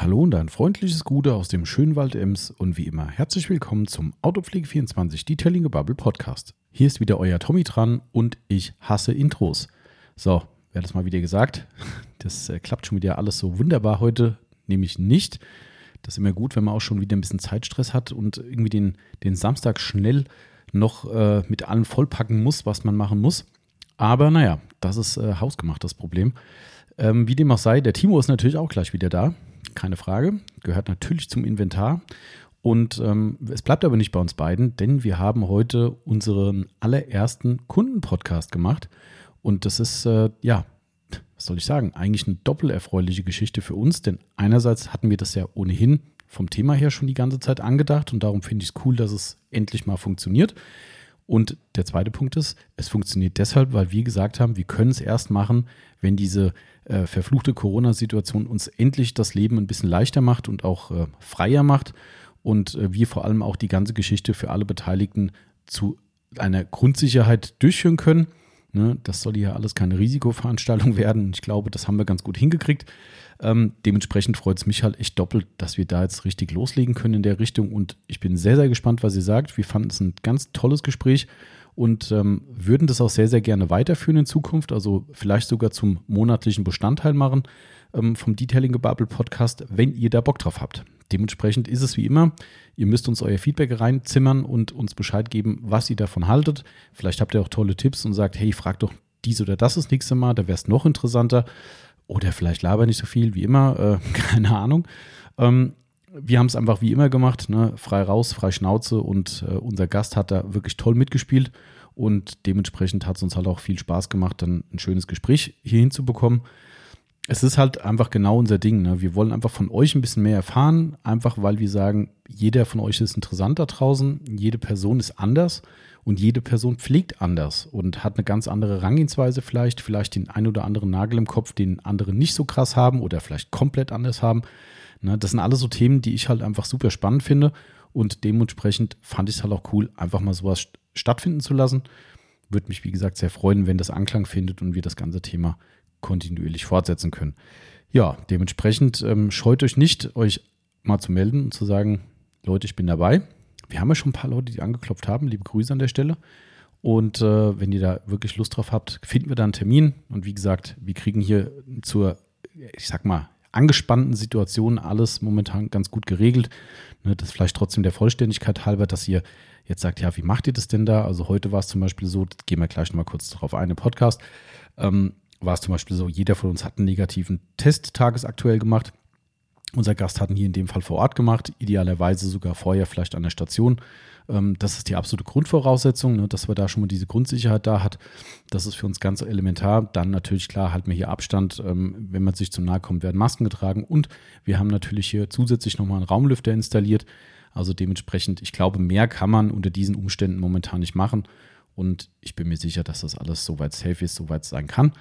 Hallo und ein freundliches Gute aus dem Schönwald Ems und wie immer herzlich willkommen zum Autopflege24 Detailing Bubble Podcast. Hier ist wieder euer Tommy dran und ich hasse Intros. So, wer das mal wieder gesagt? Das äh, klappt schon wieder alles so wunderbar heute, nämlich nicht. Das ist immer gut, wenn man auch schon wieder ein bisschen Zeitstress hat und irgendwie den, den Samstag schnell noch äh, mit allem vollpacken muss, was man machen muss. Aber naja, das ist äh, hausgemacht, das Problem. Ähm, wie dem auch sei, der Timo ist natürlich auch gleich wieder da keine Frage. Gehört natürlich zum Inventar. Und ähm, es bleibt aber nicht bei uns beiden, denn wir haben heute unseren allerersten Kundenpodcast gemacht. Und das ist, äh, ja, was soll ich sagen, eigentlich eine doppelerfreuliche Geschichte für uns, denn einerseits hatten wir das ja ohnehin vom Thema her schon die ganze Zeit angedacht und darum finde ich es cool, dass es endlich mal funktioniert. Und der zweite Punkt ist, es funktioniert deshalb, weil wir gesagt haben, wir können es erst machen, wenn diese äh, verfluchte Corona-Situation uns endlich das Leben ein bisschen leichter macht und auch äh, freier macht und äh, wir vor allem auch die ganze Geschichte für alle Beteiligten zu einer Grundsicherheit durchführen können. Ne, das soll ja alles keine Risikoveranstaltung werden. Ich glaube, das haben wir ganz gut hingekriegt. Ähm, dementsprechend freut es mich halt echt doppelt, dass wir da jetzt richtig loslegen können in der Richtung. Und ich bin sehr, sehr gespannt, was ihr sagt. Wir fanden es ein ganz tolles Gespräch und ähm, würden das auch sehr, sehr gerne weiterführen in Zukunft. Also vielleicht sogar zum monatlichen Bestandteil machen ähm, vom Detailing Gebubble Podcast, wenn ihr da Bock drauf habt. Dementsprechend ist es wie immer. Ihr müsst uns euer Feedback reinzimmern und uns Bescheid geben, was ihr davon haltet. Vielleicht habt ihr auch tolle Tipps und sagt, hey, frag doch dies oder das das nächste Mal, da wäre es noch interessanter. Oder vielleicht laber nicht so viel, wie immer, äh, keine Ahnung. Ähm, wir haben es einfach wie immer gemacht, ne? frei raus, frei Schnauze und äh, unser Gast hat da wirklich toll mitgespielt und dementsprechend hat es uns halt auch viel Spaß gemacht, dann ein schönes Gespräch hier hinzubekommen. Es ist halt einfach genau unser Ding. Ne? Wir wollen einfach von euch ein bisschen mehr erfahren, einfach weil wir sagen, jeder von euch ist interessant da draußen, jede Person ist anders und jede Person pflegt anders und hat eine ganz andere Herangehensweise vielleicht, vielleicht den ein oder anderen Nagel im Kopf, den andere nicht so krass haben oder vielleicht komplett anders haben. Ne, das sind alles so Themen, die ich halt einfach super spannend finde und dementsprechend fand ich es halt auch cool, einfach mal sowas stattfinden zu lassen. Würde mich, wie gesagt, sehr freuen, wenn das Anklang findet und wir das ganze Thema kontinuierlich fortsetzen können. Ja, dementsprechend ähm, scheut euch nicht, euch mal zu melden und zu sagen, Leute, ich bin dabei. Wir haben ja schon ein paar Leute, die angeklopft haben. Liebe Grüße an der Stelle. Und äh, wenn ihr da wirklich Lust drauf habt, finden wir da einen Termin. Und wie gesagt, wir kriegen hier zur, ich sag mal, angespannten Situation alles momentan ganz gut geregelt. Ne, das vielleicht trotzdem der Vollständigkeit halber, dass ihr jetzt sagt, ja, wie macht ihr das denn da? Also heute war es zum Beispiel so, gehen wir gleich nochmal kurz darauf ein, im Podcast, ähm, war es zum Beispiel so, jeder von uns hat einen negativen Test tagesaktuell gemacht. Unser Gast hat ihn hier in dem Fall vor Ort gemacht, idealerweise sogar vorher vielleicht an der Station. Ähm, das ist die absolute Grundvoraussetzung, ne, dass wir da schon mal diese Grundsicherheit da hat. Das ist für uns ganz elementar. Dann natürlich klar, halten wir hier Abstand. Ähm, wenn man sich zu nahe kommt, werden Masken getragen. Und wir haben natürlich hier zusätzlich nochmal einen Raumlüfter installiert. Also dementsprechend, ich glaube, mehr kann man unter diesen Umständen momentan nicht machen. Und ich bin mir sicher, dass das alles soweit safe ist, soweit es sein kann.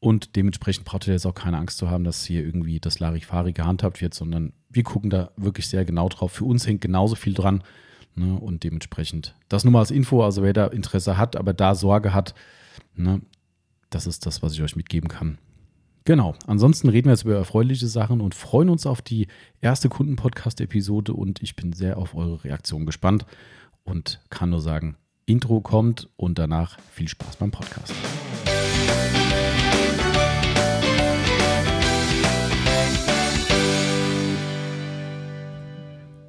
Und dementsprechend braucht ihr jetzt auch keine Angst zu haben, dass hier irgendwie das Larifari gehandhabt wird, sondern wir gucken da wirklich sehr genau drauf. Für uns hängt genauso viel dran. Ne? Und dementsprechend, das nur mal als Info, also wer da Interesse hat, aber da Sorge hat, ne? das ist das, was ich euch mitgeben kann. Genau, ansonsten reden wir jetzt über erfreuliche Sachen und freuen uns auf die erste Kunden-Podcast-Episode und ich bin sehr auf eure Reaktion gespannt und kann nur sagen, Intro kommt und danach viel Spaß beim Podcast.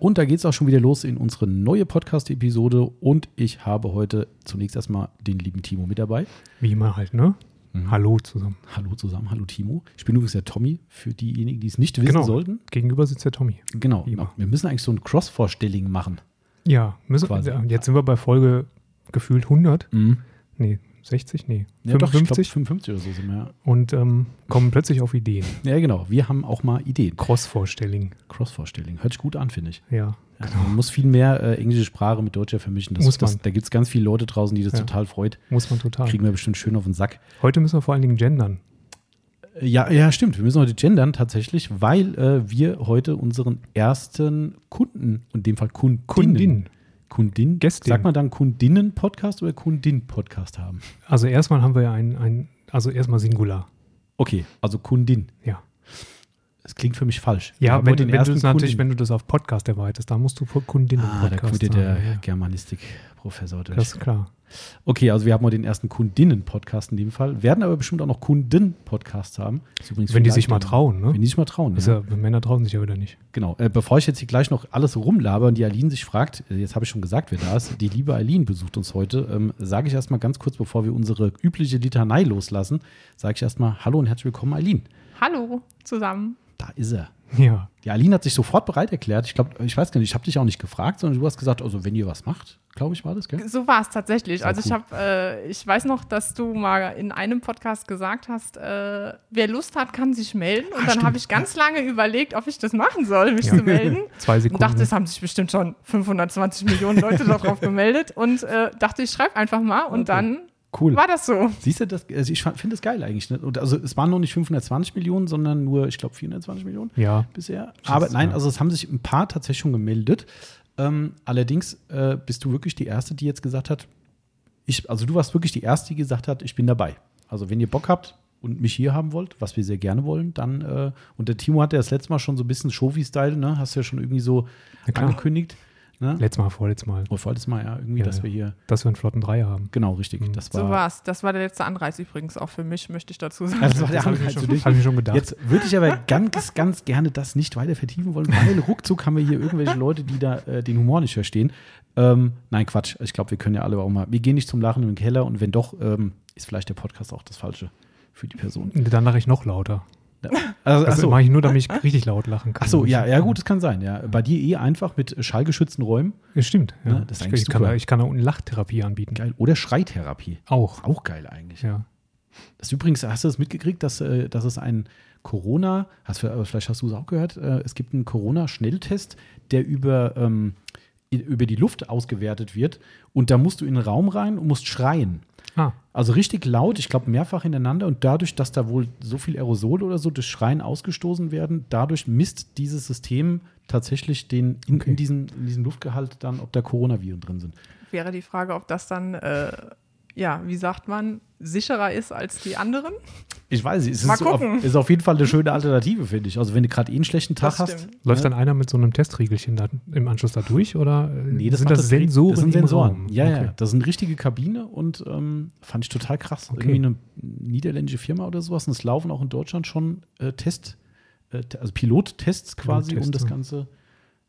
Und da geht es auch schon wieder los in unsere neue Podcast-Episode. Und ich habe heute zunächst erstmal den lieben Timo mit dabei. Wie immer halt, ne? Mhm. Hallo zusammen. Hallo zusammen, hallo Timo. Ich bin übrigens der Tommy, für diejenigen, die es nicht wissen genau. sollten. Gegenüber sitzt der Tommy. Genau. Wir müssen eigentlich so ein Cross-Vorstelling machen. Ja, müssen, Quasi. jetzt sind wir bei Folge gefühlt 100. Mhm. Nee, 60? Nee. Ja, 55? Doch, ich glaub, 55 oder so sind wir. Ja. Und ähm, kommen plötzlich auf Ideen. Ja, genau. Wir haben auch mal Ideen. Cross-Vorstelling. Cross-Vorstelling. Hört sich gut an, finde ich. Ja. genau. Man muss viel mehr äh, englische Sprache mit deutscher vermischen. Das, muss man. Das, da gibt es ganz viele Leute draußen, die das ja. total freut. Muss man total. Kriegen wir bestimmt schön auf den Sack. Heute müssen wir vor allen Dingen gendern. Äh, ja, ja, stimmt. Wir müssen heute gendern tatsächlich, weil äh, wir heute unseren ersten Kunden, in dem Fall Kundinnen, Kundin. Kundin, Gästin. Sagt man dann Kundinnen-Podcast oder Kundin-Podcast haben? Also erstmal haben wir ja ein, ein also erstmal Singular. Okay, also Kundin. Ja. Es klingt für mich falsch. Ja, wenn, wenn du das natürlich, wenn du das auf Podcast erweiterst, da musst du Kundinnen ah, Podcast da kommt dir der ja. Germanistik-Professor durch. Das ist klar. Okay, also wir haben heute den ersten Kundinnen-Podcast in dem Fall, werden aber bestimmt auch noch Kunden-Podcasts haben. wenn die sich mal trauen, ne? Wenn die sich mal trauen, ja. ja. Männer trauen sich ja wieder nicht. Genau. Äh, bevor ich jetzt hier gleich noch alles rumlaber und die Aline sich fragt, äh, jetzt habe ich schon gesagt, wer da ist, die liebe Aline besucht uns heute, ähm, sage ich erstmal ganz kurz, bevor wir unsere übliche Litanei loslassen, sage ich erstmal Hallo und herzlich willkommen, Aline. Hallo zusammen. Da ist er. Ja. Die Aline hat sich sofort bereit erklärt. Ich glaube, ich weiß gar nicht, ich habe dich auch nicht gefragt, sondern du hast gesagt, also wenn ihr was macht, glaube ich, war das, gell? So war es tatsächlich. Also ich habe, äh, ich weiß noch, dass du mal in einem Podcast gesagt hast, äh, wer Lust hat, kann sich melden. Und ah, dann habe ich ganz lange überlegt, ob ich das machen soll, mich ja. zu melden. Zwei Sekunden. Und dachte, es haben sich bestimmt schon 520 Millionen Leute darauf gemeldet. Und äh, dachte, ich schreibe einfach mal. Und okay. dann Cool. War das so? Siehst du, das, also ich finde das geil eigentlich. Ne? also es waren noch nicht 520 Millionen, sondern nur, ich glaube, 420 Millionen ja. bisher. Aber nein, ja. also es haben sich ein paar tatsächlich schon gemeldet. Ähm, allerdings äh, bist du wirklich die Erste, die jetzt gesagt hat, ich, also du warst wirklich die Erste, die gesagt hat, ich bin dabei. Also wenn ihr Bock habt und mich hier haben wollt, was wir sehr gerne wollen, dann, äh, und der Timo hatte ja das letzte Mal schon so ein bisschen Shovi-Style, ne? Hast du ja schon irgendwie so angekündigt. Ne? Letztes Mal, vorletztes Mal. Oh, vorletztes Mal, ja, irgendwie, ja, dass ja. wir hier. Dass wir einen flotten Dreier haben. Genau, richtig. Mhm. Das war, so war's. Das war der letzte Anreiz übrigens auch für mich, möchte ich dazu sagen. Also das war der Anreiz für dich. Habe ich schon gedacht. Jetzt würde ich aber ganz, ganz gerne das nicht weiter vertiefen wollen, weil ruckzuck haben wir hier irgendwelche Leute, die da äh, den Humor nicht verstehen. Ähm, nein, Quatsch. Ich glaube, wir können ja alle auch mal. Wir gehen nicht zum Lachen in den Keller und wenn doch, ähm, ist vielleicht der Podcast auch das Falsche für die Person. Dann lache ich noch lauter. Also, also mache ich nur, damit ich richtig laut lachen kann. Achso, ja, ja, gut, das kann sein. Ja. Bei dir eh einfach mit schallgeschützten Räumen. Ja, stimmt. Ja. ja das ist ich, kann, ich kann da unten Lachtherapie anbieten. Geil. Oder Schreitherapie. Auch. Auch geil eigentlich. Ja. Das ist übrigens, hast du das mitgekriegt, dass, äh, dass es ein Corona, hast du, vielleicht hast du es auch gehört, äh, es gibt einen Corona-Schnelltest, der über, ähm, über die Luft ausgewertet wird. Und da musst du in den Raum rein und musst schreien. Ah. Also richtig laut, ich glaube mehrfach hintereinander und dadurch, dass da wohl so viel Aerosol oder so durch Schreien ausgestoßen werden, dadurch misst dieses System tatsächlich den in, okay. in, diesem, in diesem Luftgehalt dann, ob da Coronaviren drin sind. Wäre die Frage, ob das dann äh, ja, wie sagt man, sicherer ist als die anderen. Ich weiß nicht, es Mal ist, auf, ist auf jeden Fall eine schöne Alternative, finde ich. Also wenn du gerade eh einen schlechten Tag hast. Läuft ja. dann einer mit so einem Testriegelchen da im Anschluss da durch oder nee, das sind das, das Sensoren? Das sind Sensoren. Ja, okay. ja. Das ist eine richtige Kabine und ähm, fand ich total krass. Okay. Irgendwie eine niederländische Firma oder sowas. Und es laufen auch in Deutschland schon äh, Test, äh, also Pilottests quasi Pilot um das Ganze.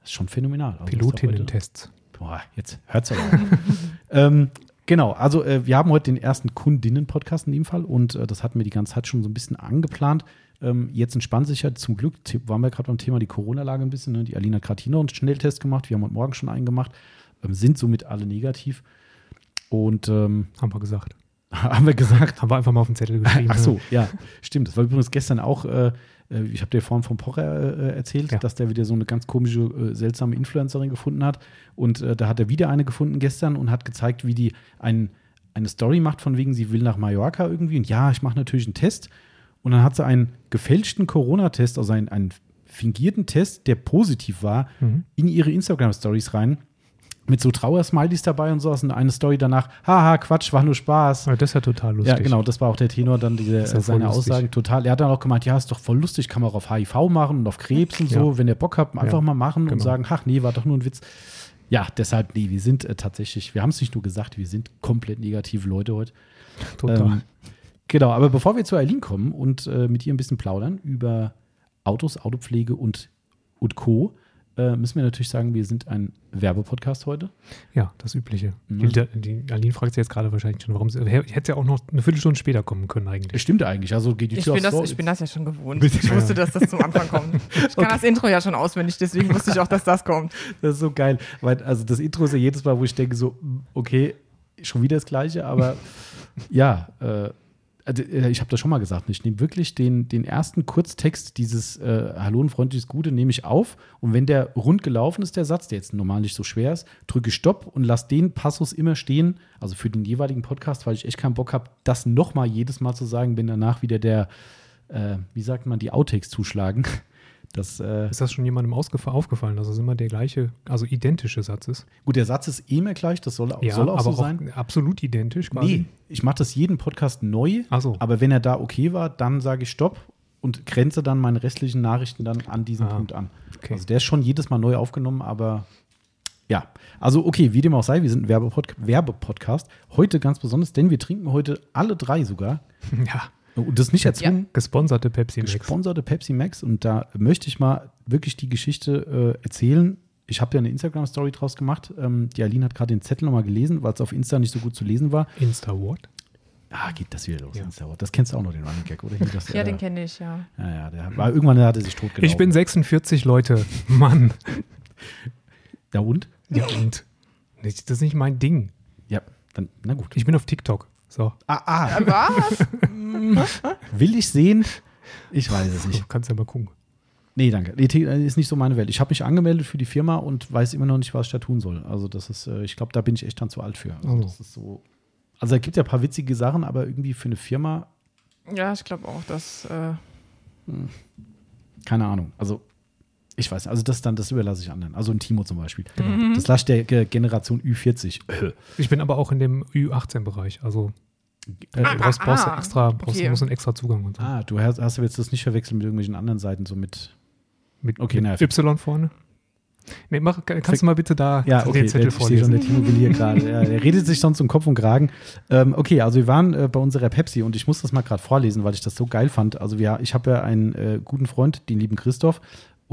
Das ist schon phänomenal. Also Pilotinnen-Tests. Boah, jetzt hört es aber auf. ähm, Genau, also äh, wir haben heute den ersten Kundinnen-Podcast in dem Fall und äh, das hatten wir die ganze Zeit schon so ein bisschen angeplant. Ähm, jetzt entspannt sich ja zum Glück, waren wir gerade beim Thema die Corona-Lage ein bisschen. Ne? Die Alina hat gerade hier noch einen Schnelltest gemacht, wir haben heute Morgen schon einen gemacht, ähm, sind somit alle negativ. Und ähm, haben wir gesagt. haben wir gesagt. Haben wir einfach mal auf den Zettel geschrieben. Ach so, ja, stimmt. Das war übrigens gestern auch äh, äh, ich habe dir vorhin vom Pocher äh, erzählt, ja. dass der wieder so eine ganz komische, äh, seltsame Influencerin gefunden hat. Und äh, da hat er wieder eine gefunden gestern und hat gezeigt, wie die ein, eine Story macht, von wegen, sie will nach Mallorca irgendwie. Und ja, ich mache natürlich einen Test. Und dann hat sie einen gefälschten Corona-Test, also einen, einen fingierten Test, der positiv war, mhm. in ihre Instagram-Stories rein mit so Trauersmileys dabei und so und eine Story danach, haha, Quatsch, war nur Spaß. Ja, das ist ja total lustig. Ja, genau, das war auch der Tenor dann, diese, ja seine Aussagen total. Er hat dann auch gemeint, ja, ist doch voll lustig, kann man auch auf HIV machen und auf Krebs und so, ja. wenn ihr Bock habt, einfach mal machen genau. und sagen, ach nee, war doch nur ein Witz. Ja, deshalb, nee, wir sind äh, tatsächlich, wir haben es nicht nur gesagt, wir sind komplett negative Leute heute. Total. Ähm, genau, aber bevor wir zu Eileen kommen und äh, mit ihr ein bisschen plaudern über Autos, Autopflege und, und Co., äh, müssen wir natürlich sagen, wir sind ein Werbepodcast heute. Ja, das Übliche. Mhm. Die, die Aline fragt sich jetzt gerade wahrscheinlich schon, warum sie. Hätte ja auch noch eine Viertelstunde später kommen können, eigentlich. Stimmt eigentlich. Also geht die ich, bin das, ich bin das ja schon gewohnt. Ich wusste, dass das zum Anfang kommt. Ich kann okay. das Intro ja schon auswendig, deswegen wusste ich auch, dass das kommt. Das ist so geil. Weil, also das Intro ist ja jedes Mal, wo ich denke, so, okay, schon wieder das Gleiche, aber ja, äh, also, äh, ich habe das schon mal gesagt, ich nehme wirklich den, den ersten Kurztext dieses äh, Hallo und freundliches Gute nehme ich auf und wenn der rund gelaufen ist, der Satz, der jetzt normal nicht so schwer ist, drücke Stopp und lasse den Passus immer stehen, also für den jeweiligen Podcast, weil ich echt keinen Bock habe, das nochmal jedes Mal zu sagen, wenn danach wieder der, äh, wie sagt man, die Outtakes zuschlagen. Das, äh, ist das schon jemandem aufgefallen, dass es immer der gleiche, also identische Satz ist? Gut, der Satz ist eh immer gleich, das soll, ja, soll auch aber so sein. Auch absolut identisch quasi. Nee, ich mache das jeden Podcast neu, so. aber wenn er da okay war, dann sage ich Stopp und grenze dann meine restlichen Nachrichten dann an diesen Ah, Punkt an. okay. Also der ist schon jedes Mal neu aufgenommen, aber ja. Also okay, wie dem auch sei, wir sind ein Werbepod Werbepodcast. Heute ganz besonders, denn wir trinken heute alle drei sogar. Ja, Und das nicht erzwungen. gesponserte Pepsi Max. Gesponserte Pepsi Max. Und da möchte ich mal wirklich die Geschichte äh, erzählen. Ich habe ja eine Instagram-Story draus gemacht. Ähm, die Aline hat gerade den Zettel nochmal gelesen, weil es auf Insta nicht so gut zu lesen war. Insta what? Ah, geht das wieder los. Ja. Insta. Das kennst du auch noch, den Running Gag, oder? Das, Ja, äh, den kenne ich, ja. Ja, ja, der war irgendwann hat er sich totgelaufen. Ich bin 46 Leute. Mann. Ja, und? Ja, und? Das ist nicht mein Ding. Ja, dann, na gut. Ich bin auf TikTok. So, Ah, ah, Was? will ich sehen? Ich weiß es du nicht. kannst ja mal gucken. Nee, danke. Nee, T- ist nicht so meine Welt. Ich habe mich angemeldet für die Firma und weiß immer noch nicht, was ich da tun soll. Also, das ist, äh, ich glaube, da bin ich echt dann zu alt für. Also, Oh. das ist so. Also, da gibt ja ein paar witzige Sachen, aber irgendwie für eine Firma, Ja, ich glaube auch, dass. Äh, keine Ahnung. Also, ich weiß nicht. Also, das dann, das überlasse ich anderen. Also, ein Timo zum Beispiel. Das lasse ich der Ge- Generation Ü40. Äh, Ich bin aber auch in dem Ü18-Bereich. Also äh, du brauchst, brauchst du ah, extra, brauchst, okay. musst einen extra Zugang und so. ah, du hast, hast du jetzt das nicht verwechselt mit irgendwelchen anderen Seiten, so mit. Mit, okay, mit Y vorne. Nee, mach, kannst du mal bitte da Ja, okay, den Zettel ich sehe schon, der vorlesen? Timo will hier gerade. Ja, der redet sich sonst um Kopf und Kragen. Ähm, okay, also wir waren äh, bei unserer Pepsi und ich muss das mal gerade vorlesen, weil ich das so geil fand. Also wir, ich habe ja einen äh, guten Freund, den lieben Christoph,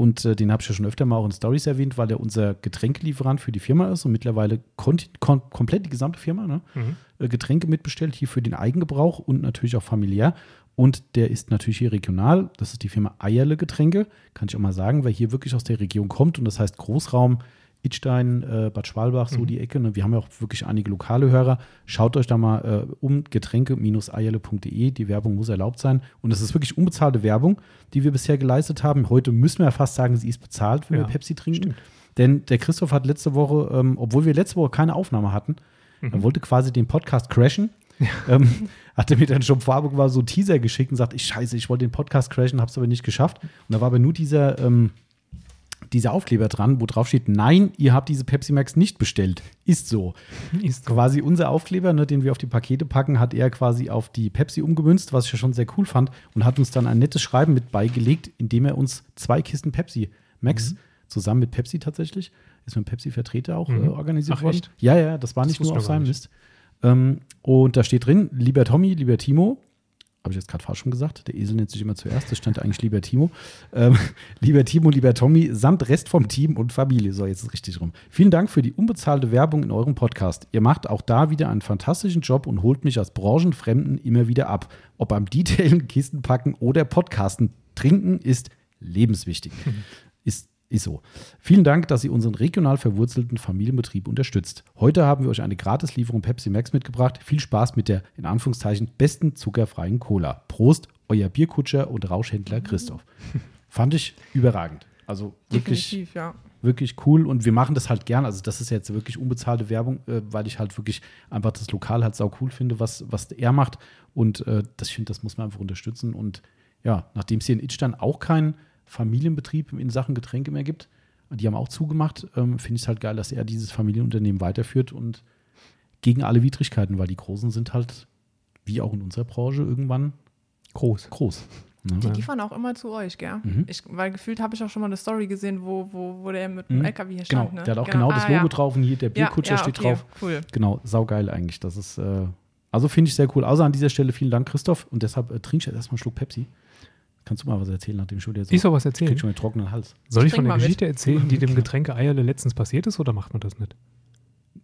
und äh, den habe ich ja schon öfter mal auch in Stories erwähnt, weil er unser Getränkelieferant für die Firma ist und mittlerweile kon komplett die gesamte Firma ne? Mhm. äh, Getränke mitbestellt, hier für den Eigengebrauch und natürlich auch familiär. Und der ist natürlich hier regional. Das ist die Firma Eierle Getränke. Kann ich auch mal sagen, weil hier wirklich aus der Region kommt. Und das heißt Großraum, Idstein, äh, Bad Schwalbach, so die Ecke. Ne? Wir haben ja auch wirklich einige lokale Hörer. Schaut euch da mal äh, um getränke-eierle.de. Die Werbung muss erlaubt sein. Und es ist wirklich unbezahlte Werbung, die wir bisher geleistet haben. Heute müssen wir ja fast sagen, sie ist bezahlt, wenn Ja, wir Pepsi trinken. Denn der Christoph hat letzte Woche, ähm, obwohl wir letzte Woche keine Aufnahme hatten, er wollte quasi den Podcast crashen. ähm, hat er mir dann schon vorab mal so Teaser geschickt und sagt, ich scheiße, ich wollte den Podcast crashen, habe es aber nicht geschafft. Und da war aber nur dieser, ähm, dieser Aufkleber dran, wo drauf steht, nein, ihr habt diese Pepsi Max nicht bestellt. Ist so. Ist so. Quasi unser Aufkleber, ne, den wir auf die Pakete packen, hat er quasi auf die Pepsi umgemünzt, was ich ja schon sehr cool fand, und hat uns dann ein nettes Schreiben mit beigelegt, indem er uns zwei Kisten Pepsi Max zusammen mit Pepsi tatsächlich, ist mit Pepsi-Vertreter auch Mhm. äh, organisiert Ach, worden. echt? Ja, ja, das war Das nicht nur auf seinem. Mist. Ähm, und da steht drin, lieber Tommy, lieber Timo, habe ich jetzt gerade falsch schon gesagt, der Esel nennt sich immer zuerst, das stand eigentlich lieber Timo. Ähm, lieber Timo, lieber Tommy, samt Rest vom Team und Familie. So, jetzt ist richtig rum. Vielen Dank für die unbezahlte Werbung in eurem Podcast. Ihr macht auch da wieder einen fantastischen Job und holt mich als Branchenfremden immer wieder ab. Ob beim Detailen, Kisten packen oder Podcasten, trinken ist lebenswichtig. Ist so. Vielen Dank, dass ihr unseren regional verwurzelten Familienbetrieb unterstützt. Heute haben wir euch eine Gratislieferung Pepsi Max mitgebracht. Viel Spaß mit der, in Anführungszeichen, besten zuckerfreien Cola. Prost, euer Bierkutscher und Rauschhändler Christoph. Fand ich überragend. Also wirklich, ja. wirklich cool und wir machen das halt gern. Also das ist jetzt wirklich unbezahlte Werbung, äh, weil ich halt wirklich einfach das Lokal halt sau cool finde, was, was er macht. Und äh, das, ich finde, das muss man einfach unterstützen. Und ja, nachdem es hier in Itstein auch keinen Familienbetrieb in Sachen Getränke mehr gibt, die haben auch zugemacht, ähm, finde ich es halt geil, dass er dieses Familienunternehmen weiterführt und gegen alle Widrigkeiten, weil die Großen sind halt, wie auch in unserer Branche, irgendwann Groß. groß. Ne? Die liefern auch immer zu euch, gell? Mhm. Ich, weil gefühlt habe ich auch schon mal eine Story gesehen, wo, wo, wo der mit Mhm. dem LKW hier Genau, stand. Ne? der hat auch genau, das Ah, Logo ja. drauf und hier der Bierkutscher ja, ja, steht okay, drauf. Cool. Genau, saugeil eigentlich. Das ist, äh, also finde ich sehr cool. Außer an dieser Stelle vielen Dank, Christoph. Und deshalb äh, trinke ich jetzt erstmal einen Schluck Pepsi. Kannst du mal was erzählen, nachdem ich schon jetzt Ich soll was krieg erzählen. schon einen trockenen Hals. Soll ich Trink von der mal mit. Geschichte erzählen, die dem Getränke Eierle letztens passiert ist, oder macht man das nicht?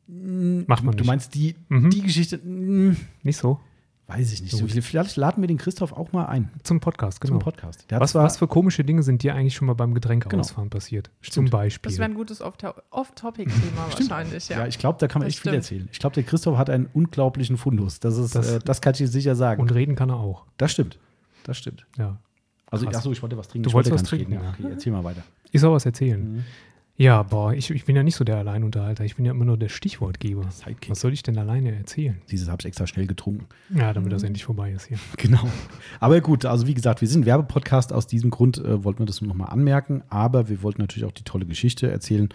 Macht man Du nicht. meinst die, Mhm. die Geschichte? Mm, Nicht so? weiß ich nicht. So vielleicht laden wir den Christoph auch mal ein Zum Podcast, zum genau. Podcast. Der hat Was, zwar- was für komische Dinge sind dir eigentlich schon mal beim Getränkeausfahren passiert? Zum Stimmt. Beispiel. Das wäre ein gutes Off- Off-Topic-Thema wahrscheinlich, ja. Ja, ich glaube, da kann man Das echt viel stimmt. erzählen. Ich glaube, der Christoph hat einen unglaublichen Fundus. Das, ist, Das- äh, das kann ich dir sicher sagen. Und reden kann er auch. das stimmt. Das stimmt. Ja. Also, achso, ich wollte was trinken. Du ich wolltest wollte was trinken, reden. Ja, okay, erzähl mal weiter. Ich soll was erzählen. Mhm. Ja, boah, ich, ich bin ja nicht so der Alleinunterhalter. Ich bin ja immer nur der Stichwortgeber. Sidekick. Was soll ich denn alleine erzählen? Dieses habe ich extra schnell getrunken. Ja, damit das endlich vorbei ist hier. Genau. Aber gut, also wie gesagt, wir sind ein Werbepodcast. Aus diesem Grund äh, wollten wir das nur nochmal anmerken. Aber wir wollten natürlich auch die tolle Geschichte erzählen.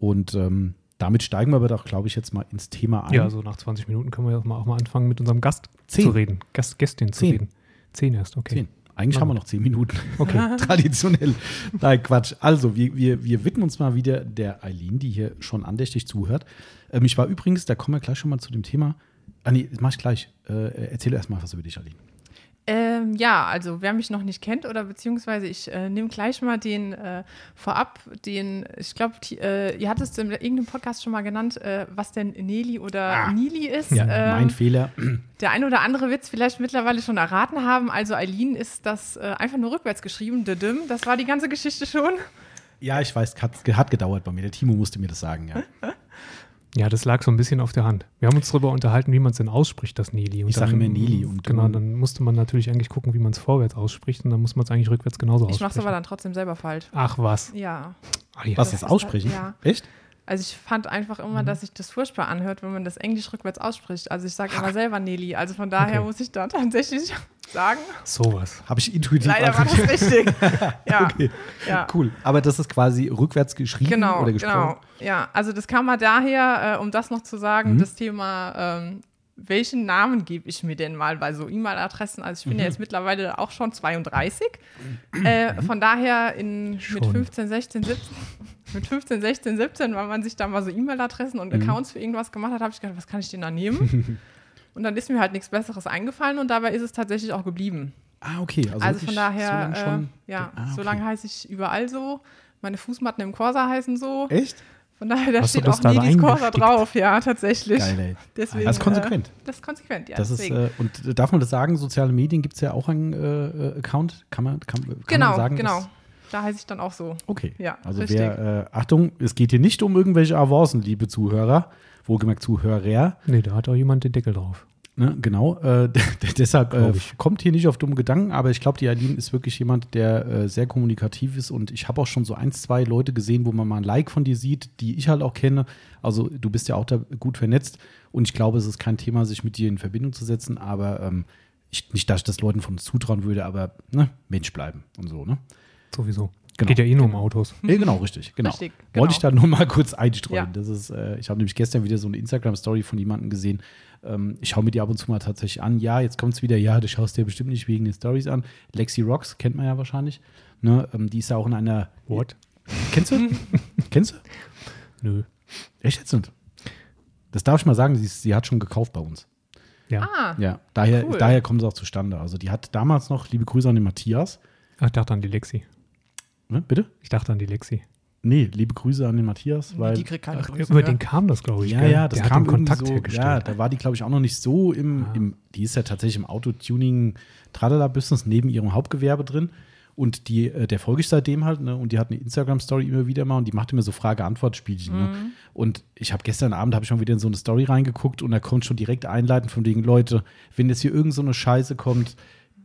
Und ähm, damit steigen wir aber doch, glaube ich, jetzt mal ins Thema ein. Ja, so nach 20 Minuten können wir auch mal, auch mal anfangen, mit unserem Gast Zehn. zu reden. Gast, Gästin zu Zehn. reden. Zehn erst, okay. Zehn. Eigentlich haben wir noch zehn Minuten. Okay. Traditionell. Nein, Quatsch. Also, wir, wir, wir widmen uns mal wieder der Eileen, die hier schon andächtig zuhört. Ähm, ich war übrigens, da kommen wir gleich schon mal zu dem Thema. Ah, nee, das mach ich gleich. Äh, erzähl erst mal was über dich, Eileen. Ähm, ja, also wer mich noch nicht kennt oder beziehungsweise ich äh, nehme gleich mal den äh, vorab, den, ich glaube, äh, ihr hattet es in irgendeinem Podcast schon mal genannt, äh, was denn Neli oder Ah. Nili ist. Ja, Ähm, mein Fehler. Der eine oder andere wird es vielleicht mittlerweile schon erraten haben. Also Eileen ist das äh, einfach nur rückwärts geschrieben. Düdüm. Das war die ganze Geschichte schon. Ja, ich weiß, hat, hat gedauert bei mir. Der Timo musste mir das sagen, ja. Ja, das lag so ein bisschen auf der Hand. Wir haben uns darüber unterhalten, wie man es denn ausspricht, das Neli. Und Ich sag dann- immer Neli und genau, dann musste man natürlich eigentlich gucken, wie man es vorwärts ausspricht und dann muss man es eigentlich rückwärts genauso Ich aussprechen. mache es aber dann trotzdem selber falsch. Ach was. Ja. Ah, ja. Was, Das das ist Aussprechen? halt- Echt? Also ich fand einfach Mhm. immer, dass sich das furchtbar anhört, wenn man das Englisch rückwärts ausspricht. Also ich sage immer selber Nelly. Also von daher Okay. muss ich da tatsächlich sagen, Sowas. Habe ich intuitiv leider war das richtig. Ja. Okay, ja. cool. Aber das ist quasi rückwärts geschrieben Genau, oder gesprochen? genau. Ja, also das kam mal daher, äh, um das noch zu sagen, Mhm. das Thema, ähm, welchen Namen gebe ich mir denn mal bei so E-Mail-Adressen? Also ich bin ja Mhm. jetzt mittlerweile auch schon 32. Äh, von daher in, mit Schon. 15, 16, 17, mit 15, 16, 17, weil man sich da mal so E-Mail-Adressen und Mhm. Accounts für irgendwas gemacht hat, habe ich gedacht, was kann ich denn da nehmen? und dann ist mir halt nichts Besseres eingefallen und dabei ist es tatsächlich auch geblieben. Ah, okay. Also, Also, von daher, so lang schon. äh, ja, Ah, okay. so lange heiße ich überall so. Meine Fußmatten im Corsa heißen so. Echt? Von daher, da du steht auch da Nedis Corsa drauf, ja, tatsächlich. Geil, ey. Deswegen, Das ist konsequent. Äh, das ist konsequent, ja. Das ist, äh, und äh, darf man das sagen, soziale Medien gibt es ja auch einen äh, äh, Account? Kann man, kann, kann genau, man sagen? genau. dass- Da heiße ich dann auch so. Okay. Ja, also richtig. wer, äh, Achtung, es geht hier nicht um irgendwelche Avancen, liebe Zuhörer. Wohlgemerkt Zuhörer. Nee, da hat auch jemand den Deckel drauf. Ne, genau. Äh, deshalb äh, kommt hier nicht auf dumme Gedanken, aber ich glaube, die Aline ist wirklich jemand, der äh, sehr kommunikativ ist und ich habe auch schon so ein, zwei Leute gesehen, wo man mal ein Like von dir sieht, die ich halt auch kenne. Also du bist ja auch da gut vernetzt und ich glaube, es ist kein Thema, sich mit dir in Verbindung zu setzen, aber ähm, ich, nicht, dass ich das Leuten von uns zutrauen würde, aber ne, Mensch bleiben und so, ne? Sowieso. Genau. Geht ja eh nur um Autos. Ja, genau, richtig. Genau. Richtig, Wollte genau. ich da nur mal kurz einstreuen. Ja. Das ist, äh, ich habe nämlich gestern wieder so eine Instagram-Story von jemandem gesehen. Ähm, ich schaue mir die ab und zu mal tatsächlich an. Ja, jetzt kommt es wieder. Ja, du schaust dir bestimmt nicht wegen den Stories an. Lexi Rocks kennt man ja wahrscheinlich. Ne? Ähm, die ist ja auch in einer. What? Kennst du? Kennst du? Nö. Echt jetzt nicht? Das darf ich mal sagen, sie, ist, sie hat schon gekauft bei uns. Ja. Ah, Ja, daher, Cool. daher kommt es auch zustande. Also die hat damals noch, liebe Grüße an den Matthias. Ach, ich dachte an die Lexi. Ne, bitte? Ich dachte an die Lexi. Nee, liebe Grüße an den Matthias, weil die kriegt keine Ach, Grüße. über ja. den kam das, glaube ich. Ja, gell? ja, das Der kam hat den Kontakt so, Ja, hergestellt. da war die, glaube ich, auch noch nicht so im, Ah. im die ist ja tatsächlich im Autotuning Tralala Business neben ihrem Hauptgewerbe drin. Und die, äh, der folge ich seitdem halt, ne? Und die hat eine Instagram-Story immer wieder mal und die macht immer so Frage-Antwort-Spielchen. Ne? Und ich habe gestern Abend habe ich schon wieder in so eine Story reingeguckt und da kommt schon direkt einleitend von wegen, Leute, wenn jetzt hier irgend so eine Scheiße kommt,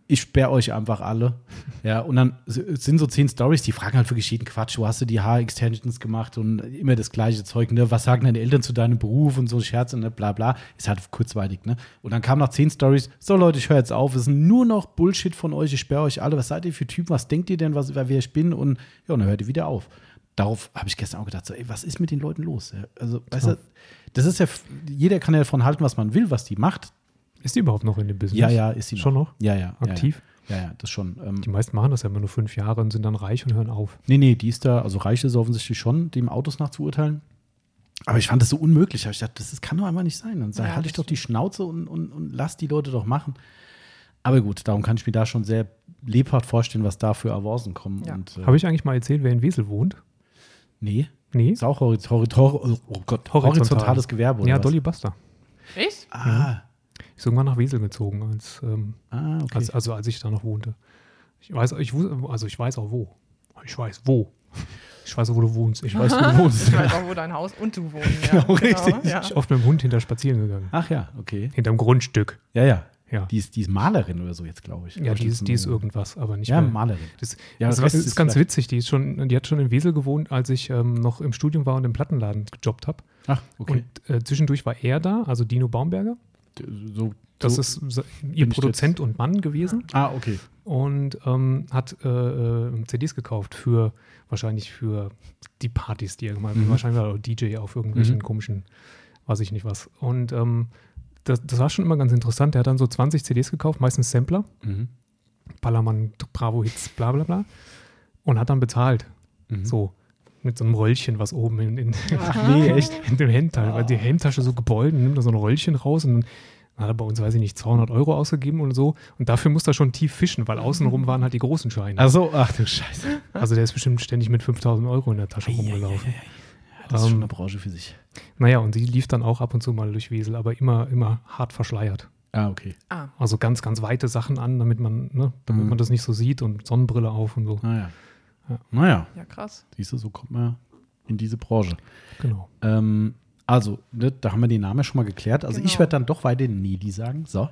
ich sperre euch einfach alle. Ja, und dann sind so zehn Stories, die fragen halt wirklich jeden Quatsch. Wo hast du die Haarextensions gemacht und immer das gleiche Zeug, ne? Was sagen deine Eltern zu deinem Beruf und so Scherze, ne? Bla bla. Ist halt kurzweilig, ne? Und dann kamen nach zehn Stories, so Leute, ich höre jetzt auf, es ist nur noch Bullshit von euch, ich sperre euch alle. Was seid ihr für Typen? Was denkt ihr denn, was, wer ich bin? Und ja, und dann hört ihr wieder auf. Darauf habe ich gestern auch gedacht, so, ey, was ist mit den Leuten los? Ja, Also, weißt du, das ist ja, jeder kann ja davon halten, was man will, was die macht. Ist die überhaupt noch in dem Business? Ja, ja, ist sie Schon noch? Ja, ja. Aktiv? Ja, ja, ja das schon. Ähm, Die meisten machen das ja immer nur fünf Jahre und sind dann reich und hören auf. nee, nee, die ist da, also reich ist offensichtlich schon, dem Autos nach zu urteilen. Aber ich fand das so unmöglich. Ich dachte, das, das kann doch einfach nicht sein. Dann Ja, halte ich doch die Schnauze und, und, und lass die Leute doch machen. Aber gut, darum kann ich mir da schon sehr lebhaft vorstellen, was da für Avancen kommen. Ja. Äh, Habe ich eigentlich mal erzählt, wer in Wesel wohnt? nee, Nee. ist auch horiz horiz hor oh Gott, horizontales Gewerbe. Oder Ja, was? Dolly Buster. Echt? Ah, Ist irgendwann nach Wesel gezogen, als, ähm, ah okay. als, also als ich da noch wohnte. Ich weiß, ich, wus- also ich weiß auch wo. Ich weiß wo. Ich weiß auch, wo du wohnst. Ich weiß, wo du wohnst. Ich weiß auch, wo dein Haus und du wohnst. Ja, Genau, richtig. Ja. Ich bin oft mit dem Hund hinter spazieren gegangen. Ach ja, okay. Hinterm Grundstück. Ja, ja. Ja. Die ist, die ist Malerin oder so jetzt, glaube ich. Ja, die ist, die ist irgendwas, aber nicht Ja, mehr. Malerin. Das, Ja, das der war, Rest ist, ist ganz witzig. Die ist schon, die hat schon in Wesel gewohnt, als ich ähm, noch im Studium war und im Plattenladen gejobbt habe. Ach, okay. Und äh, zwischendurch war er da, also Dino Baumberger. So, Das so, ist ihr Produzent und Mann gewesen Ah, okay. und ähm, hat äh, äh, CDs gekauft für wahrscheinlich für die Partys, die er gemacht hat. Mhm. Wahrscheinlich war er auch DJ auf irgendwelchen Mhm. komischen, weiß ich nicht was. Und ähm, das, das war schon immer ganz interessant. Der hat dann so 20 CDs gekauft, meistens Sampler. Mhm. Ballermann, Bravo Hits, bla bla bla. Und hat dann bezahlt. Mhm. So. Mit so einem Röllchen, was oben in, in, Ach nee, echt. in dem Hemdteil, weil die Hemdtasche so gebeult und nimmt da so ein Röllchen raus und dann hat er bei uns, weiß ich nicht, 200 Euro ausgegeben und so. Und dafür muss er schon tief fischen, weil außenrum waren halt die großen Scheine. Also, ach du Scheiße. Also der ist bestimmt ständig mit 5000 Euro in der Tasche rumgelaufen. Ja, das ist Ähm, schon eine Branche für sich. Naja, und sie lief dann auch ab und zu mal durch Wesel, aber immer, immer hart verschleiert. Ah, okay. Ah, Also ganz, ganz weite Sachen an, damit man, ne, damit Mhm. man das nicht so sieht und Sonnenbrille auf und so. Naja. Ja. Naja, ja, krass. siehst du, so kommt man in diese Branche. Genau. Ähm, also, ne, da haben wir den Namen ja schon mal geklärt. Also, ich Genau. werde dann doch weiter Neli sagen. So.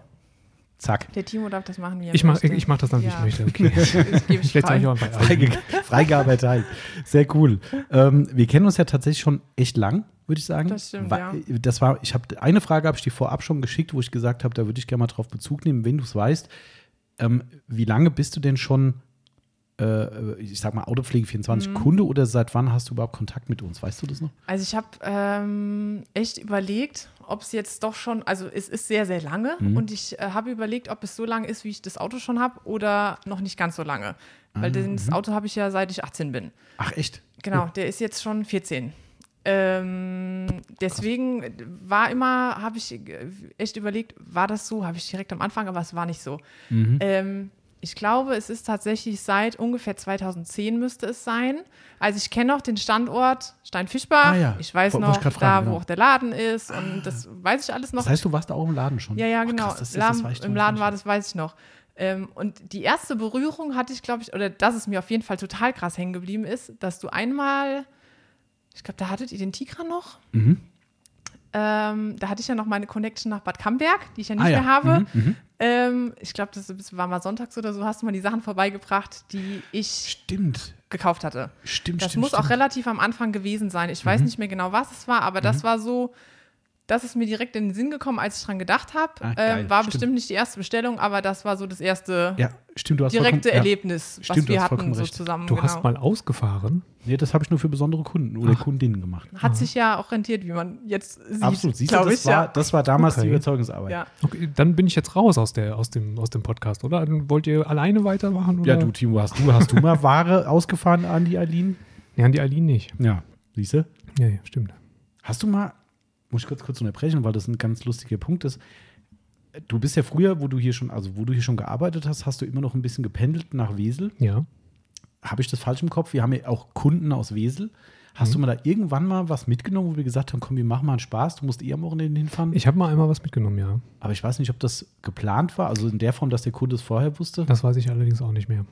Zack. Der Timo darf das machen, wie er Ich mach, möchte. ich mach das dann, wie ich Ja. möchte. Okay. Ich ich frei. auch Freige Freigabe erteilt. Sehr cool. Ähm, wir kennen uns ja tatsächlich schon echt lang, würde ich sagen. Das stimmt, Wa- ja. Das war, ich habe eine Frage habe ich dir vorab schon geschickt, wo ich gesagt habe, da würde ich gerne mal drauf Bezug nehmen, wenn du es weißt. Ähm, wie lange bist du denn schon, ich sag mal, Autopflege 24 Mhm. Kunde oder seit wann hast du überhaupt Kontakt mit uns? Weißt du das noch? Also ich habe ähm, echt überlegt, ob es jetzt doch schon, also es ist sehr, sehr lange Mhm. und ich äh, habe überlegt, ob es so lange ist, wie ich das Auto schon habe oder noch nicht ganz so lange. Ah, Weil das mhm. Auto habe ich ja seit ich 18 bin. Ach, echt? Genau, der ist jetzt schon 14. Ähm, deswegen war immer, habe ich äh, echt überlegt, war das so? Habe ich direkt am Anfang, aber es war nicht so. Mhm. Ähm, ich glaube, es ist tatsächlich seit ungefähr 2010 müsste es sein. Also ich kenne noch den Standort Steinfischbach. Ah ja, Ich weiß wollte ich noch, grad da fragen, wo genau. auch der Laden ist und das weiß ich alles noch. Das heißt, du warst da auch im Laden schon? Ja, ja, genau. krass, das- das Laden, ich Im Laden war das, weiß ich noch. Ähm, und die erste Berührung hatte ich, glaube ich, oder dass es mir auf jeden Fall total krass hängen geblieben ist, dass du einmal, ich glaube, da hattet ihr den Tigra noch. Mhm. Ähm, da hatte ich ja noch meine Connection nach Bad Camberg, die ich ja nicht Ah, ja. mehr habe. Mhm, mhm. Ähm, ich glaube, das war mal sonntags oder so, hast du mal die Sachen vorbeigebracht, die ich Stimmt. gekauft hatte. Stimmt, Das stimmt. muss stimmt. auch relativ am Anfang gewesen sein. Ich weiß nicht mehr genau, was es war, aber das war so, das ist mir direkt in den Sinn gekommen, als ich dran gedacht habe. Ah, ähm, war stimmt. bestimmt nicht die erste Bestellung, aber das war so das erste Ja, stimmt, direkte Erlebnis, Stimmt, was wir hatten so recht. zusammen. Du genau. hast mal ausgefahren. Ja. Nee, das habe ich nur für besondere Kunden oder Kundinnen gemacht. Hat sich ja auch rentiert, wie man jetzt sieht. Absolut, siehst du, das, ich, war, ja. das war damals die Okay. Überzeugungsarbeit. ja. Okay, dann bin ich jetzt raus aus, der, aus, dem, aus dem Podcast, oder? Dann wollt ihr alleine weitermachen? Oder? Ja, du, Timo, hast du, hast du mal Ware ausgefahren an die Eileen? Nee, an die Eileen nicht. Ja, siehst du? Ja, ja, stimmt. Hast du mal, muss ich kurz, kurz unterbrechen, weil das ein ganz lustiger Punkt ist. Du bist ja früher, wo du hier schon, also wo du hier schon gearbeitet hast, hast du immer noch ein bisschen gependelt nach Wesel. Ja. Habe ich das falsch im Kopf? Wir haben ja auch Kunden aus Wesel. Hast du mal da irgendwann mal was mitgenommen, wo wir gesagt haben, komm, wir machen mal einen Spaß, du musst eh am Wochenende hinfahren? Ich habe mal einmal was mitgenommen, ja. Aber ich weiß nicht, ob das geplant war, also in der Form, dass der Kunde es vorher wusste. Das weiß ich allerdings auch nicht mehr.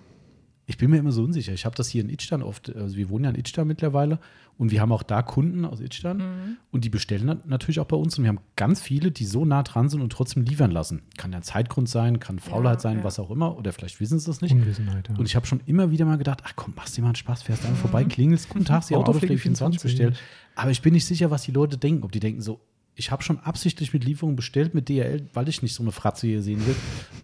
Ich bin mir immer so unsicher. Ich habe das hier in Itstein oft, also wir wohnen ja in Itstein mittlerweile und wir haben auch da Kunden aus Itstein und die bestellen nat- natürlich auch bei uns und wir haben ganz viele, die so nah dran sind und trotzdem liefern lassen. Kann ja Zeitgrund sein, kann Faulheit sein, ja. was auch immer oder vielleicht wissen sie das nicht. Unwissenheit, ja. Und ich habe schon immer wieder mal gedacht, ach komm, machst dir mal einen Spaß, fährst einfach vorbei, klingelst, guten Tag, Sie haben Autopflege 24 bestellt. Aber ich bin nicht sicher, was die Leute denken. Ob die denken so, ich habe schon absichtlich mit Lieferungen bestellt, mit DHL, weil ich nicht so eine Fratze hier sehen will.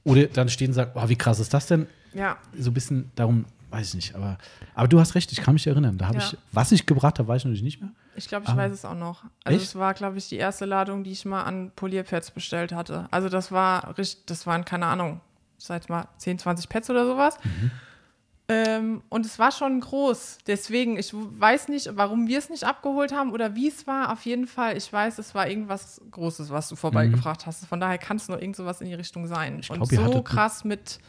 Oder dann stehen und sagen, oh, wie krass ist das denn? ja. So ein bisschen darum, weiß ich nicht. Aber, aber du hast recht, ich kann mich erinnern. Da habe Ja. ich, was ich gebracht habe, weiß ich natürlich nicht mehr. Ich glaube, ich Ah. weiß es auch noch. Also Echt? es war, glaube ich, die erste Ladung, die ich mal an Polierpads bestellt hatte. Also das war richtig, das waren, keine Ahnung, sag jetzt mal 10, 20 Pads oder sowas. Mhm. Ähm, und es war schon groß. Deswegen, ich weiß nicht, warum wir es nicht abgeholt haben oder wie es war. Auf jeden Fall, ich weiß, es war irgendwas Großes, was du vorbeigebracht hast. Von daher kann es nur irgend sowas in die Richtung sein. Ich und glaub, so krass mit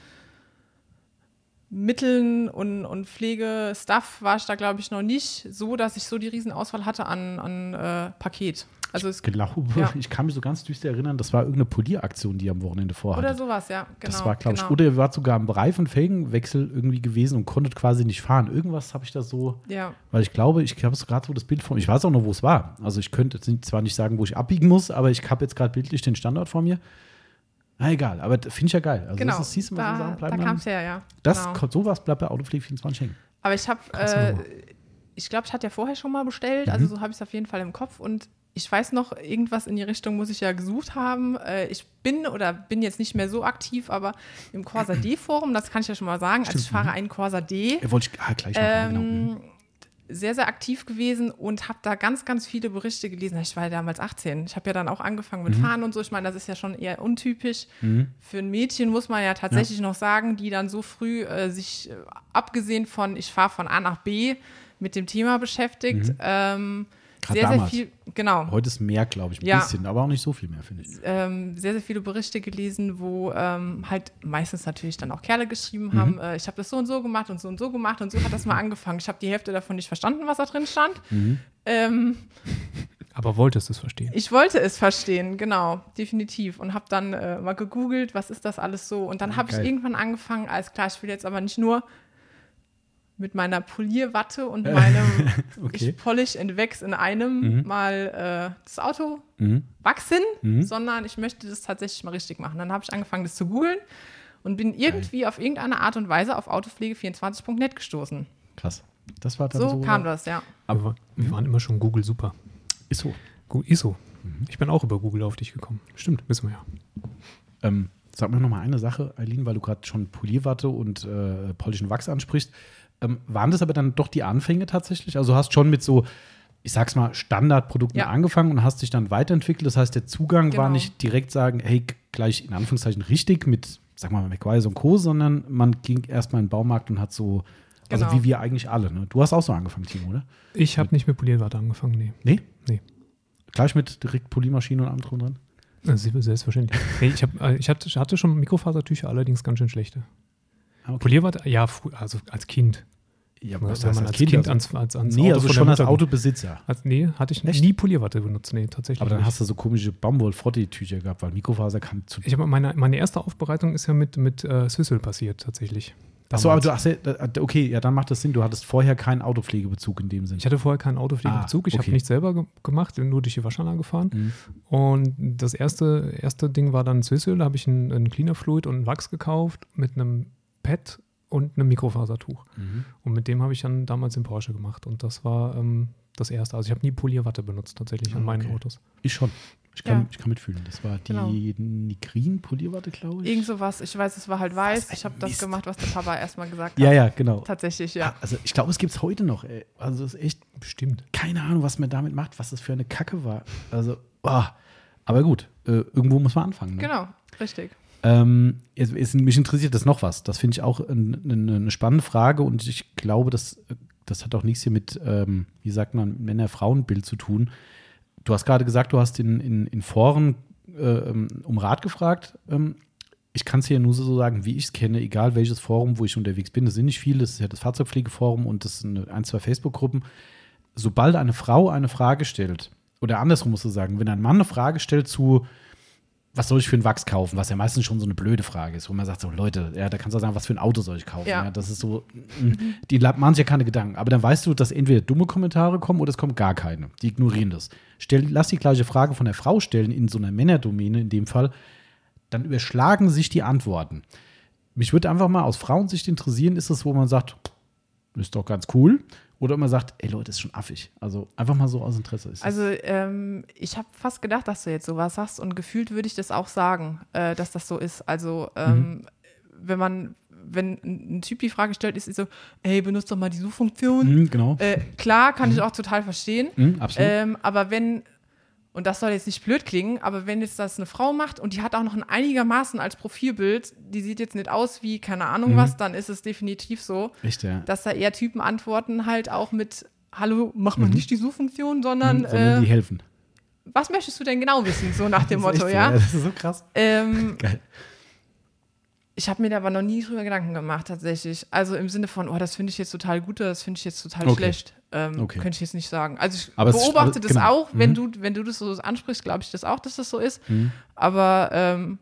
Mitteln und, und Pflegestuff war ich da, glaube ich, noch nicht so, dass ich so die Riesenauswahl hatte an, an äh, Paket. Also es Ich glaube, Ja. ich kann mich so ganz düster erinnern, das war irgendeine Polieraktion, die am Wochenende vorhatte. oder sowas, ja. Genau, das war, glaube ich, genau. oder ihr wart sogar im Reifen- und Felgenwechsel irgendwie gewesen und konntet quasi nicht fahren. Irgendwas habe ich da so, Ja, weil ich glaube, ich habe so gerade so das Bild vor mir. Ich weiß auch noch, wo es war. Also ich könnte jetzt zwar nicht sagen, wo ich abbiegen muss, aber ich habe jetzt gerade bildlich den Standort vor mir. Na egal, aber finde ich ja geil. Also genau. das ist, siehst du, so da Sachen da kam es her, ja. Das, genau. sowas bleibt bei Autopflege 24 hängen. Aber ich habe, äh, ich glaube, ich hatte ja vorher schon mal bestellt, Mhm. also so habe ich es auf jeden Fall im Kopf und ich weiß noch, irgendwas in die Richtung muss ich ja gesucht haben. Äh, ich bin oder bin jetzt nicht mehr so aktiv, aber im Corsa D-Forum, das kann ich ja schon mal sagen, also ich Stimmt, fahre einen Corsa D. Äh, wollte ich ah, gleich noch fragen, genau. Mhm. Sehr, sehr aktiv gewesen und habe da ganz, ganz viele Berichte gelesen. Ich war ja damals 18. Ich habe ja dann auch angefangen mit Fahren und so. Ich meine, das ist ja schon eher untypisch. Für ein Mädchen muss man ja tatsächlich noch sagen, die dann so früh äh, sich, äh, abgesehen von, ich fahre von A nach B, mit dem Thema beschäftigt. Ähm, Sehr damals. viel, genau, Heute ist mehr, glaube ich, ein Ja. bisschen, aber auch nicht so viel mehr, finde ich. ähm, sehr, sehr viele Berichte gelesen, wo ähm, halt meistens natürlich dann auch Kerle geschrieben haben, äh, ich habe das so und so gemacht und so und so gemacht und so hat das mal angefangen. Ich habe die Hälfte davon nicht verstanden, was da drin stand. Ähm, Aber wolltest du es verstehen? ich wollte es verstehen, genau, definitiv. Und habe dann äh, mal gegoogelt, was ist das alles so. Und dann habe ich irgendwann angefangen, alles klar, ich will jetzt aber nicht nur mit meiner Polierwatte und meinem Okay. ich polish and wax in einem mal äh, das Auto Mhm. wachsen, sondern ich möchte das tatsächlich mal richtig machen. Dann habe ich angefangen, das zu googeln und bin irgendwie auf irgendeine Art und Weise auf autopflege24.net gestoßen. Krass. Das war dann So, so. kam das, ja. Aber wir waren immer schon Google super. Ist so. Ist so. Ich bin auch über Google auf dich gekommen. Stimmt, wissen wir ja. Ähm, sag mir noch mal eine Sache, Eileen, weil du gerade schon Polierwatte und äh, polnischen Wachs ansprichst. Ähm, waren das aber dann doch die Anfänge tatsächlich? Also du hast schon mit so, ich sag's mal, Standardprodukten Ja. angefangen und hast dich dann weiterentwickelt. Das heißt, der Zugang war Genau. nicht direkt sagen, hey, gleich in Anführungszeichen richtig mit, sag mal, McWise und Co., sondern man ging erstmal in den Baumarkt und hat so, also Genau. wie wir eigentlich alle. Ne? Du hast auch so angefangen, Timo, oder? Ich habe nicht mit Polierwarte angefangen, nee. Nee? Nee. Gleich mit direkt Poliermaschine und allem drum dran? Selbstverständlich. nee, ich, hab, äh, ich hatte, schon Mikrofasertücher, allerdings ganz schön schlechte. Ah, okay. Polierwarte, ja, also als Kind. Ja, Wenn was man heißt als Kind, Kind? also, ans, ans, ans nee, Auto also schon als Autobesitzer. Als, nee, hatte ich Echt? nie Polierwatte benutzt, nee, tatsächlich. Aber dann nicht. hast du so komische Baumwoll-Frotti-Tücher gehabt, weil Mikrofaser kann zu. ich habe meine, meine erste Aufbereitung ist ja mit, mit äh, Swissel passiert, tatsächlich. Achso, aber du hast ja, okay, ja, dann macht das Sinn. Du hattest vorher keinen Autopflegebezug in dem Sinn. Ich hatte vorher keinen Autopflegebezug. Ah, ich okay. habe nichts selber ge gemacht, nur durch die Waschanlage gefahren. Mhm. Und das erste, erste Ding war dann Swissel. Da habe ich einen, einen Cleaner Fluid und einen Wachs gekauft mit einem Pad und einem Mikrofasertuch. Mhm. Und mit dem habe ich dann damals den Porsche gemacht. Und das war ähm, das erste. Also ich habe nie Polierwatte benutzt tatsächlich an Ah, meinen okay. Autos. Ich schon. Ich kann, Ja. ich kann mitfühlen. Das war die Genau. Nigrin-Polierwatte, glaube ich. Irgend sowas, ich weiß, es war halt weiß. Ich habe das gemacht, was der Papa erstmal gesagt Ja, hat. ja, genau. Tatsächlich, ja. Also ich glaube, es gibt es heute noch. Ey. Also es ist echt Bestimmt. keine Ahnung, was man damit macht, was das für eine Kacke war. Also, oh. aber gut, äh, irgendwo muss man anfangen. Ne? Genau, richtig. Ähm, es, es, mich interessiert das noch was. Das finde ich auch ein, ein, eine spannende Frage und ich glaube, das, das hat auch nichts hier mit, ähm, wie sagt man, Männer-Frauen-Bild zu tun. Du hast gerade gesagt, du hast in, in, in Foren äh, ähm, um Rat gefragt. Ähm, ich kann es hier nur so sagen, wie ich es kenne, egal welches Forum, wo ich unterwegs bin. Das sind nicht viele, das ist ja das Fahrzeugpflegeforum und das sind ein, zwei Facebook-Gruppen. Sobald eine Frau eine Frage stellt, oder andersrum musst du sagen, wenn ein Mann eine Frage stellt zu, was soll ich für einen Wachs kaufen? Was ja meistens schon so eine blöde Frage ist, wo man sagt, so Leute, ja, da kannst du sagen, was für ein Auto soll ich kaufen? Ja. Ja. das ist so, mm, die machen sich ja keine Gedanken. Aber dann weißt du, dass entweder dumme Kommentare kommen oder es kommen gar keine. Die ignorieren das. Stell, lass die gleiche Frage von der Frau stellen, in so einer Männerdomäne in dem Fall, dann überschlagen sich die Antworten. Mich würde einfach mal aus Frauensicht interessieren, ist es, wo man sagt, ist doch ganz cool, oder man sagt, ey Leute, ist schon affig. Also einfach mal so aus Interesse. Ist Also ähm, ich habe fast gedacht, dass du jetzt sowas sagst und gefühlt würde ich das auch sagen, äh, dass das so ist. Also ähm, wenn man, wenn ein Typ die Frage stellt, ist es so, hey, benutzt doch mal die Suchfunktion. Mhm, genau. Äh, klar, kann ich auch total verstehen. Mhm, absolut. Ähm, aber wenn, und das soll jetzt nicht blöd klingen, aber wenn jetzt das eine Frau macht und die hat auch noch ein einigermaßen als Profilbild, die sieht jetzt nicht aus wie keine Ahnung Mhm. was, dann ist es definitiv so, Echt, ja. dass da eher Typen antworten halt auch mit Hallo, mach mal nicht die Suchfunktion, sondern, Mhm, sondern die äh, helfen. was möchtest du denn genau wissen? So nach dem Motto, echt ja. Das ist so krass. Ähm, Geil. Ich habe mir da aber noch nie drüber Gedanken gemacht, tatsächlich. Also im Sinne von, oh, das finde ich jetzt total gut, oder das finde ich jetzt total Okay. schlecht. Ähm, Okay. Könnte ich jetzt nicht sagen. Also ich Aber es ist- beobachte aber- das genau. auch, wenn Mhm. du, wenn du das so ansprichst, glaube ich das auch, dass das so ist. Aber ähm,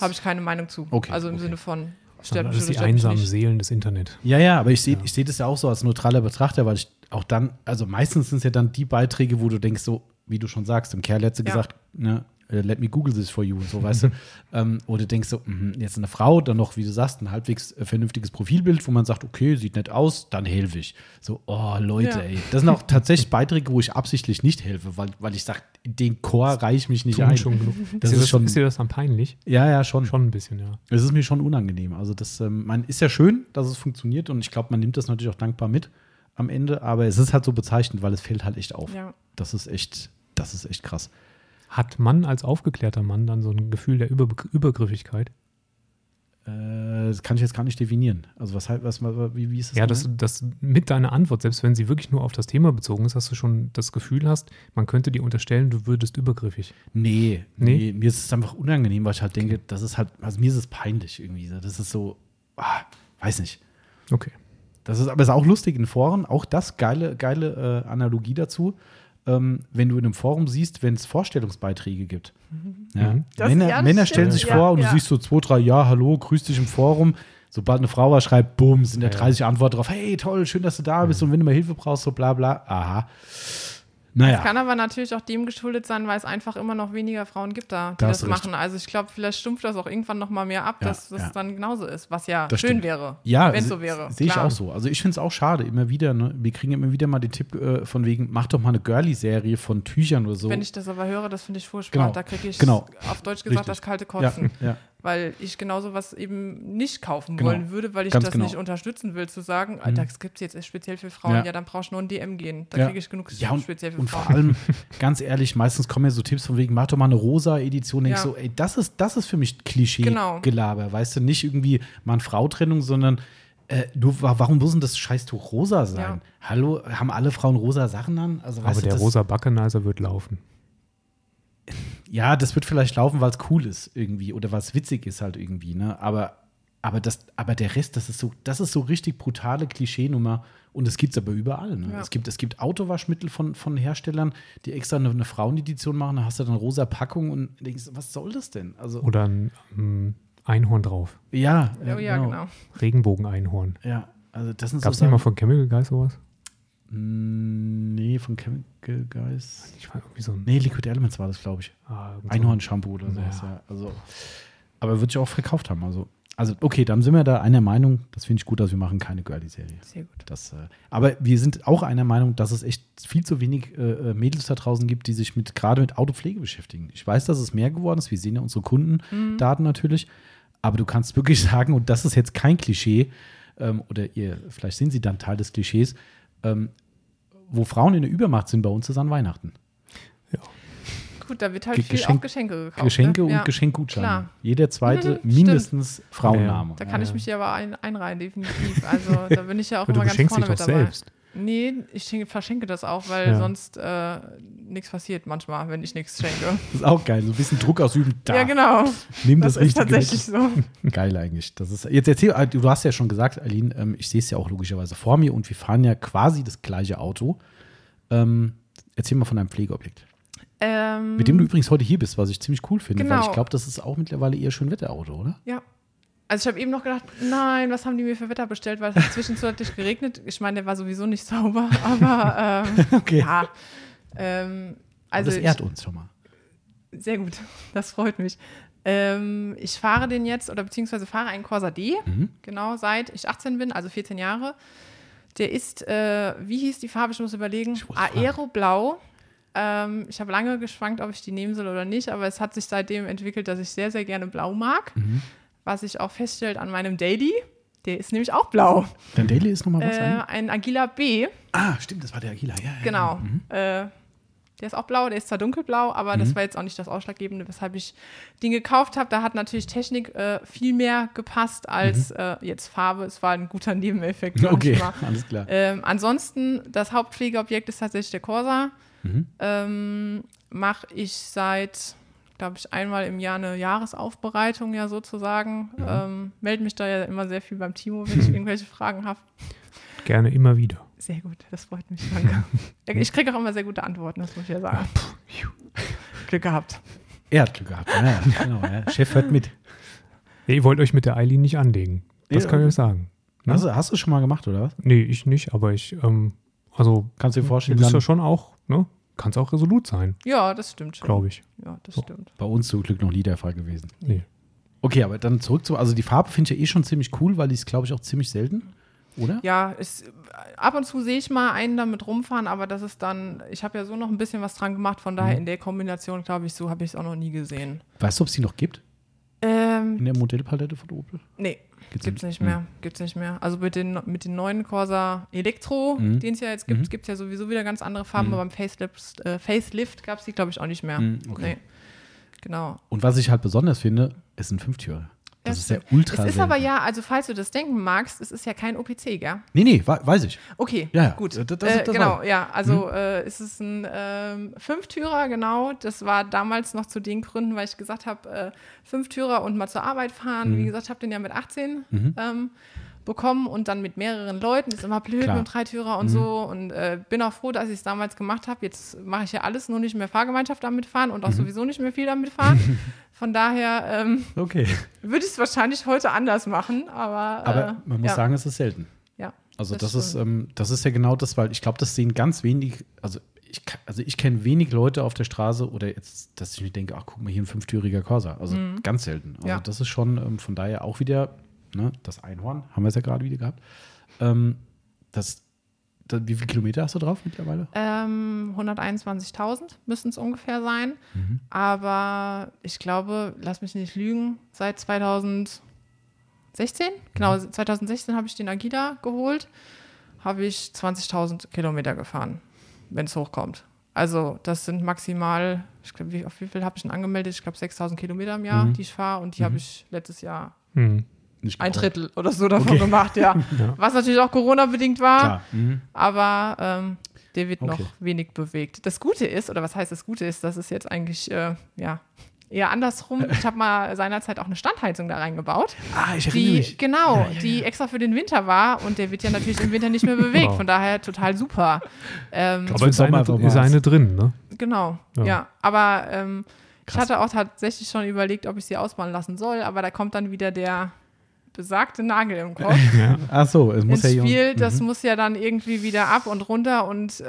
habe ich keine Meinung zu. Okay, also im okay. Sinne von Das stört sind mich oder die einsamen. Seelen des Internet. ja, ja, aber ich sehe ich seh das ja auch so als neutraler Betrachter, weil ich auch dann, also meistens sind es ja dann die Beiträge, wo du denkst, so, wie du schon sagst, dem Kerl letzte Ja. gesagt, ne, let me Google this for you und so, weißt du. Ähm, oder du denkst so, mhm, jetzt eine Frau, dann noch, wie du sagst, ein halbwegs äh, vernünftiges Profilbild, wo man sagt, okay, sieht nett aus, dann helfe ich. So, oh, Leute, Ja. ey. Das sind auch tatsächlich Beiträge, wo ich absichtlich nicht helfe, weil, weil ich sage, den Chor reiche ich mich nicht ein. schon genug. Das ist, ist dir schon- ist dir das dann peinlich? Ja, ja, schon. Schon ein bisschen, ja. Es ist mir schon unangenehm. Also das ähm, man ist ja schön, dass es funktioniert und ich glaube, man nimmt das natürlich auch dankbar mit. am Ende, aber es ist halt so bezeichnend, weil es fällt halt echt auf. Ja. Das ist echt, das ist echt krass. Hat man als aufgeklärter Mann dann so ein Gefühl der Über Übergriffigkeit? Äh, das kann ich jetzt gar nicht definieren. Also was halt, was, wie, wie ist das? Ja, dass, dass mit deiner Antwort, selbst wenn sie wirklich nur auf das Thema bezogen ist, dass du schon das Gefühl hast, man könnte dir unterstellen, du würdest übergriffig. Nee, Nee? nee, mir ist es einfach unangenehm, weil ich halt denke, das ist halt, also mir ist es peinlich irgendwie. Das ist so, ah, weiß nicht. Okay. Das ist aber ist auch lustig in Foren, auch das geile, geile äh, Analogie dazu. Ähm, wenn du in einem Forum siehst, wenn es Vorstellungsbeiträge gibt. Ja. Mhm. Das- Männer, ja, das Männer stellen sich Ja, vor und du siehst so zwei, drei, ja, hallo, grüß dich im Forum. Sobald eine Frau was schreibt, bumm, sind da Ja. 30 Antworten drauf. Hey, toll, schön, dass du da bist und wenn du mal Hilfe brauchst, so bla bla. Aha. Naja. Das kann aber natürlich auch dem geschuldet sein, weil es einfach immer noch weniger Frauen gibt da, die Da das recht. machen. Also ich glaube, vielleicht stumpft das auch irgendwann noch mal mehr ab, Ja, dass das ja. dann genauso ist, was ja Das schön stimmt. wäre, Ja, wenn es so wäre. Sehe ich auch so. Also ich finde es auch schade, immer wieder. Ne? Wir kriegen immer wieder mal den Tipp äh, von wegen, mach doch mal eine Girly-Serie von Tüchern oder so. Wenn ich das aber höre, das finde ich furchtbar. Genau. Da kriege ich Genau. auf Deutsch gesagt Richtig. das kalte Kotzen. ja. Weil ich genau sowas eben nicht kaufen Genau. wollen würde, weil ich Ganz das genau. nicht unterstützen will, zu sagen, ah, das gibt es jetzt speziell für Frauen, Ja. ja, dann brauchst du nur ein DM gehen. Da Ja. kriege ich genug Ja, und, speziell für und vor Frauen. allem, ganz ehrlich, meistens kommen ja so Tipps von wegen, mach doch mal eine rosa Edition. Denk ich Ja. so, ey, das ist, das ist für mich Genau. Klischee-Gelaber. Weißt du, nicht irgendwie Mann-Frau-Trennung, sondern äh, du, wa- warum muss denn das Scheißtuch rosa sein? Ja. Hallo, haben alle Frauen rosa Sachen an? Also, weißt Aber du, der das, rosa Backenizer wird laufen. Ja, das wird vielleicht laufen, weil es cool ist irgendwie oder weil es witzig ist halt irgendwie, ne? Aber, aber, das, aber der Rest, das ist so, das ist so richtig brutale Klischeenummer und das gibt es aber überall. Ne? Ja. Es, gibt, es gibt Autowaschmittel von, von Herstellern, die extra eine, eine Frauenedition machen, da hast du dann rosa Packung und denkst, was soll das denn? Also, Oder ein ähm, Einhorn drauf. ja, Oh ja, genau. Regenbogen-Einhorn. Ja, also das sind Gab es so nicht mal von Chemical Guys sowas? Mm, Nee, von Chemical Guys. Ich war irgendwie so ein Nee, Liquid Elements war das, glaube ich. ah, Einhorn-Shampoo oder sowas, Ja. ja. Also, aber wird sich auch verkauft haben. Also, also, okay, dann sind wir da einer Meinung. Das finde ich gut, dass wir machen keine Girlie-Serie. Sehr gut. Das, äh, aber wir sind auch einer Meinung, dass es echt viel zu wenig äh, äh, Mädels da draußen gibt, die sich mit gerade mit Autopflege beschäftigen. Ich weiß, dass es mehr geworden ist. Wir sehen ja unsere Kundendaten natürlich. Aber du kannst wirklich sagen, und das ist jetzt kein Klischee, ähm, oder ihr, vielleicht sind sie dann Teil des Klischees, ähm, wo Frauen in der Übermacht sind bei uns, ist an Weihnachten. Gut, da wird halt Ge- viel Geschenk- auch Geschenke gekauft. Geschenke ne? und ja. Geschenkgutscheine. Klar. Jeder zweite Mhm, stimmt. mindestens Frauenname. Da kann Ja, ich ja. mich hier aber ein, einreihen, definitiv. Also da bin ich ja auch immer ganz vorne dich mit doch dabei. selbst. Nee, ich schenke, verschenke das auch, weil Ja. sonst äh, nichts passiert manchmal, wenn ich nichts schenke. Das ist auch geil, so ein bisschen Druck ausüben. Da, Ja, genau. nimm Das, das, ist Richtige mit. tatsächlich so. Geil eigentlich. Das ist, jetzt erzähl, äh, du hast ja schon gesagt, Aline, ähm, ich sehe es ja auch logischerweise vor mir und wir fahren ja quasi das gleiche Auto. Ähm, erzähl mal von deinem Pflegeobjekt. Ähm, Mit dem du übrigens heute hier bist, was ich ziemlich cool finde, weil Genau. ich glaube, das ist auch mittlerweile eher Schönwetterauto, oder? Ja. Also ich habe eben noch gedacht, nein, was haben die mir für Wetter bestellt, weil es hat zwischenzeitlich geregnet. Ich meine, der war sowieso nicht sauber, aber ähm, Okay. ja. Ähm, Also also das ich, ehrt uns schon mal. Sehr gut, das freut mich. Ähm, ich fahre den jetzt, oder beziehungsweise fahre einen Corsa D, Mhm. genau seit ich 18 bin, also 14 Jahre. Der ist, äh, wie hieß die Farbe, ich muss überlegen, Ich. Aeroblau. Ähm, ich habe lange geschwankt, ob ich die nehmen soll oder nicht, aber es hat sich seitdem entwickelt, dass ich sehr, sehr gerne blau mag. Mhm. Was sich auch feststellt an meinem Daily. Der ist nämlich auch blau. Dein Daily ist nochmal was? Äh, ein? Agila B, Ah, stimmt, das war der Agila. Ja, ja, genau. Mhm. Äh, der ist auch blau, der ist zwar dunkelblau, aber das war jetzt auch nicht das Ausschlaggebende, weshalb ich den gekauft habe. Da hat natürlich Technik äh, viel mehr gepasst als äh, jetzt Farbe. Es war ein guter Nebeneffekt. Okay, manchmal. alles klar. Ähm, ansonsten, das Hauptpflegeobjekt ist tatsächlich der Corsa. Mhm. Ähm, Mache ich seit, glaube ich, einmal im Jahr eine Jahresaufbereitung ja sozusagen. Mhm. Ähm, melde mich da ja immer sehr viel beim Timo, wenn ich irgendwelche Fragen habe. Gerne immer wieder. Sehr gut, das freut mich. Danke. Ich kriege auch immer sehr gute Antworten, das muss ich ja sagen. Glück gehabt. Er hat Glück gehabt. Ja, genau, ja. Chef hört mit. Ja, ihr wollt euch mit der Eileen nicht anlegen. Das Ja, kann ich euch sagen. Ne? Hast, du- hast du schon mal gemacht, oder was? Nee, ich nicht, aber ich, ähm, also, Kannst du dir du vorstellen, bist dann, ja schon auch, ne? Kannst auch resolut sein, Ja, das stimmt schon. glaube ich. Ja, das So. stimmt. bei uns zum Glück noch nie der Fall gewesen. Nee. Okay, aber dann zurück zu, also die Farbe finde ich ja eh schon ziemlich cool, weil die ist, glaube ich, auch ziemlich selten, oder? Ja, es, ab und zu sehe ich mal einen damit rumfahren, aber das ist dann, ich habe ja so noch ein bisschen was dran gemacht, von daher in der Kombination, glaube ich, so habe ich es auch noch nie gesehen. Weißt du, ob es die noch gibt? Ähm, in der Modellpalette von Opel? nee, Gibt's gibt's nicht. nicht mehr. Gibt's nicht mehr. Also mit den, mit den neuen Corsa Elektro, Mhm. den es ja jetzt gibt, Mhm. gibt es ja sowieso wieder ganz andere Farben, Mhm. aber beim Facelift, äh, Facelift gab es die, glaube ich, auch nicht mehr. Mhm, okay. Nee. Genau. Und was ich halt besonders finde, ist ein Fünftürer. Das Ja, ist ja ultra Es ist aber ja, also falls du das denken magst, es ist ja kein OPC, gell? Nee, nee, we- weiß ich. Okay, Ja, ja. gut. Das- das- äh, das genau, ja. Also äh, es ist ein ähm, Fünftürer, genau. Das war damals noch zu den Gründen, weil ich gesagt habe, äh, Fünftürer und mal zur Arbeit fahren. Mhm. Wie gesagt, habe den ja mit 18 ähm, bekommen und dann mit mehreren Leuten. Ist immer blöd Klar. mit dem Dreitürer Mhm. und so. Und äh, bin auch froh, dass ich es damals gemacht habe. Jetzt mache ich ja alles, nur nicht mehr Fahrgemeinschaft damit fahren und auch Mhm. sowieso nicht mehr viel damit fahren. Von daher ähm, Okay. würde ich es wahrscheinlich heute anders machen, aber, Aber äh, man muss ja. sagen, es ist selten. ja. Also das, Das ist, ähm, das ist ja genau das, weil ich glaube, das sehen ganz wenig, also ich, also ich kenne wenig Leute auf der Straße oder jetzt, dass ich mir denke, ach guck mal, hier ein fünftüriger Corsa. Also ganz selten. Also Mhm. Ja. das ist schon ähm, von daher auch wieder, ne, das Einhorn, haben wir es ja gerade wieder gehabt. Ähm, das, da, wie viele Kilometer hast du drauf mittlerweile? Ähm, 121.000 müssen es ungefähr sein. Mhm. Aber ich glaube, lass mich nicht lügen, seit 2016, genau, Mhm. 2016 habe ich den Agida geholt, habe ich 20.000 Kilometer gefahren, wenn es hochkommt. Also das sind maximal, ich glaube, wie, auf wie viel habe ich denn angemeldet? Ich glaube 6.000 Kilometer im Jahr, Mhm. die ich fahre und die habe ich letztes Jahr Hm. Nicht ein. Drittel oder so davon Okay. gemacht, ja. Ja. Was natürlich auch Corona-bedingt war. Mhm. Aber ähm, der wird Okay. noch wenig bewegt. Das Gute ist, oder was heißt das Gute ist, das ist jetzt eigentlich äh, ja, eher andersrum. Ich habe mal seinerzeit auch eine Standheizung da reingebaut, Ah, ich erinnere die mich. genau, die extra für den Winter war und der wird ja natürlich im Winter nicht mehr bewegt. Wow. Von daher total super. Ähm, Aber ist Sommer eine, war ist eine drin, ne? genau, Ja. ja. Aber ähm, ich hatte auch tatsächlich schon überlegt, ob ich sie ausbauen lassen soll, aber da kommt dann wieder der besagte Nagel im Kopf. Ja. Ach so, es muss ins ja Spiel. Mhm. Das muss ja dann irgendwie wieder ab und runter und äh,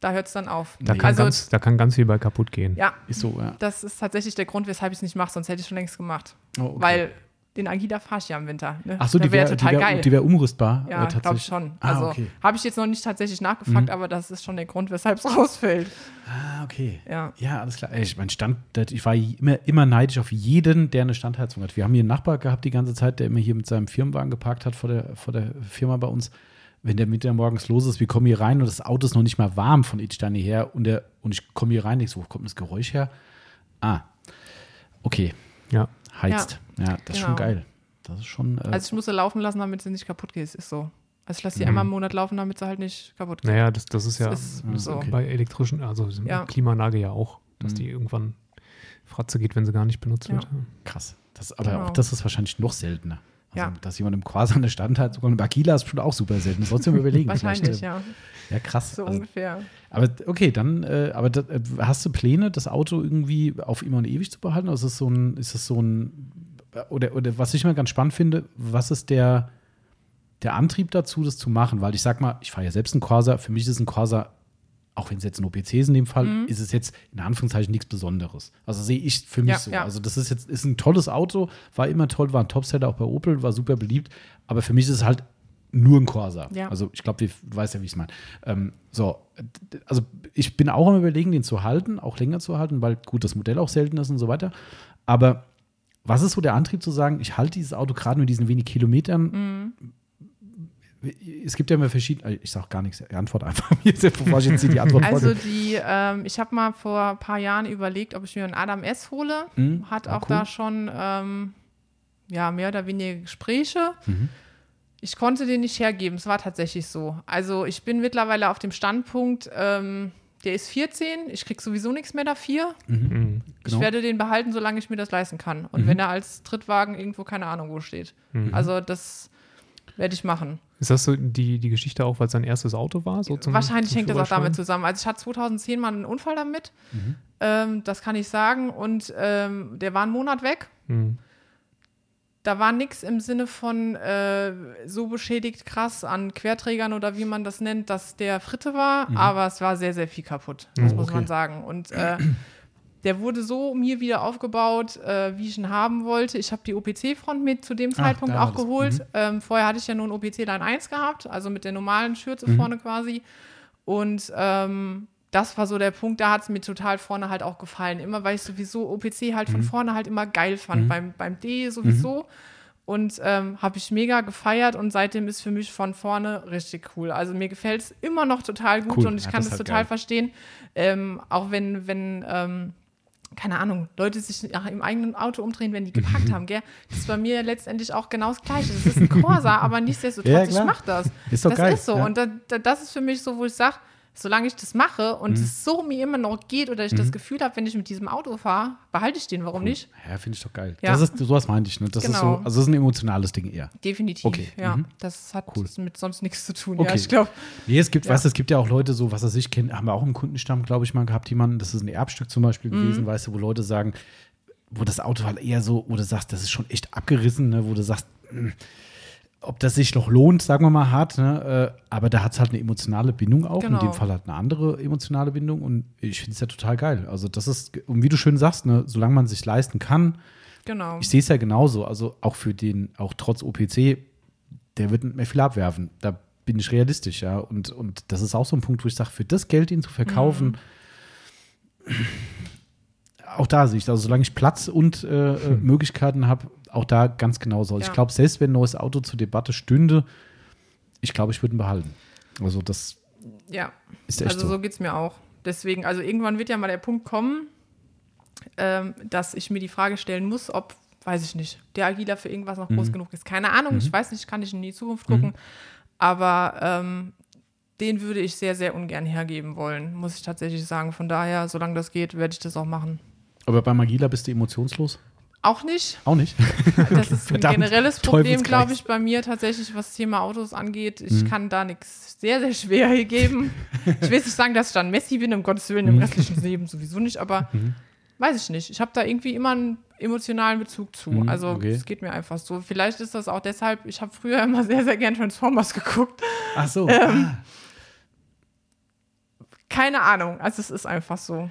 da hört es dann auf. Da, kann also, ganz, da kann ganz viel bei kaputt gehen. ja, Ist so, ja. das ist tatsächlich der Grund, weshalb ich es nicht mache, sonst hätte ich es schon längst gemacht. Oh, okay. Weil den Agida fahre ich ja im Winter. Ne? Ach so, die wär wäre total wär, geil. die wär umrüstbar. ja, äh, glaube ich tatsächlich. schon. Ah, Also okay. habe ich jetzt noch nicht tatsächlich nachgefragt, Mhm. aber das ist schon der Grund, weshalb es rausfällt. Ah, okay. Ja. Ja, alles klar. Ey, Ich, mein Stand, ich war immer, immer neidisch auf jeden, der eine Standheizung hat. Wir haben hier einen Nachbar gehabt die ganze Zeit, der immer hier mit seinem Firmenwagen geparkt hat vor der, vor der Firma bei uns. Wenn der Mittag morgens los ist, wir kommen hier rein und das Auto ist noch nicht mal warm von Idsteine her und, der, und ich komme hier rein, denke so, wo kommt das Geräusch her? Ah, okay, Ja. Heizt. Ja, das ist schon Genau. geil. Das ist schon. Äh, Also ich muss sie laufen lassen, damit sie nicht kaputt geht. Ist so. Also ich lasse sie Mhm. einmal im Monat laufen, damit sie halt nicht kaputt geht. Naja, das, das ist ja Das ist Ja, so. bei elektrischen, also Ja. Klimaanlage ja auch, dass Mhm. die irgendwann Fratze geht, wenn sie gar nicht benutzt Ja. wird. krass. Das, aber Genau. auch das ist wahrscheinlich noch seltener. Also, Ja. dass jemand im Quasar eine Standheizung und im Aquila ist schon auch super selten. Das sollst überlegen. Wahrscheinlich, vielleicht. ja. Ja, krass. So Also, ungefähr. Aber okay, dann, äh, aber da, äh, hast du Pläne, das Auto irgendwie auf immer und ewig zu behalten? Oder ist es so ein, ist es so ein, oder, oder was ich mal ganz spannend finde, was ist der, der Antrieb dazu, das zu machen? Weil ich sag mal, ich fahre ja selbst einen Corsa, für mich ist ein Corsa, auch wenn es jetzt ein OPC ist in dem Fall, Mhm. ist es jetzt in Anführungszeichen nichts Besonderes. Also sehe ich für mich Ja, so. ja. Also das ist jetzt, ist ein tolles Auto, war immer toll, war ein Topseller auch bei Opel, war super beliebt, aber für mich ist es halt nur ein Corsa. Ja. Also ich glaube, du weißt ja, wie ich es meine. Ähm, so, also ich bin auch am überlegen, den zu halten, auch länger zu halten, weil gut, das Modell auch selten ist und so weiter. Aber was ist so der Antrieb zu sagen, ich halte dieses Auto gerade mit diesen wenig Kilometern? Mhm. Es gibt ja immer verschiedene, ich sage gar nichts, Antwort einfach mir, bevor ich jetzt die Antwort Also die, ähm, ich habe mal vor ein paar Jahren überlegt, ob ich mir einen Adam S hole. Mhm. Hat Ah, auch cool. da schon ähm, ja, mehr oder weniger Gespräche. Mhm. Ich konnte den nicht hergeben, es war tatsächlich so. Also ich bin mittlerweile auf dem Standpunkt, ähm, der ist 14, ich krieg sowieso nichts mehr dafür. Mhm. Genau. Ich werde den behalten, solange ich mir das leisten kann. Und Mhm. wenn er als Trittwagen irgendwo keine Ahnung wo steht. Mhm. Also das werde ich machen. Ist das so die, die Geschichte auch, weil es sein erstes Auto war? So zum, Wahrscheinlich zum hängt das auch damit zusammen. Also ich hatte 2010 mal einen Unfall damit. Mhm. Ähm, das kann ich sagen. Und ähm, der war einen Monat weg. Mhm. Da war nichts im Sinne von äh, so beschädigt krass an Querträgern oder wie man das nennt, dass der Fritte war, aber es war sehr, sehr viel kaputt. Das Mhm, muss okay. man sagen. Und äh, der wurde so mir wieder aufgebaut, äh, wie ich ihn haben wollte. Ich habe die OPC-Front mit zu dem Ah, Zeitpunkt war auch geholt. Mhm. Ähm, vorher hatte ich ja nur ein OPC Line 1 gehabt, also mit der normalen Schürze Mhm. vorne quasi. Und ähm, das war so der Punkt, da hat es mir total vorne halt auch gefallen. Immer weil ich sowieso OPC halt von vorne halt immer geil fand. Beim, beim D sowieso. Und ähm, habe ich mega gefeiert und seitdem ist für mich von vorne richtig cool. Also mir gefällt es immer noch total gut Cool. und ich Ja, kann das das, halt total geil. verstehen. Ähm, auch wenn, wenn ähm, keine Ahnung, Leute sich ja, im eigenen Auto umdrehen, wenn die geparkt haben, gell? Das ist bei mir letztendlich auch genau das Gleiche. Das ist ein Corsa, aber nichtsdestotrotz, Ja, ich mache das. Ist doch das geil, ist so. ja. Und da, da, das ist für mich so, wo ich sage, solange ich das mache und Mhm. es so mir immer noch geht oder ich das Gefühl habe, wenn ich mit diesem Auto fahre, behalte ich den, warum nicht? Ja, finde ich doch geil. Ja. Das ist, sowas meinte ich. Ne? Das ist so, Genau. also das ist ein emotionales Ding eher. Definitiv, Okay, ja. mhm. Das hat Cool. mit sonst nichts zu tun. Ja, Okay. ich glaube. Nee, es gibt, Ja. weißt du, es gibt ja auch Leute, so, was er sich kennt, haben wir auch im Kundenstamm, glaube ich, mal gehabt, jemanden, das ist ein Erbstück zum Beispiel Mhm. gewesen, weißt du, wo Leute sagen, wo das Auto halt eher so, wo du sagst, das ist schon echt abgerissen, ne, wo du sagst, mh, ob das sich noch lohnt, sagen wir mal hart, ne, äh, aber da hat es halt eine emotionale Bindung auch, in Genau. dem Fall halt eine andere emotionale Bindung und ich finde es ja total geil. Also das ist, und wie du schön sagst, ne, solange man sich leisten kann, Genau. ich sehe es ja genauso, also auch für den, auch trotz OPC, der wird nicht mehr viel abwerfen. Da bin ich realistisch, ja. Und, und das ist auch so ein Punkt, wo ich sage, für das Geld ihn zu verkaufen, auch da sehe ich, also solange ich Platz und äh, äh, Möglichkeiten habe, auch da ganz genauso. Also Ja. Ich glaube, selbst wenn ein neues Auto zur Debatte stünde, ich glaube, ich würde ihn behalten. Also das Ja. ist echt Also so so. geht es mir auch. Deswegen, also irgendwann wird ja mal der Punkt kommen, ähm, dass ich mir die Frage stellen muss, ob, weiß ich nicht, der Agila für irgendwas noch Mhm. groß genug ist. Keine Ahnung, ich weiß nicht, kann ich in die Zukunft gucken. Aber ähm, den würde ich sehr, sehr ungern hergeben wollen, muss ich tatsächlich sagen. Von daher, solange das geht, werde ich das auch machen. Aber bei Magila bist du emotionslos? Auch nicht. Auch nicht? Das ist ein generelles Problem, glaube ich, bei mir tatsächlich, was das Thema Autos angeht. Mhm. Ich kann da nichts sehr, sehr schwer hier geben. Ich will jetzt nicht sagen, dass ich dann Messi bin, um Gottes Willen, im Mhm. restlichen Leben sowieso nicht, aber weiß ich nicht. Ich habe da irgendwie immer einen emotionalen Bezug zu. Mhm, also okay. es geht mir einfach so. Vielleicht ist das auch deshalb, ich habe früher immer sehr, sehr gern Transformers geguckt. Ach so. Ähm, ah. Keine Ahnung. Also es ist einfach so.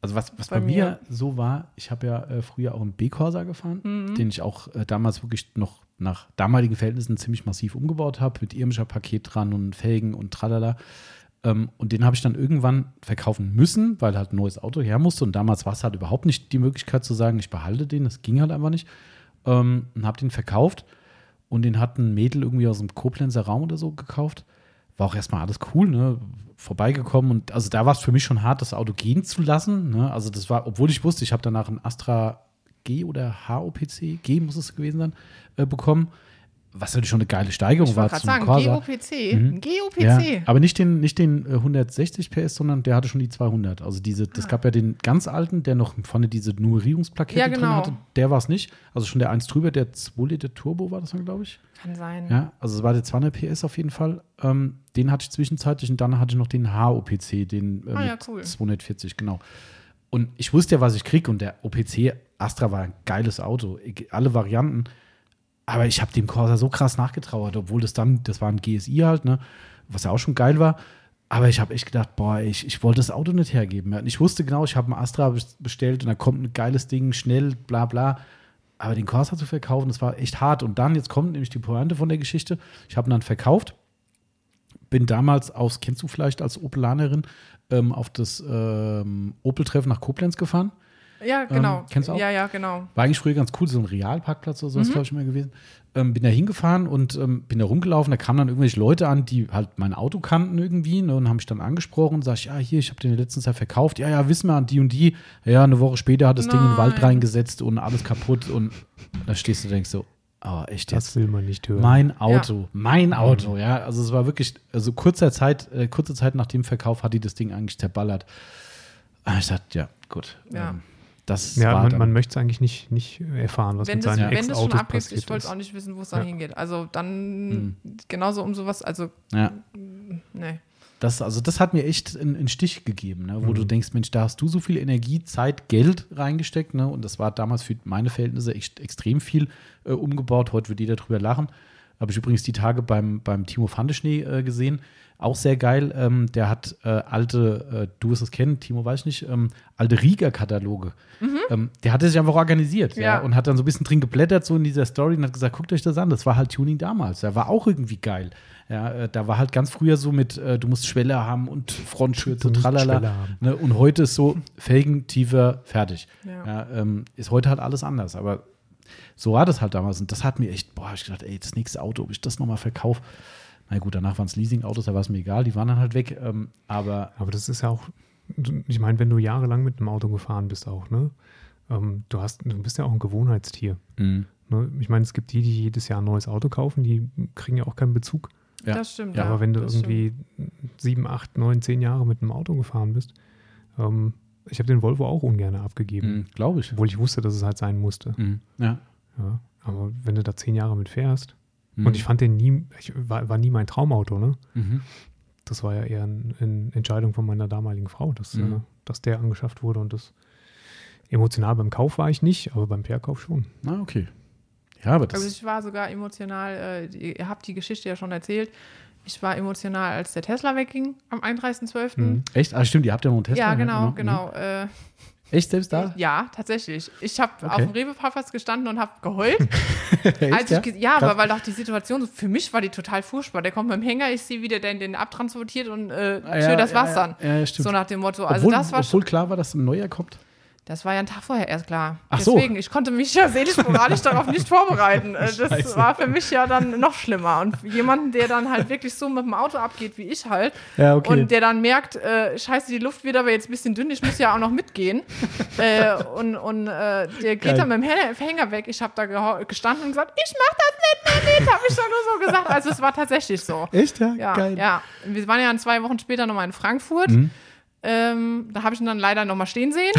Also was, was bei, Bei mir. so war, ich habe ja äh, früher auch einen B-Corsa gefahren, Mhm. den ich auch äh, damals wirklich noch nach damaligen Verhältnissen ziemlich massiv umgebaut habe, mit irmischer Paket dran und Felgen und tralala. Ähm, und den habe ich dann irgendwann verkaufen müssen, weil halt ein neues Auto her musste. Und damals war es halt überhaupt nicht die Möglichkeit zu sagen, ich behalte den. Das ging halt einfach nicht. Ähm, und habe den verkauft. Und den hat ein Mädel irgendwie aus dem Koblenzer Raum oder so gekauft. War auch erstmal alles cool, ne? Vorbeigekommen. Und also da war es für mich schon hart, das Auto gehen zu lassen. Ne? Also das war, obwohl ich wusste, ich habe danach ein Astra G oder HOPC, G muss es gewesen sein, äh, bekommen. Was natürlich schon eine geile Steigerung Ich war wollte gerade zum sagen, Corsa. GOPC. Mhm. GOPC. Ja, aber nicht den, nicht den äh, 160 PS, sondern der hatte schon die 200. Also diese, das Ah. gab ja den ganz alten, der noch vorne diese Nummerierungsplakette Ja, drin genau. hatte. Der war es nicht. Also schon der 1 drüber, der 2 Liter Turbo war das dann, glaube ich. Kann sein. Ja, also es war der 200 PS auf jeden Fall. Ähm, den hatte ich zwischenzeitlich und dann hatte ich noch den HOPC, den äh, Ah, ja, cool. 240, genau. Und ich wusste ja, was ich kriege und der OPC Astra war ein geiles Auto, alle Varianten. Aber ich habe dem Corsa so krass nachgetrauert, obwohl das dann, das war ein GSI halt, ne, was ja auch schon geil war. Aber ich habe echt gedacht, boah, ich, ich wollte das Auto nicht hergeben. Ich wusste genau, ich habe einen Astra bes- bestellt und da kommt ein geiles Ding, schnell, bla bla. Aber den Corsa zu verkaufen, das war echt hart. Und dann, jetzt kommt nämlich die Pointe von der Geschichte. Ich habe ihn dann verkauft, bin damals aus, kennst du vielleicht als Opelanerin, ähm, auf das ähm, Opel-Treffen nach Koblenz gefahren. Ja, genau. Ähm, kennst du auch? Ja, ja, genau. War eigentlich früher ganz cool, so ein Realparkplatz oder Mhm. sowas, glaube ich, immer gewesen. Ähm, bin da hingefahren und ähm, bin da rumgelaufen. Da kamen dann irgendwelche Leute an, die halt mein Auto kannten irgendwie ne, und haben mich dann angesprochen und sag ich, ja, hier, ich habe den letztens ja verkauft. Ja, ja, wissen wir, an die und die. Ja, eine Woche später hat das Ding in den Wald Nein. reingesetzt und alles kaputt. Und da stehst du und denkst so, oh, echt jetzt? Das will man nicht hören. Mein Auto, mein Auto, ja. Also es war wirklich, also kurzer Zeit, äh, kurze Zeit nach dem Verkauf hat die das Ding eigentlich zerballert. Ah, Ich dachte, ja, gut. Ja. Ähm, das ja, war man, man möchte es eigentlich nicht, nicht erfahren, was Wenn mit das, seinen wenn das schon passiert ich wollte ist. auch nicht wissen, wo es dann Ja. hingeht. Also dann Hm. genauso um sowas, also ja. nee. Das, also das hat mir echt einen, einen Stich gegeben, ne, wo Mhm. du denkst, Mensch, da hast du so viel Energie, Zeit, Geld reingesteckt, ne, und das war damals für meine Verhältnisse echt extrem viel äh, umgebaut. Heute wird jeder drüber lachen. Habe ich übrigens die Tage beim, beim Timo Fandeschnee äh, gesehen. Auch sehr geil. Ähm, der hat äh, alte, äh, du wirst es kennen, Timo weiß ich nicht, ähm, alte Rieger-Kataloge. Ähm, der hatte sich einfach organisiert ja. Ja. und hat dann so ein bisschen drin geblättert, so in dieser Story und hat gesagt, guckt euch das an. Das war halt Tuning damals. Der war auch irgendwie geil. Ja, äh, da war halt ganz früher so mit, äh, du musst Schwelle haben und Frontschürze, tralala. Ne? Und heute ist so Felgen, tiefer, fertig. Ja. Ja, ähm, ist heute halt alles anders. Aber so war das halt damals. Und das hat mir echt, boah, ich gedacht, ey, das nächste Auto, ob ich das nochmal verkaufe. Na gut, danach waren es Leasing-Autos, da war es mir egal, die waren dann halt weg. Ähm, aber Aber das ist ja auch, ich meine, wenn du jahrelang mit einem Auto gefahren bist auch, ne? Ähm, du hast, du bist ja auch ein Gewohnheitstier. mh, Ne? Ich meine, es gibt die, die jedes Jahr ein neues Auto kaufen, die kriegen ja auch keinen Bezug. Ja. Das stimmt. Ja, Ja, Aber wenn du irgendwie sieben, acht, neun, zehn Jahre mit einem Auto gefahren bist, ähm, ich habe den Volvo auch ungern abgegeben, glaube ich. obwohl ich wusste, dass es halt sein musste. Mhm. Ja. Ja. Aber wenn du da zehn Jahre mit fährst, Mhm. und ich fand den nie, ich, war, war nie mein Traumauto, ne? Mhm. Das war ja eher eine eine Entscheidung von meiner damaligen Frau, dass, Mhm. äh, dass der angeschafft wurde und das emotional beim Kauf war ich nicht, aber beim Verkauf schon. Na, okay. Ja, aber das. Also ich war sogar emotional, äh, ihr habt die Geschichte ja schon erzählt. Ich war emotional, als der Tesla wegging am 31.12. Mhm. echt? Ah, stimmt, ihr habt ja noch einen Tesla. Ja, genau, Mhm. genau. Äh, Echt selbst da? ja, tatsächlich. Ich habe Okay. auf dem Rewe-Parkplatz gestanden und habe geheult. Echt, ja? ja, aber weil auch die Situation, so- für mich war die total furchtbar. Der kommt mit dem Hänger, ich sehe, wie der den, den abtransportiert und äh, Ah, schön das ja, war's ja, dann. Ja, ja, stimmt. So nach dem Motto. Also obwohl, das war obwohl klar war, dass ein neuer kommt. Das war ja ein Tag vorher erst klar. Ach so. Deswegen, ich konnte mich ja seelisch moralisch darauf nicht vorbereiten. Äh, Das Scheiße. war für mich ja dann noch schlimmer. Und jemanden, der dann halt wirklich so mit dem Auto abgeht, wie ich halt, Ja, okay. und der dann merkt, äh, scheiße, die Luft wird aber jetzt ein bisschen dünn, ich muss ja auch noch mitgehen. äh, und und äh, der geht Geil. dann mit dem Hänger, weg. Ich habe da gestanden und gesagt, ich mach das nicht mehr mit, habe ich doch nur so gesagt. Also es war tatsächlich so. Echt, ja? Ja, Geil. ja. Wir waren ja dann zwei Wochen später nochmal in Frankfurt. Mhm. Ähm, da habe ich ihn dann leider nochmal stehen sehen.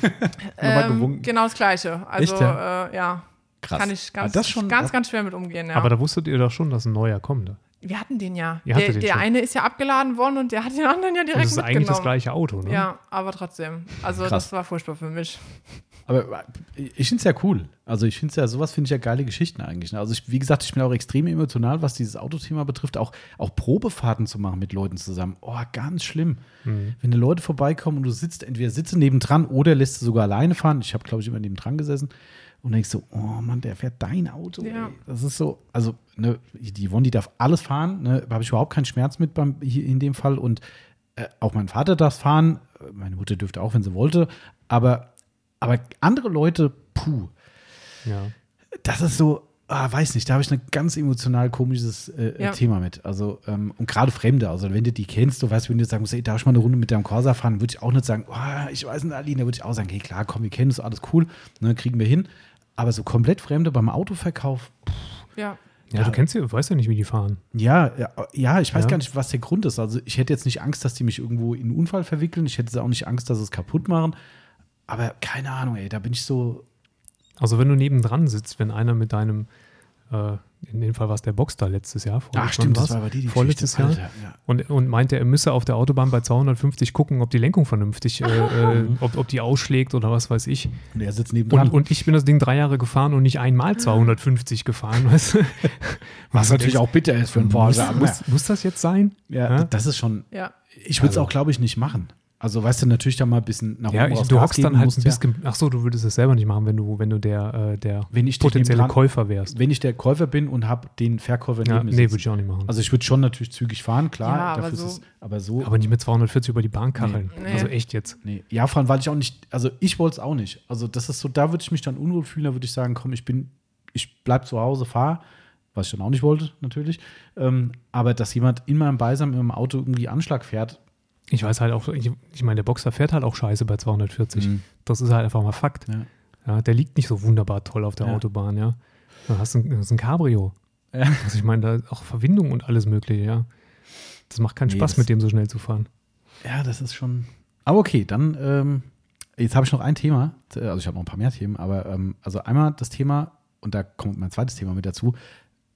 Nochmal Ähm, gewunken. genau das Gleiche. Also, Echt, ja? Äh, ja. Krass. Kann ich ganz, das schon- ganz, ganz schwer mit umgehen, ja. Aber da wusstet ihr doch schon, dass ein neuer kommt. Und Wir hatten den ja. Der den der eine ist ja abgeladen worden und der hat den anderen ja direkt das ist mitgenommen. eigentlich das gleiche Auto, ne? Ja, aber trotzdem. Also Krass. das war furchtbar für mich. Aber ich finde es ja cool. Also ich finde es ja, sowas finde ich ja geile Geschichten eigentlich. ne? Also ich, wie gesagt, ich bin auch extrem emotional, was dieses Autothema betrifft. Auch, auch Probefahrten zu machen mit Leuten zusammen. Oh, ganz schlimm. Mhm. Wenn da Leute vorbeikommen und du sitzt, entweder sitzt du nebendran oder lässt du sogar alleine fahren. Ich habe, glaube ich, immer nebendran gesessen. Und denkst so, oh Mann, der fährt dein Auto. Ja. Das ist so, also ne, die die darf alles fahren. Ne, habe ich überhaupt keinen Schmerz mit beim, hier in dem Fall. Und äh, auch mein Vater darf fahren. Meine Mutter dürfte auch, wenn sie wollte. Aber, aber andere Leute, puh, Ja. das ist so, ah, weiß nicht, da habe ich ein ganz emotional komisches äh, Ja. Thema mit. Also, ähm, und gerade Fremde, also wenn du die kennst, du weißt, wenn du jetzt sagen musst, ey, darf ich mal eine Runde mit deinem Corsa fahren, würde ich auch nicht sagen, oh, ich weiß nicht, Aline, da würde ich auch sagen, hey, klar, komm, wir kennen uns, alles cool, ne, kriegen wir hin. Aber so komplett Fremde beim Autoverkauf, Ja. Ja, Ja. du kennst ja, du weißt ja nicht, wie die fahren. ja, ja, ja ich weiß Ja. gar nicht, was der Grund ist. Also, ich hätte jetzt nicht Angst, dass die mich irgendwo in einen Unfall verwickeln. Ich hätte auch nicht Angst, dass sie es kaputt machen. Aber keine Ahnung, ey, da bin ich so, Also wenn du nebendran sitzt, wenn einer mit deinem, äh, in dem Fall war es der Boxster letztes Jahr, ach vorletztes stimmt, Jahr das war aber die, die vorletztes Geschichte. Jahr, Alter, ja. und, und meinte, er müsse auf der Autobahn bei 250 gucken, ob die Lenkung vernünftig, äh, äh, ob, ob die ausschlägt oder was weiß ich. Und er sitzt nebendran. Und, und ich bin das Ding drei Jahre gefahren und nicht einmal 250 gefahren, weißt du? was natürlich auch bitter ist für einen Porsche. muss, aber- muss, muss das jetzt sein? Ja, Ja? das ist schon. Ja. Ich würde es Also- auch, glaube ich, nicht machen. Also, weißt du, natürlich da mal ein bisschen nach Ja, oben ich, du Gas hockst dann halt musst, ein ja. bisschen. Ach so, du würdest es selber nicht machen, wenn du, wenn du der, äh, der Wenn ich potenzielle nebendran- Käufer wärst. Wenn ich der Käufer bin und habe den Verkäufer Ja, neben mir nee, würde ich auch nicht machen. Also, ich würde schon natürlich zügig fahren, klar. Ja, aber so- ist es, aber so. aber nicht mit 240 über die Bahn kacheln. Nee. Also echt jetzt. nee. Ja, vor allem, weil ich auch nicht. Also, ich wollte es auch nicht. Also, das ist so, da würde ich mich dann unwohl fühlen. Da würde ich sagen, komm, ich bin. Ich bleib zu Hause, fahre. Was ich dann auch nicht wollte, natürlich. Ähm, aber dass jemand in meinem Beisein mit dem Auto irgendwie Anschlag fährt, Ich weiß halt auch, ich, ich meine, der Boxer fährt halt auch scheiße bei 240. Mhm. Das ist halt einfach mal Fakt. Ja. Ja, der liegt nicht so wunderbar toll auf der Ja. Autobahn, ja. Du hast ein, das ist ein Cabrio. Ja. Also ich meine, da ist auch Verwindung und alles mögliche, ja. Das macht keinen Nee, Spaß, mit dem so schnell zu fahren. Ja, das ist schon. Aber okay, dann, ähm, jetzt habe ich noch ein Thema. Also ich habe noch ein paar mehr Themen, aber ähm, also einmal das Thema, und da kommt mein zweites Thema mit dazu.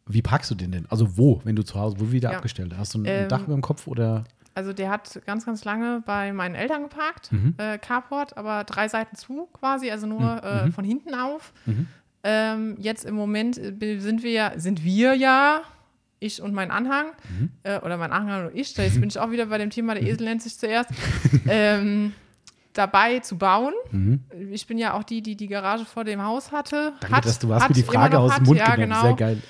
Wie parkst du den denn? Also wo, wenn du zu Hause, wo wieder Ja. abgestellt? Hast du ein Ähm, Dach über dem Kopf oder? Also der hat ganz, ganz lange bei meinen Eltern geparkt, Mhm. äh, Carport, aber drei Seiten zu quasi, also nur äh, von hinten auf. Mhm. Ähm, jetzt im Moment äh, sind wir ja, sind wir ja, ich und mein Anhang, Mhm. äh, oder mein Anhang und ich, da jetzt bin ich auch wieder bei dem Thema, der Esel nennt sich zuerst, ähm, dabei zu bauen. Ich bin ja auch die, die die Garage vor dem Haus hatte. Mhm. Danke, hat, dass du hat, mir die Frage aus dem Mund ja, genommen. Genau. Sehr geil.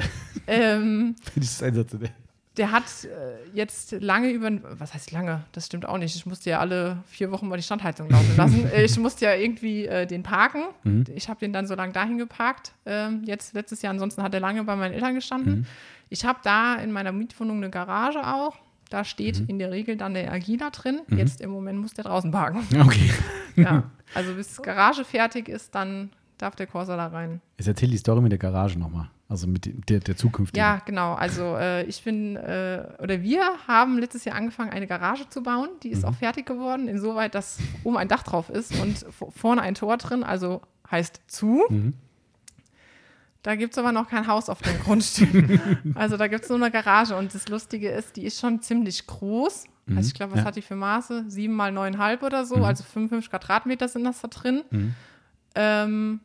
Ähm, Finde ich sensationell. Der hat äh, jetzt lange über, was heißt lange? Das stimmt auch nicht. Ich musste ja alle vier Wochen mal die Standheizung laufen lassen. Ich musste ja irgendwie äh, den parken. Mhm. Ich habe den dann so lange dahin geparkt. Ähm, jetzt letztes Jahr, ansonsten hat er lange bei meinen Eltern gestanden. Mhm. Ich habe da in meiner Mietwohnung eine Garage auch. Da steht Mhm. in der Regel dann der Agila drin. Jetzt im Moment muss der draußen parken. Okay. ja. Also bis Garage fertig ist, dann darf der Corsa da rein. Jetzt erzähl die Story mit der Garage nochmal. Also mit der, der zukünftigen. Ja, genau. Also äh, ich bin, äh, oder wir haben letztes Jahr angefangen, eine Garage zu bauen. Die ist auch fertig geworden, insoweit, dass oben ein Dach drauf ist und vorne ein Tor drin, also heißt zu. Da gibt es aber noch kein Haus auf dem Grundstück. also da gibt es nur eine Garage und das Lustige ist, die ist schon ziemlich groß. Also ich glaube, was Ja. hat die für Maße? Sieben mal neuneinhalb oder so, also 55 Quadratmeter sind das da drin. Ähm,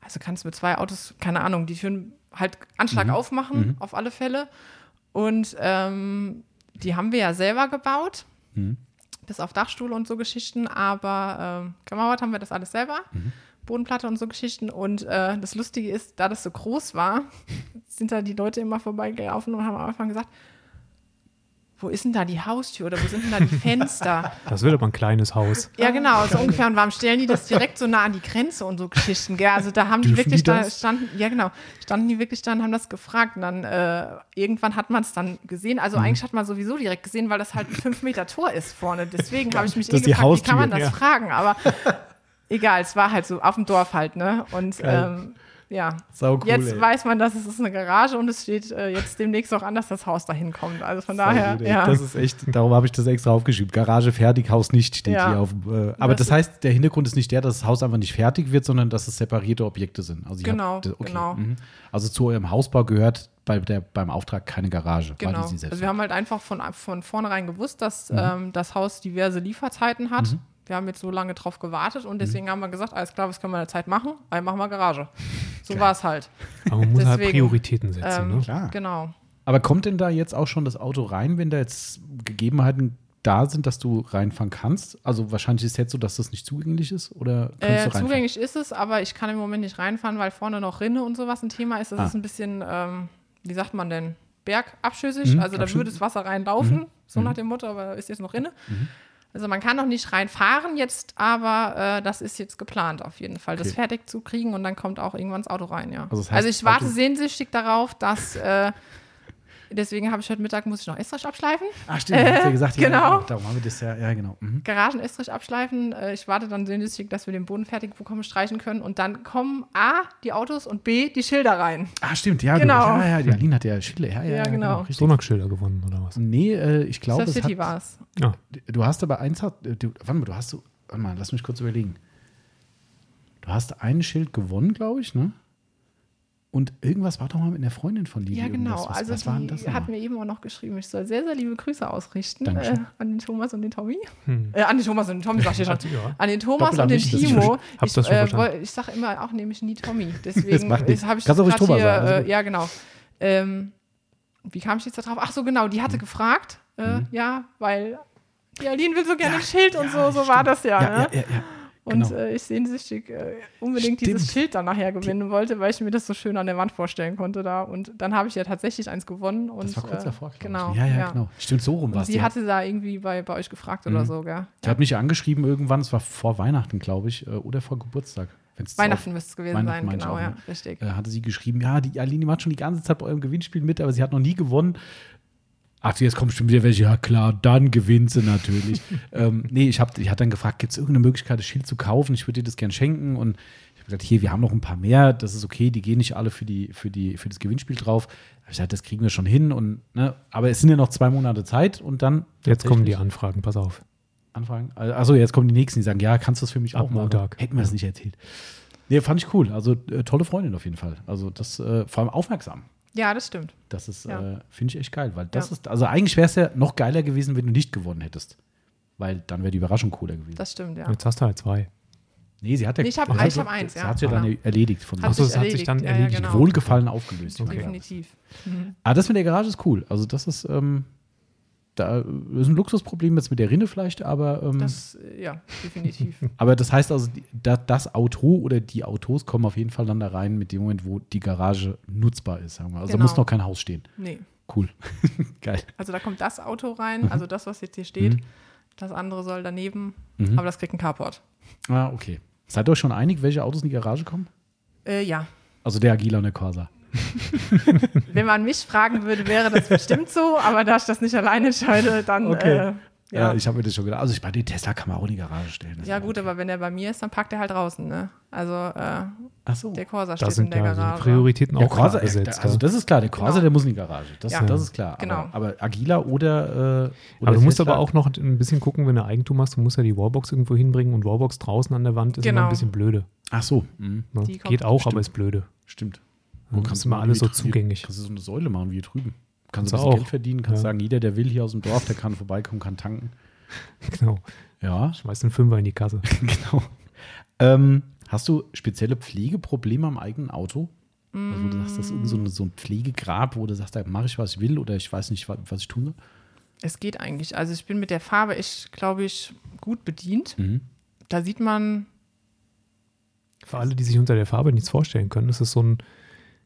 also kannst du mit zwei Autos, keine Ahnung, die Türen halt Anschlag aufmachen, auf alle Fälle. Und ähm, die haben wir ja selber gebaut, bis auf Dachstuhl und so Geschichten, aber ähm, gemauert haben wir das alles selber. Bodenplatte und so Geschichten. Und äh, das Lustige ist, da das so groß war, sind da die Leute immer vorbeigelaufen und haben am Anfang gesagt, wo ist denn da die Haustür oder wo sind denn da die Fenster? Das wird aber ein kleines Haus. Ja, genau, so ungefähr. Und warum stellen die das direkt so nah an die Grenze und so Geschichten? Gell? Also da haben die Dürfen wirklich die da standen, ja genau, standen die wirklich da und haben das gefragt. Und dann äh, irgendwann hat man es dann gesehen. Also Mhm. eigentlich hat man sowieso direkt gesehen, weil das halt ein 5 Meter Tor ist vorne. Deswegen habe ich mich Das eh die gefragt, wie kann man Haustür, das ja. fragen? Aber egal, es war halt so auf dem Dorf halt, ne? Und ähm, ja. Sau cool, jetzt ey. weiß man, dass es ist eine Garage und es steht äh, jetzt demnächst auch an, dass das Haus dahin kommt. Also von Sau daher, gut, ja. Das ist echt, darum habe ich das extra aufgeschrieben. Garage fertig, Haus nicht steht Ja. hier auf. Äh, aber das, Das heißt, der Hintergrund ist nicht der, dass das Haus einfach nicht fertig wird, sondern dass es separierte Objekte sind. Also Genau, habt- okay, genau. mhm. Also zu eurem Hausbau gehört bei der, beim Auftrag keine Garage. weil Genau. die sie selbst Also wir haben halt einfach von, von vornherein gewusst, dass Mhm. ähm, das Haus diverse Lieferzeiten hat. Wir haben jetzt so lange drauf gewartet Mhm. und deswegen haben wir gesagt, alles klar, was können wir in der Zeit machen? Also machen wir Garage. So war es halt. Aber man muss halt Deswegen, Prioritäten setzen. Ähm, ne? Klar. Genau. Aber kommt denn da jetzt auch schon das Auto rein, wenn da jetzt Gegebenheiten da sind, dass du reinfahren kannst? Also wahrscheinlich ist es jetzt so, dass das nicht zugänglich ist oder kannst Äh, du reinfahren? zugänglich ist es, aber ich kann im Moment nicht reinfahren, weil vorne noch Rinne und sowas ein Thema ist. Das Ah. ist ein bisschen, ähm, wie sagt man denn, bergabschüssig. Mhm, also da würde das Wasser reinlaufen, so nach dem Motto, aber da ist jetzt noch Rinne. Mhm. Also man kann noch nicht reinfahren jetzt, aber äh, das ist jetzt geplant auf jeden Fall, das Okay. fertig zu kriegen und dann kommt auch irgendwann das Auto rein, ja. Also Also, das heißt, ich warte Auto- sehnsüchtig darauf, dass äh, deswegen habe ich heute Mittag muss ich noch Estrich abschleifen. Ach stimmt, hast du ja gesagt, genau. ja, darum haben wir das ja, ja genau. Mhm. Garagen-Estrich abschleifen. Äh, Ich warte dann sehnsüchtig, dass wir den Boden fertig bekommen, streichen können und dann kommen A, die Autos und B, die Schilder rein. Ah, stimmt, ja, Genau. du, ja, ja, die Aline hat ja Schille, ja, ja, Ja, genau. richtig. Sonax-Schilder gewonnen oder was? Nee, äh, ich glaube, Surf es City war es. Ja. du hast aber eins, hat, äh, du, warte mal, du hast warte mal, lass mich kurz überlegen. Du hast ein Schild gewonnen, glaube ich, ne? Und irgendwas war doch mal mit einer Freundin von dir. Ja, genau. Was, also was war denn die das hat mir eben auch noch geschrieben, ich soll sehr, sehr liebe Grüße ausrichten äh, an den Thomas und den Tommy. Hm. Äh, an den Thomas und den Tommy, sag ich schon. Ja. An den Thomas Doppel und den Timo. ich äh, verstanden. woll- ich sage immer auch nämlich nie Tommy. Das Deswegen habe ich Kannst auch Thomas hier, sagen, also äh. Ja, genau. Ähm, wie kam ich jetzt da drauf? Ach so, genau. Die hatte gefragt. Äh, Ja, weil die Aline will so gerne ein Schild und so. So war stimmt. das ja. Ja, ne? ja, ja, ja. Und genau. äh, ich sehnsüchtig äh, unbedingt Stimmt. dieses Schild dann nachher gewinnen wollte, weil ich mir das so schön an der Wand vorstellen konnte da. Und dann habe ich ja tatsächlich eins gewonnen. Und, das war kurz äh, davor. Genau. Ja, ja, genau. Stimmt, so rum war es. sie hat- hatte da irgendwie bei, bei euch gefragt Mhm. oder so, gell? die hat mich ja angeschrieben irgendwann, es war vor Weihnachten, glaube ich, äh, oder vor Geburtstag. Wenn's Weihnachten müsste es gewesen Weihnachten sein, genau, auch, ja, ne? richtig. äh, hatte sie geschrieben, ja, die Aline macht schon die ganze Zeit bei eurem Gewinnspiel mit, aber sie hat noch nie gewonnen. Ach, jetzt kommt bestimmt wieder welche, ja klar, dann gewinnt sie natürlich. ähm, nee, ich habe ich hab dann gefragt, gibt es irgendeine Möglichkeit, das Schild zu kaufen? Ich würde dir das gern schenken. Und ich habe gesagt, hier, wir haben noch ein paar mehr, das ist okay, die gehen nicht alle für, die, für, die, für das Gewinnspiel drauf. Hab Ich gesagt, das kriegen wir schon hin. Und, ne, aber es sind ja noch zwei Monate Zeit und dann. Jetzt kommen die Anfragen, pass auf. Anfragen. Also jetzt kommen die nächsten, die sagen, ja, kannst du das für mich Ab auch machen? Montag. Hätten wir das nicht erzählt. Nee, fand ich cool. Also äh, tolle Freundin auf jeden Fall. Also das äh, vor allem aufmerksam. Ja, das stimmt. Das ist, Ja. äh, finde ich echt geil, weil das Ja. ist, also eigentlich wäre es ja noch geiler gewesen, wenn du nicht gewonnen hättest. Weil dann wäre die Überraschung cooler gewesen. Das stimmt, ja. Jetzt hast du halt zwei. Nee, sie hat ja. Nee, ich hab- sie hat- ich hab eins, sie ja. hat sie dann erledigt von Hat Ach so, sich es hat sich dann erledigt. Ja, ja, genau. Wohlgefallen aufgelöst. Okay. Definitiv. Mhm. Aber das mit der Garage ist cool. Also, das ist, ähm, da ist ein Luxusproblem jetzt mit der Rinne vielleicht, aber, ähm, das, äh, ja, definitiv. aber das heißt also, da, das Auto oder die Autos kommen auf jeden Fall dann da rein mit dem Moment, wo die Garage nutzbar ist, sagen wir. Also, da Genau. muss noch kein Haus stehen. nee. Cool. Geil. Also da kommt das Auto rein, also das, was jetzt hier steht. Mhm. Das andere soll daneben, Mhm. aber das kriegt ein Carport. Ah, okay. Seid ihr euch schon einig, welche Autos in die Garage kommen? Äh, ja. Also der Agila und der Corsa. Wenn man mich fragen würde, wäre das bestimmt so, aber da ich das nicht alleine entscheide, dann Okay. äh, Ja, ja. ich habe mir das schon gedacht. Also ich bei den Tesla kann man auch in die Garage stellen. Ja gut, aber wenn er bei mir ist, dann parkt er halt draußen, ne? Also äh, Ach so. der Corsa steht in sind der die Garage. Prioritäten Der auch klar Corsa, äh, gesetzt. also ja. das ist klar, der Corsa, Genau. der muss in die Garage. Das, Ja. das ist klar. Genau. Aber, aber Agila oder, äh, oder aber du musst Tesla- aber auch noch ein bisschen gucken, wenn du Eigentum hast, du musst ja die Wallbox irgendwo hinbringen und Wallbox draußen an der Wand ist immer Genau. ein bisschen blöde. Ach so, mhm. Ne? Geht auch, Stimmt. aber ist blöde. stimmt. Wo kannst du immer mal alles so zugänglich. Kannst du so eine Säule machen wie hier drüben. Kannst du Kannst ein bisschen du Geld verdienen, kannst Ja. sagen, jeder, der will hier aus dem Dorf, der kann vorbeikommen, kann tanken. Genau. Ja, Schmeißt einen Fünfer in die Kasse. genau. Ähm, hast du spezielle Pflegeprobleme am eigenen Auto? Also, wo du sagst, das ist irgend so, ein- so ein Pflegegrab, wo du sagst, da mache ich, was ich will oder ich weiß nicht, wa- was ich tun soll? Es geht eigentlich. Also ich bin mit der Farbe echt, glaube ich, gut bedient. Mhm. Da sieht man, Für alle, die sich unter der Farbe nichts vorstellen können, das ist so ein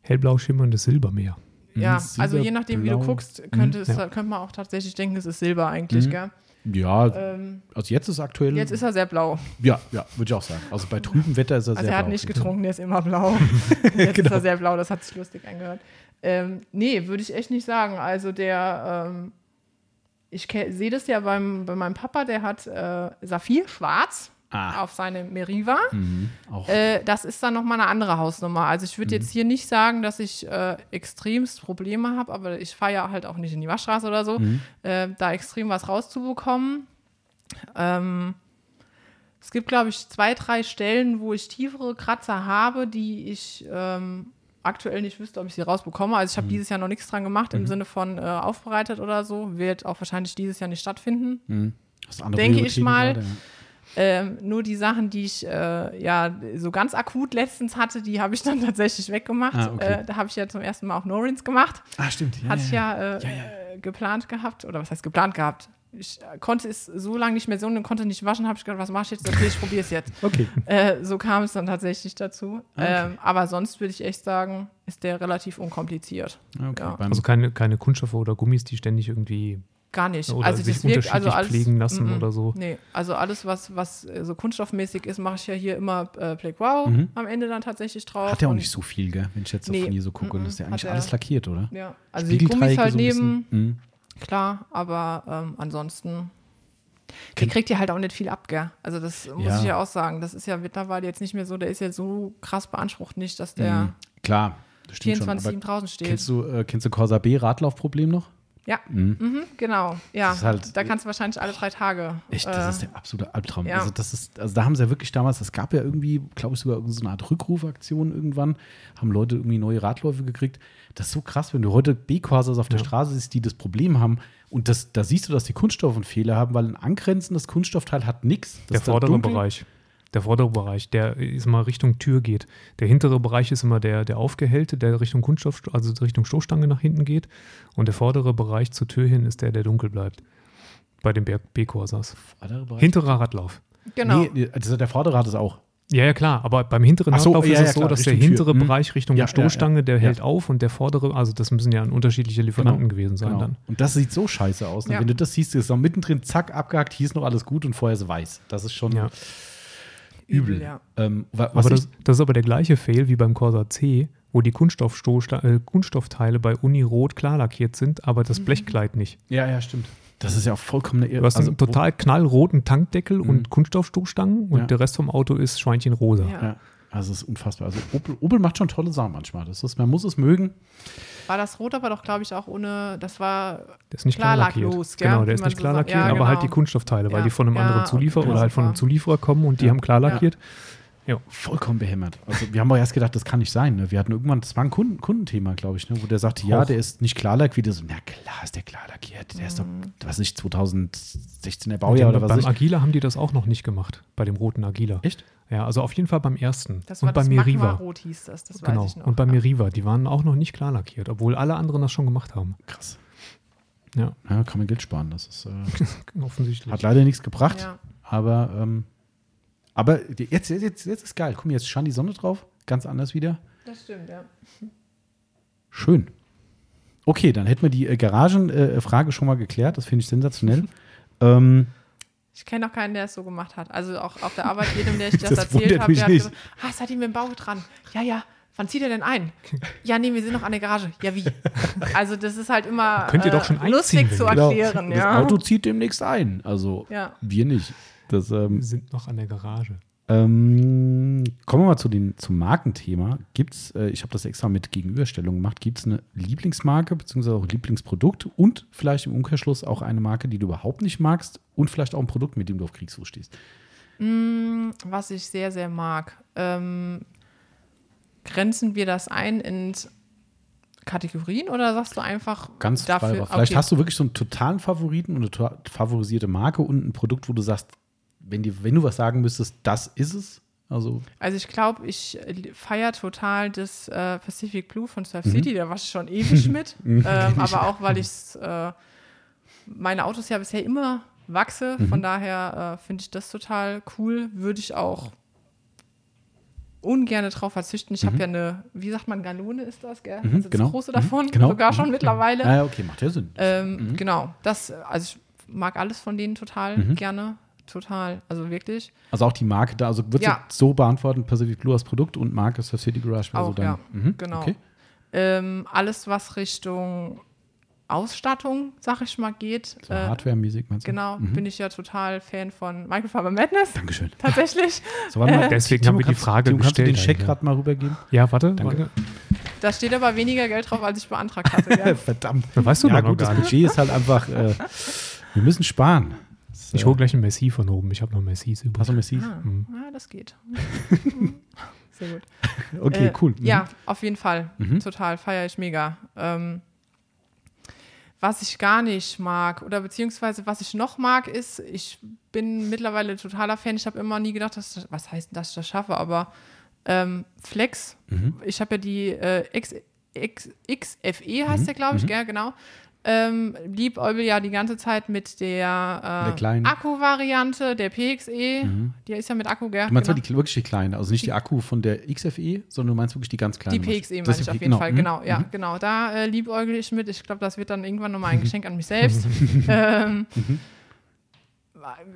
hellblau schimmerndes Silbermeer. ja, Silber, also je nachdem, wie du blau. guckst, könnte, es, ja. könnte man auch tatsächlich denken, es ist Silber eigentlich, Mhm. gell? Ja, Ähm, also jetzt ist aktuell. jetzt ist er sehr blau. ja, ja, würde ich auch sagen. Also bei trübem Wetter ist er Also sehr er hat blau. nicht getrunken, der ist immer blau. Jetzt ist Genau. er sehr blau, das hat sich lustig angehört. Ähm, nee, würde ich echt nicht sagen. Also der, ähm, ich sehe das ja beim, bei meinem Papa, der hat äh, Saphir schwarz Ah. auf seine Meriva. Mhm. Äh, das ist dann nochmal eine andere Hausnummer. Also ich Mhm. würde jetzt hier nicht sagen, dass ich äh, extremst Probleme habe, aber ich fahre ja halt auch nicht in die Waschstraße oder so, Mhm. äh, da extrem was rauszubekommen. Ähm, es gibt, glaube ich, zwei, drei Stellen, wo ich tiefere Kratzer habe, die ich ähm, aktuell nicht wüsste, ob ich sie rausbekomme. Also ich Mhm. habe dieses Jahr noch nichts dran gemacht im Sinne von äh, aufbereitet oder so. Wird auch wahrscheinlich dieses Jahr nicht stattfinden. Mhm. Denke ich mal. gerade? Ähm, nur die Sachen, die ich äh, ja so ganz akut letztens hatte, die habe ich dann tatsächlich weggemacht. Ah, okay. äh, da habe ich ja zum ersten Mal auch No-Rins gemacht. Ah, stimmt. Ja, Hatte ich ja, äh, Ja, ja. äh, geplant gehabt. Oder was heißt geplant gehabt? Ich äh, konnte es so lange nicht mehr so und konnte nicht waschen. Habe ich gedacht, was mache ich jetzt? Okay, ich probiere es jetzt. Okay. äh, so kam es dann tatsächlich dazu. Ah, okay. Ähm, aber sonst würde ich echt sagen, ist der relativ unkompliziert. Ah, okay. Ja. Also keine, keine Kunststoffe oder Gummis, die ständig irgendwie Gar nicht. oder also sich das wirkt unterschiedlich also alles pflegen lassen Mhm. oder so. Nee, also alles, was, was äh, so kunststoffmäßig ist, mache ich ja hier immer äh, Black Wow Mhm. am Ende dann tatsächlich drauf. hat ja auch Und- nicht so viel, gell? Wenn ich jetzt Nee. von hier so gucke, Mhm. das ist ja eigentlich alles lackiert, oder? Ja, also die Gummis halt so neben. Mhm. klar, aber ähm, ansonsten. Die kriegt ihr halt auch nicht viel ab, gell? Also das muss Ja. ich ja auch sagen. Das ist ja mittlerweile jetzt nicht mehr so, der ist ja so krass beansprucht nicht, dass der Mhm. Klar, das stimmt schon. 24-7 Aber draußen steht. kennst du, äh, kennst du Corsa B Radlaufproblem noch? Ja, Mhm. mhm, genau. Ja, halt- da kannst du wahrscheinlich alle drei Tage. Echt, äh, das ist der absolute Albtraum. ja. Also, das ist, also da haben sie ja wirklich damals, es gab ja irgendwie, glaube ich, sogar so eine Art Rückrufaktion irgendwann, haben Leute irgendwie neue Radläufe gekriegt. Das ist so krass, wenn du heute B-Corsas auf der Ja. Straße siehst, die das Problem haben. Und das, da siehst du, dass die Kunststoffe einen Fehler haben, weil ein angrenzendes Kunststoffteil hat nichts. Der vordere Bereich. Der vordere Bereich, der ist mal Richtung Tür geht. Der hintere Bereich ist immer der, der aufgehellte, der Richtung Kunststoff, also Richtung Stoßstange nach hinten geht. Und der vordere Bereich zur Tür hin ist der, der dunkel bleibt. Bei den B-Corsas. Hinterer Radlauf. Genau. Nee, also der vordere hat es auch. Ja, ja, klar, aber beim hinteren Ach so, Radlauf ja, ist ja, es so, klar, dass der hintere Tür. Hm. Bereich Richtung Ja, ja, Stoßstange, ja. der Ja. hält auf und der vordere, also das müssen ja unterschiedliche Lieferanten gewesen sein Genau. dann. Und das sieht so scheiße aus. Ne? Ja. Wenn du das siehst, ist es auch mittendrin, zack, abgehakt, hier ist noch alles gut und vorher ist weiß. Das ist schon Ja. Übel. ja. Ähm, Aber das, das ist aber der gleiche Fail wie beim Corsa C, wo die äh, Kunststoffteile bei Uni rot klar lackiert sind, aber Mhm. das Blechkleid nicht. ja, ja, stimmt. Das ist ja auch vollkommen eine Du hast also, einen total knallroten Tankdeckel Mhm. und Kunststoffstoßstangen und Ja. der Rest vom Auto ist Schweinchenrosa. Ja. Also es ist unfassbar. Also Opel, Opel macht schon tolle Sachen manchmal. Das ist, man muss es mögen. War das rot, aber doch, glaube ich, auch ohne, das war Der ist nicht klar lackiert. Gell? Genau, Wie der ist nicht so klar sagt. lackiert, Ja, aber halt genau. die Kunststoffteile, weil Ja. die von einem Ja, anderen Zulieferer okay, oder halt von einem. Zulieferer kommen und die haben klar Ja. lackiert. Ja. Vollkommen behämmert. Also wir haben auch erst gedacht, das kann nicht sein. Ne? Wir hatten irgendwann, das war ein Kunden, Kundenthema, glaube ich, ne? wo der sagte, ja, der ist nicht klar lackiert. So, na klar ist der klar lackiert. Der ist doch, was nicht, 2016er Baujahr oder was beim ich. Agila haben die das auch noch nicht gemacht, bei dem roten Agila. Echt? Ja, also auf jeden Fall beim ersten. Das und war bei das Meriva. Magma-Rot hieß das, das Genau. weiß ich noch. Und bei ja. Meriva, die waren auch noch nicht klar lackiert, obwohl alle anderen das schon gemacht haben. Krass. Ja, Ja, kann man Geld sparen. Das ist, äh, offensichtlich. hat leider nichts gebracht. Ja. Aber, ähm, aber jetzt, jetzt, jetzt, jetzt ist geil. Guck mal, jetzt scheint die Sonne drauf. Ganz anders wieder. Das stimmt, ja. Schön. Okay, dann hätten wir die äh, Garagenfrage schon mal geklärt. Das finde ich sensationell. ähm, Ich kenne noch keinen, der es so gemacht hat. Also auch auf der Arbeit, jedem, der ich das, Das erzählt habe, der hat nicht. gesagt, ah, seid ihr mit dem Bau dran? Ja, ja. Wann zieht ihr denn ein? Ja, nee, wir sind noch an der Garage. Ja, wie? Also das ist halt immer Könnt ihr doch äh, schon einziehen, lustig zu ihr- genau. erklären. Das Ja. Auto zieht demnächst ein. Also Ja. wir nicht. Das, ähm, Wir sind noch an der Garage. ähm, kommen wir mal zu den, zum Markenthema. Gibt's, äh, ich habe das extra mit Gegenüberstellung gemacht, gibt es eine Lieblingsmarke beziehungsweise auch ein Lieblingsprodukt und vielleicht im Umkehrschluss auch eine Marke, die du überhaupt nicht magst und vielleicht auch ein Produkt, mit dem du auf Kriegsfuß stehst? Mm, Was ich sehr, sehr mag. Ähm, grenzen wir das ein in Kategorien oder sagst du einfach Ganz dafür? dafür, Vielleicht okay. hast du wirklich so einen totalen Favoriten und eine to- favorisierte Marke und ein Produkt, wo du sagst, wenn, die, wenn du was sagen müsstest, das ist es. Also, Also ich glaube, ich feiere total das äh, Pacific Blue von Mhm. Surf City, da war ich schon ewig mit. ähm, aber auch, weil ich äh, meine Autos ja bisher immer wachse, Mhm. von daher äh, finde ich das total cool. Würde ich auch ungern drauf verzichten. Ich habe ja eine, wie sagt man, Galone ist das, gell? Mhm, also das genau. große Mhm, davon, genau. sogar schon Mhm. mittlerweile. ah, okay, macht ja Sinn. Ähm, Genau, das, also ich mag alles von denen total Mhm. gerne. Total, also wirklich. Also auch die Marke da, also wird Ja. sie so beantworten, Pacific Blue als Produkt und Marke Surf City Garage wäre so Auch, dein. ja. Mhm, Genau. Okay. Ähm, alles, was Richtung Ausstattung, sag ich mal, geht. So äh, Hardware-mäßig meinst du? genau, Mhm. bin ich ja total Fan von Microfiber Madness. Dankeschön. Tatsächlich. So, warte mal. Deswegen Timo, haben wir die Frage Timo, kannst du den gestellt Scheck gerade mal rübergeben? Ja, warte. Danke. warte. Da steht aber weniger Geld drauf, als ich beantragt hatte. Ja. Verdammt. Das weißt du ja, noch gut, gar das nicht. Budget ist halt einfach, äh, wir müssen sparen. Ich äh, hole gleich ein Messi von oben. Ich habe noch Messis übrig. Hast du Messi? Ah, Mhm. ja, das geht. Sehr gut. Okay, Äh, cool. Mhm. Ja, auf jeden Fall. Mhm. Total, feiere ich mega. Ähm, was ich gar nicht mag oder beziehungsweise was ich noch mag, ist, ich bin mittlerweile totaler Fan. Ich habe immer nie gedacht, dass, was heißt denn, dass ich das schaffe, aber ähm, Flex, Mhm. ich habe ja die äh, X, X, XFE heißt Mhm, der, glaube ich, mhm. gell, genau. Ähm, liebäugel ja die ganze Zeit mit der, Der äh, kleinen. Akku-Variante, der PXE. Mhm. Die ist ja mit Akku, gell? Du meinst genau. mal die, wirklich die kleine, also nicht die Akku von der XFE, sondern du meinst wirklich die ganz kleine. Die PXE meine ich auf jeden Fall, mhm. genau, ja, Mhm. genau. Da äh, liebäugel ich mit. Ich glaube, das wird dann irgendwann nochmal ein Geschenk an mich selbst. ähm, Mhm.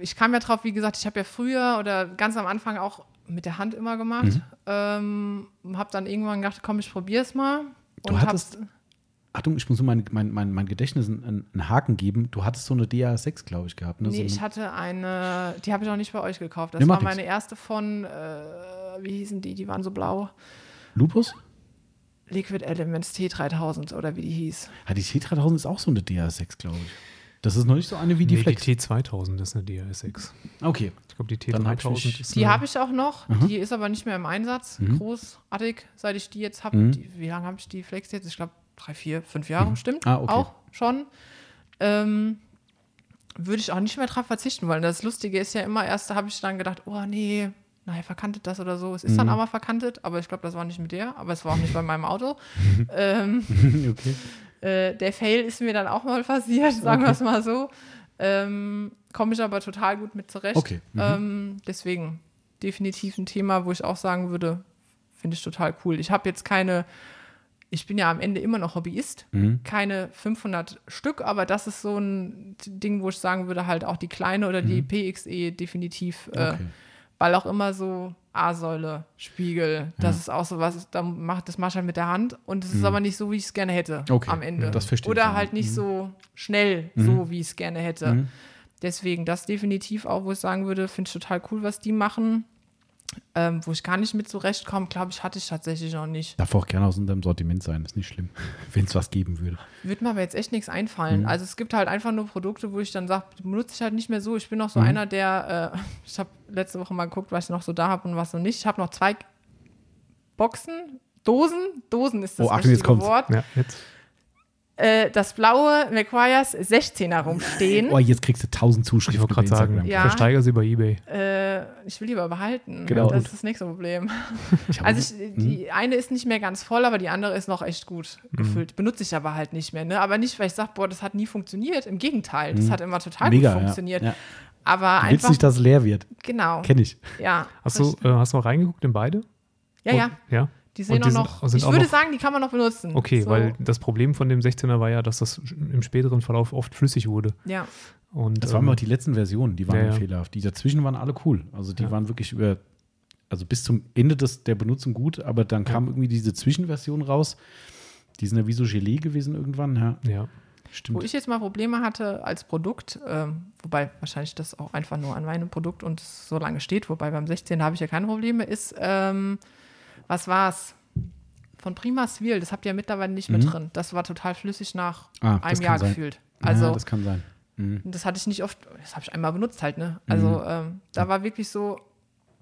ich kam ja drauf, wie gesagt, ich habe ja früher oder ganz am Anfang auch mit der Hand immer gemacht. Mhm. Ähm, habe dann irgendwann gedacht, komm, ich probiere es mal. Du hattest- Achtung, ich muss nur mein, mein, mein, mein Gedächtnis einen, einen Haken geben. Du hattest so eine DA6, glaube ich, gehabt. Ne? Nee, so ich hatte eine, die habe ich auch nicht bei euch gekauft. Das Nee, war macht nix. meine erste von, äh, wie hießen die? Die waren so blau. Lupus? Liquid Elements T3000 oder wie die hieß. Ja, die T3000 ist auch so eine DA6, glaube ich. Das ist noch nicht so eine wie die nee, Flex. die T2000 ist eine DRS6. okay. Ich glaube, die Dann hab ich T3000 mich- ist Die eine- habe ich auch noch. Mhm. Die ist aber nicht mehr im Einsatz. Mhm. Großartig, seit ich die jetzt habe. Mhm. Die- Wie lange habe ich die Flex jetzt? Ich glaube, drei, vier, fünf Jahre bestimmt. Ah, okay. Auch schon. Ähm, würde ich auch nicht mehr drauf verzichten wollen. Das Lustige ist ja immer, erst habe ich dann gedacht, oh nee, naja, verkantet das oder so. Es ist dann Mhm. aber verkantet, aber ich glaube, das war nicht mit der, aber es war auch nicht bei meinem Auto. ähm, okay. äh, der Fail ist mir dann auch mal passiert, sagen wir Okay. es mal so. Ähm, Komme ich aber total gut mit zurecht. Okay, mhm. Ähm, deswegen definitiv ein Thema, wo ich auch sagen würde, finde ich total cool. Ich habe jetzt keine, ich bin ja am Ende immer noch Hobbyist, Mhm. keine 500 Stück, aber das ist so ein Ding, wo ich sagen würde, halt auch die kleine oder die PXE definitiv, äh, Mhm. Okay. weil auch immer so A-Säule, Spiegel, das ist auch so was, da macht, das mache ich halt mit der Hand und es ist aber nicht so, wie ich es gerne hätte Mhm. Okay, am Ende. ja, das verstehe ich, Oder ja. halt nicht Mhm. so schnell, so wie ich es gerne hätte. Mhm. Deswegen das definitiv auch, wo ich sagen würde, finde ich total cool, was die machen. Ähm, wo ich gar nicht mit zurechtkomme, glaube ich, hatte ich tatsächlich noch nicht. Darf auch gerne aus unserem Sortiment sein, ist nicht schlimm, wenn es was geben würde. Würde mir aber jetzt echt nichts einfallen. Mhm. Also es gibt halt einfach nur Produkte, wo ich dann sage, die benutze ich halt nicht mehr so. Ich bin noch so Mhm. einer, der, äh, ich habe letzte Woche mal geguckt, was ich noch so da habe und was noch nicht. Ich habe noch zwei Boxen, Dosen, Dosen ist das Oh, Achtung. Wort. Ja, jetzt. Äh, das blaue McQuires 16er rumstehen. Oh, jetzt kriegst du tausend Ich Zuschriften wollte gerade sagen, Ja. versteiger sie bei Ebay. Äh, ich will lieber behalten. Genau. Das ist das nächste Problem. Ich Also ich, die eine ist nicht mehr ganz voll, aber die andere ist noch echt gut Mhm. gefüllt. Benutze ich aber halt nicht mehr. Ne? Aber nicht, weil ich sage, boah, das hat nie funktioniert. Im Gegenteil, das hat immer total. Mega, gut ja. funktioniert. Ja. Aber Du willst einfach, nicht, dass es leer wird. genau. Kenne ich. Ja, Hast du, äh, hast du mal reingeguckt in beide? ja, ja. Ja. Die sehen die auch sind- noch. sind ich auch würde noch- sagen, die kann man noch benutzen. Okay, so, weil das Problem von dem 16er war ja, dass das im späteren Verlauf oft flüssig wurde. Ja, Und, Das waren ähm, mal die letzten Versionen, die waren Ja, ja. fehlerhaft. Die dazwischen waren alle cool. Also die Ja. waren wirklich über, also bis zum Ende des, der Benutzung gut, aber dann kam Ja. irgendwie diese Zwischenversion raus. Die sind ja wie so Gelee gewesen irgendwann. Ja, ja. stimmt. Wo ich jetzt mal Probleme hatte als Produkt, ähm, wobei wahrscheinlich das auch einfach nur an meinem Produkt und so lange steht, wobei beim 16 habe ich ja keine Probleme, ist, ähm, was war's? Von Prima Svil, das habt ihr ja mittlerweile nicht mehr Mhm. drin. Das war total flüssig nach Ah, das einem Jahr sein. gefühlt. Also, ja, das kann sein. Mhm. das hatte ich nicht oft, das habe ich einmal benutzt halt, ne? Also, Mhm. ähm, da war wirklich so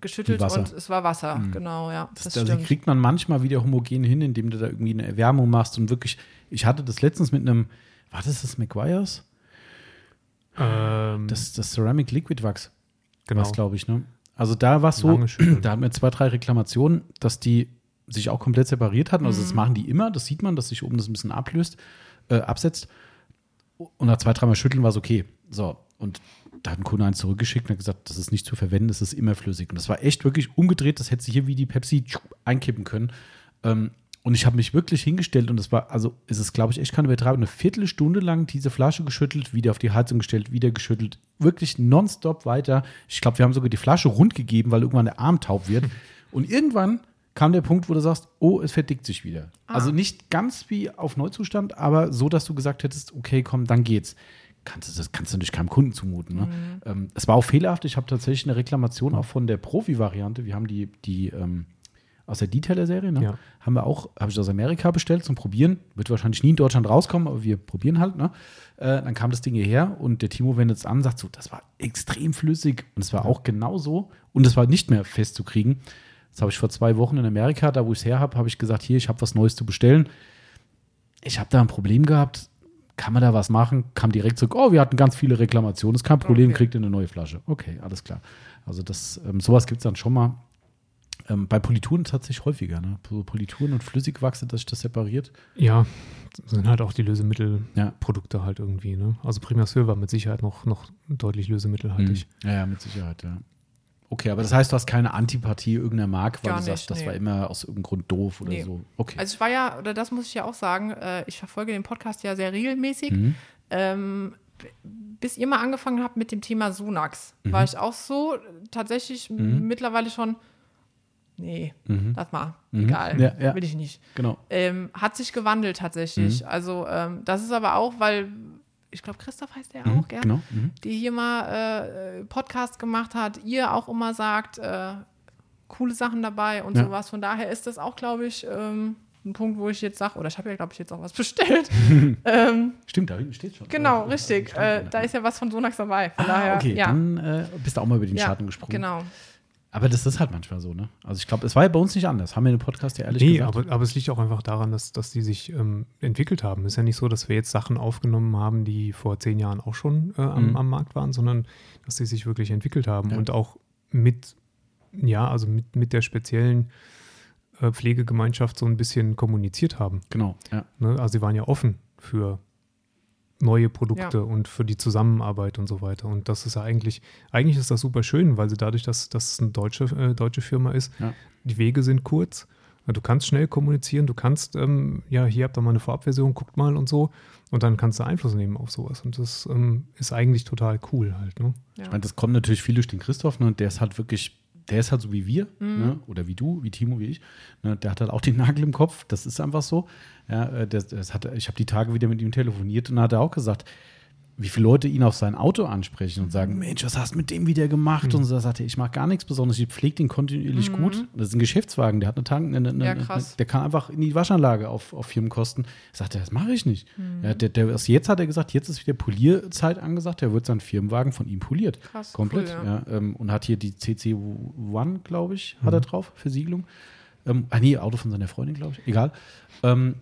geschüttelt und es war Wasser, Mhm. genau, ja. Das, Das, also kriegt man manchmal wieder homogen hin, indem du da irgendwie eine Erwärmung machst und wirklich. Ich hatte das letztens mit einem, war das das McGuire's? Ähm, Das, das Ceramic Liquid Wax, genau. was glaube ich, ne? Also da war es so, da hatten wir zwei, drei Reklamationen, dass die sich auch komplett separiert hatten. Also das Mhm. machen die immer, das sieht man, dass sich oben das ein bisschen ablöst, äh, absetzt. Und nach zwei, dreimal schütteln war es okay. So, und da hat ein Kunde eins zurückgeschickt und hat gesagt, das ist nicht zu verwenden, das ist immer flüssig. Und das war echt wirklich umgedreht, das hätte sie hier wie die Pepsi einkippen können. Ähm, und ich habe mich wirklich hingestellt und das war, also es ist, glaube ich, echt keine Übertreibung, eine Viertelstunde lang diese Flasche geschüttelt, wieder auf die Heizung gestellt, wieder geschüttelt, wirklich nonstop weiter. Ich glaube, wir haben sogar die Flasche rund gegeben, weil irgendwann der Arm taub wird. Und irgendwann kam der Punkt, wo du sagst, oh, es verdickt sich wieder. Also nicht ganz wie auf Neuzustand, aber so, dass du gesagt hättest, okay, komm, dann geht's. Kannst du, das kannst du natürlich keinem Kunden zumuten. Ne? Ähm, es war auch fehlerhaft. Ich habe tatsächlich eine Reklamation auch von der Profi-Variante. Wir haben die, die ähm, aus der Detailer-Serie, ne? Ja. haben wir auch, habe ich aus Amerika bestellt zum Probieren. Wird wahrscheinlich nie in Deutschland rauskommen, aber wir probieren halt. Ne? Äh, dann kam das Ding hierher und der Timo wendet es an, sagt so, das war extrem flüssig und es war auch genauso und es war nicht mehr festzukriegen. Das habe ich vor zwei Wochen in Amerika, da wo ich es her habe, habe ich gesagt, hier, ich habe was Neues zu bestellen. Ich habe da ein Problem gehabt. Kann man da was machen? Kam direkt zurück, oh, wir hatten ganz viele Reklamationen, ist kein Problem, Okay. kriegt ihr eine neue Flasche. Okay, alles klar. Also das, ähm, sowas gibt es dann schon mal. Ähm, bei Polituren tatsächlich häufiger, ne? So Polituren und Flüssigwachse, dass sich das separiert. Ja, das sind halt auch die Lösemittelprodukte Ja. halt irgendwie. Ne? Also Prima Sil war mit Sicherheit noch, noch deutlich lösemittelhaltig. Ja, ja, mit Sicherheit, ja. Okay, aber das heißt, du hast keine Antipathie irgendeiner Marke, weil Gar du sagst, nicht, das nee. war immer aus irgendeinem Grund doof oder Nee. so. Okay. Also ich war ja, oder das muss ich ja auch sagen, äh, ich verfolge den Podcast ja sehr regelmäßig. Mhm. Ähm, bis ihr mal angefangen habt mit dem Thema Sonax, Mhm. war ich auch so tatsächlich m- mittlerweile schon, nee, lass mal, Mhm. egal, Ja, ja. will ich nicht. Genau. Ähm, hat sich gewandelt tatsächlich. Mhm. Also ähm, das ist aber auch, weil, ich glaube, Christoph heißt der Mhm, auch, gell? Genau. Mhm. die hier mal äh, Podcast gemacht hat, ihr auch immer sagt, äh, coole Sachen dabei und Ja. sowas. Von daher ist das auch, glaube ich, ähm, ein Punkt, wo ich jetzt sage, oder ich habe ja, glaube ich, jetzt auch was bestellt. ähm, Stimmt, da hinten steht schon. genau, Ja, richtig. Äh, da ist ja was von Sonax dabei. Von ah, daher, okay, ja. dann äh, bist du auch mal über den ja, Schatten gesprungen. Genau. Aber das ist halt manchmal so, ne? Also ich glaube, es war ja bei uns nicht anders. Haben wir in dem Podcast ja ehrlich Nee, gesagt. aber, aber es liegt auch einfach daran, dass, dass die sich ähm, entwickelt haben. Es ist ja nicht so, dass wir jetzt Sachen aufgenommen haben, die vor zehn Jahren auch schon äh, am, Mhm. am Markt waren, sondern dass sie sich wirklich entwickelt haben Ja. und auch mit, ja, also mit, mit der speziellen äh, Pflegegemeinschaft so ein bisschen kommuniziert haben. genau, ja. Ne? Also sie waren ja offen für neue Produkte Ja. und für die Zusammenarbeit und so weiter. Und das ist ja eigentlich, eigentlich ist das super schön, weil sie dadurch, dass dass es eine deutsche, äh, deutsche Firma ist, Ja. die Wege sind kurz. Du kannst schnell kommunizieren, du kannst, ähm, ja, hier habt ihr mal eine Vorabversion, guckt mal und so. Und dann kannst du Einfluss nehmen auf sowas. Und das ähm, ist eigentlich total cool halt. Ne? Ja. Ich meine, das kommt natürlich viel durch den Christoph, ne? Und der ist halt wirklich, der ist halt so wie wir, Mhm. ne? Oder wie du, wie Timo, wie ich. Ne? Der hat halt auch den Nagel im Kopf. Das ist einfach so. Ja, äh, das, das hat, ich habe die Tage wieder mit ihm telefoniert und hat er auch gesagt, wie viele Leute ihn auf sein Auto ansprechen und sagen, Mensch, was hast du mit dem wieder gemacht? Mhm. Und so sagt er, ich mache gar nichts Besonderes, ich pflege den kontinuierlich gut. Das ist ein Geschäftswagen, der hat eine Tank, eine, eine, Ja, eine, der kann einfach in die Waschanlage auf, auf Firmenkosten. Sagt er, das mache ich nicht. Ja, der, der, jetzt hat er gesagt, jetzt ist wieder Polierzeit angesagt, er wird seinen Firmenwagen von ihm poliert. Krass, Komplett. cool, ja. ähm, und hat hier die CC1, glaube ich, hat er drauf, Versiegelung. Ähm, ah nee, Auto von seiner Freundin, glaube ich. Egal. Ähm,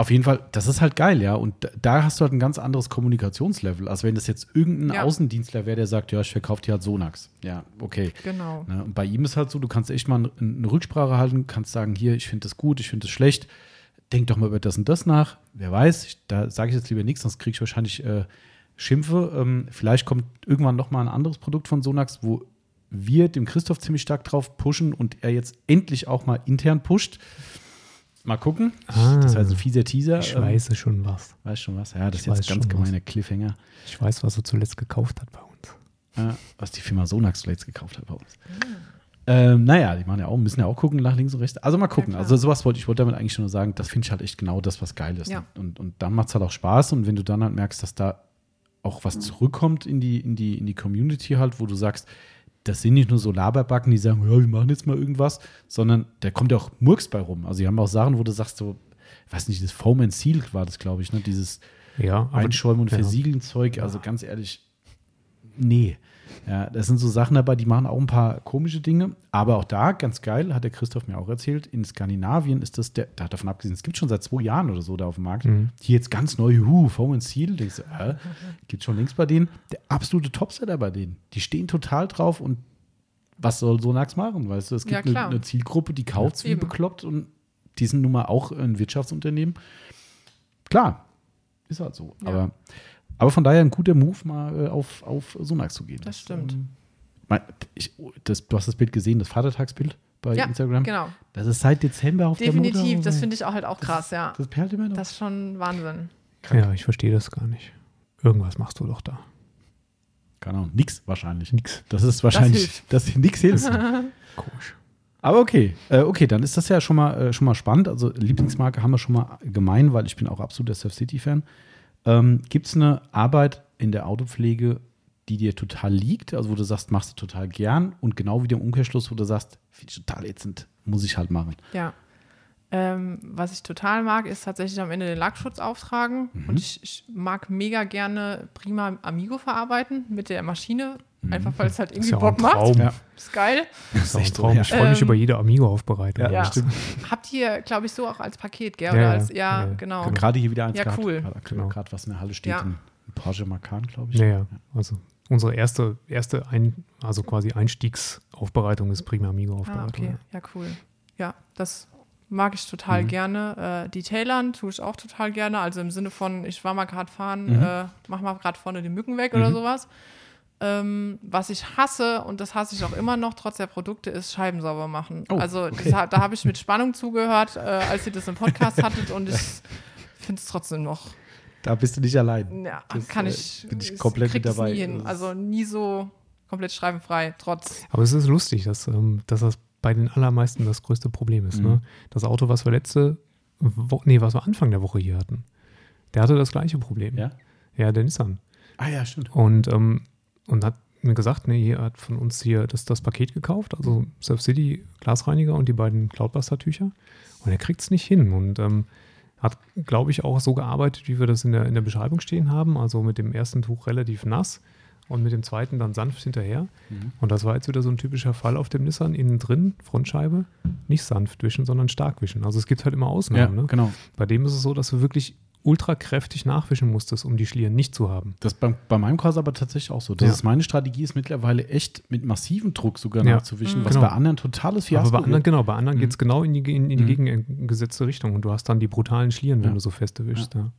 auf jeden Fall, das ist halt geil, ja. Und da, hast du halt ein ganz anderes Kommunikationslevel, als wenn das jetzt irgendein Ja. Außendienstler wäre, der sagt, ja, ich verkaufe dir halt Sonax. Ja, okay. Genau. Ne? Und bei ihm ist halt so, du kannst echt mal eine, eine Rücksprache halten, kannst sagen, hier, ich finde das gut, ich finde das schlecht. Denk doch mal über das und das nach. Wer weiß, ich, da sage ich jetzt lieber nichts, sonst kriege ich wahrscheinlich äh, Schimpfe. Ähm, vielleicht kommt irgendwann noch mal ein anderes Produkt von Sonax, wo wir dem Christoph ziemlich stark drauf pushen und er jetzt endlich auch mal intern pusht. Mal gucken. Ah. das war jetzt ein fieser Teaser. Ich Ähm, weiß schon was. Weißt schon was? Ja, das Ich ist jetzt ganz was. gemeiner Cliffhanger, Ich weiß, was er zuletzt gekauft hat bei uns. ja, was die Firma Sonax zuletzt gekauft hat bei uns. Ähm, naja, die machen ja auch, müssen ja auch gucken nach links und rechts. Also mal gucken. klar. also sowas wollte ich wollte damit eigentlich nur sagen, das finde ich halt echt genau das, was geil ist. Ja. Und, und dann macht es halt auch Spaß. Und wenn du dann halt merkst, dass da auch was zurückkommt in die, in die, in die Community halt, wo du sagst, das sind nicht nur so Laberbacken, die sagen, ja, wir machen jetzt mal irgendwas, sondern da kommt ja auch Murks bei rum. Also die haben auch Sachen, wo du sagst, so, ich weiß nicht, das Foam and Seal war das, glaube ich, ne? Dieses Ja, Einschäumen und ja. Versiegeln Zeug. Also ganz ehrlich, nee. Ja, das sind so Sachen dabei, die machen auch ein paar komische Dinge. Aber auch da, ganz geil, hat der Christoph mir auch erzählt, in Skandinavien ist das, der, da hat davon abgesehen, es gibt schon seit zwei Jahren oder so da auf dem Markt, Mhm. die jetzt ganz neu, huh, Foam and Seal, denkst du, äh, gibt schon längst bei denen. Der absolute Topseller bei denen. Die stehen total drauf und was soll Sonax machen, weißt du? Es Ja, gibt eine, klar. eine Zielgruppe, die kauft wie eben. bekloppt und die sind nun mal auch ein Wirtschaftsunternehmen. Klar, ist halt so. Ja. Aber, aber von daher ein guter Move, mal äh, auf, auf Sonax zu gehen. Das stimmt. ähm, mein, ich, das, du hast das Bild gesehen, das Vatertagsbild bei Ja, Instagram. genau. Das ist seit Dezember auf der Definitiv. Das finde ich auch halt auch krass, ja. Das perlt immer noch. Das ist schon Wahnsinn. Ja, ich verstehe das gar nicht. Irgendwas machst du doch da. Keine Ahnung, nix wahrscheinlich. Nix. Das ist wahrscheinlich, hilft. das, nix hilft. Komisch. Aber okay, äh, okay, dann ist das ja schon mal, äh, schon mal spannend. Also Lieblingsmarke haben wir schon mal gemein, weil ich bin auch absoluter Surf City-Fan. Ähm, Gibt es eine Arbeit in der Autopflege, die dir total liegt, also wo du sagst, machst du total gern und genau wie der Umkehrschluss, wo du sagst, finde ich total ätzend, muss ich halt machen. Ja. Ähm, was ich total mag, ist tatsächlich am Ende den Lackschutz auftragen. Mhm. Und ich, ich mag mega gerne prima Amigo verarbeiten mit der Maschine. Mhm. Einfach weil es halt irgendwie ist ja Bock macht. Traum. Ja. Ist geil. Das ist echt Traum. ja. Ich freue mich Ähm, über jede Amigo-Aufbereitung. Ja, Ja. Habt ihr, glaube ich, so auch als Paket, gell? Ja, als, ja, Ja, genau. Genau. Gerade hier wieder eins Ja, gehabt. cool. Gerade Genau. gerade was in der Halle steht, Ja. ein Porsche Macan, glaube ich. Ja, ja. Also unsere erste, erste ein, also quasi Einstiegsaufbereitung ist prima Ah, Amigo-Aufbereitung. okay. Ja, cool. Ja, das mag ich total Mhm. gerne. Äh, die Tailern tue ich auch total gerne. Also im Sinne von, ich war mal gerade fahren, Mhm. äh, mach mal gerade vorne die Mücken weg oder sowas. Ähm, was ich hasse, und das hasse ich auch immer noch, trotz der Produkte, ist Scheiben sauber machen. Oh, also okay. das, da habe ich mit Spannung zugehört, äh, als ihr das im Podcast hattet und ich finde es trotzdem noch, Da bist du nicht allein. ja, Das, kann äh, ich, bin ich es komplett mit dabei. Nie Also nie so komplett schreibenfrei, trotz. Aber es ist lustig, dass, ähm, dass das bei den allermeisten das größte Problem ist. Mhm. Ne? Das Auto, was wir letzte Woche, nee, was wir Anfang der Woche hier hatten, der hatte das gleiche Problem. Ja? Ja, der Nissan. Ah ja, stimmt. Und, ähm, und hat mir gesagt, nee, hier hat von uns hier das, das Paket gekauft, also Surf City Glasreiniger und die beiden Cloudbuster-Tücher. Und er kriegt es nicht hin. Und ähm, hat, glaube ich, auch so gearbeitet, wie wir das in der, in der Beschreibung stehen haben. Also mit dem ersten Tuch relativ nass und mit dem zweiten dann sanft hinterher. Mhm. Und das war jetzt wieder so ein typischer Fall auf dem Nissan. Innen drin, Frontscheibe, nicht sanft wischen, sondern stark wischen. Also es gibt halt immer Ja, Ausnahmen. ne? genau. Bei dem ist es so, dass du wirklich ultra kräftig nachwischen musstest, um die Schlieren nicht zu haben. Das ist bei, bei meinem Kurs aber tatsächlich auch so. Das Ja. ist meine Strategie ist mittlerweile echt mit massivem Druck sogar Ja. nachzuwischen, Mhm. was Genau. bei anderen totales Fiasko Aber bei anderen, genau, bei anderen Mhm. geht es genau in die, in, in die Mhm. gegengesetzte Richtung und du hast dann die brutalen Schlieren, wenn Ja. du so feste wischst. Ja.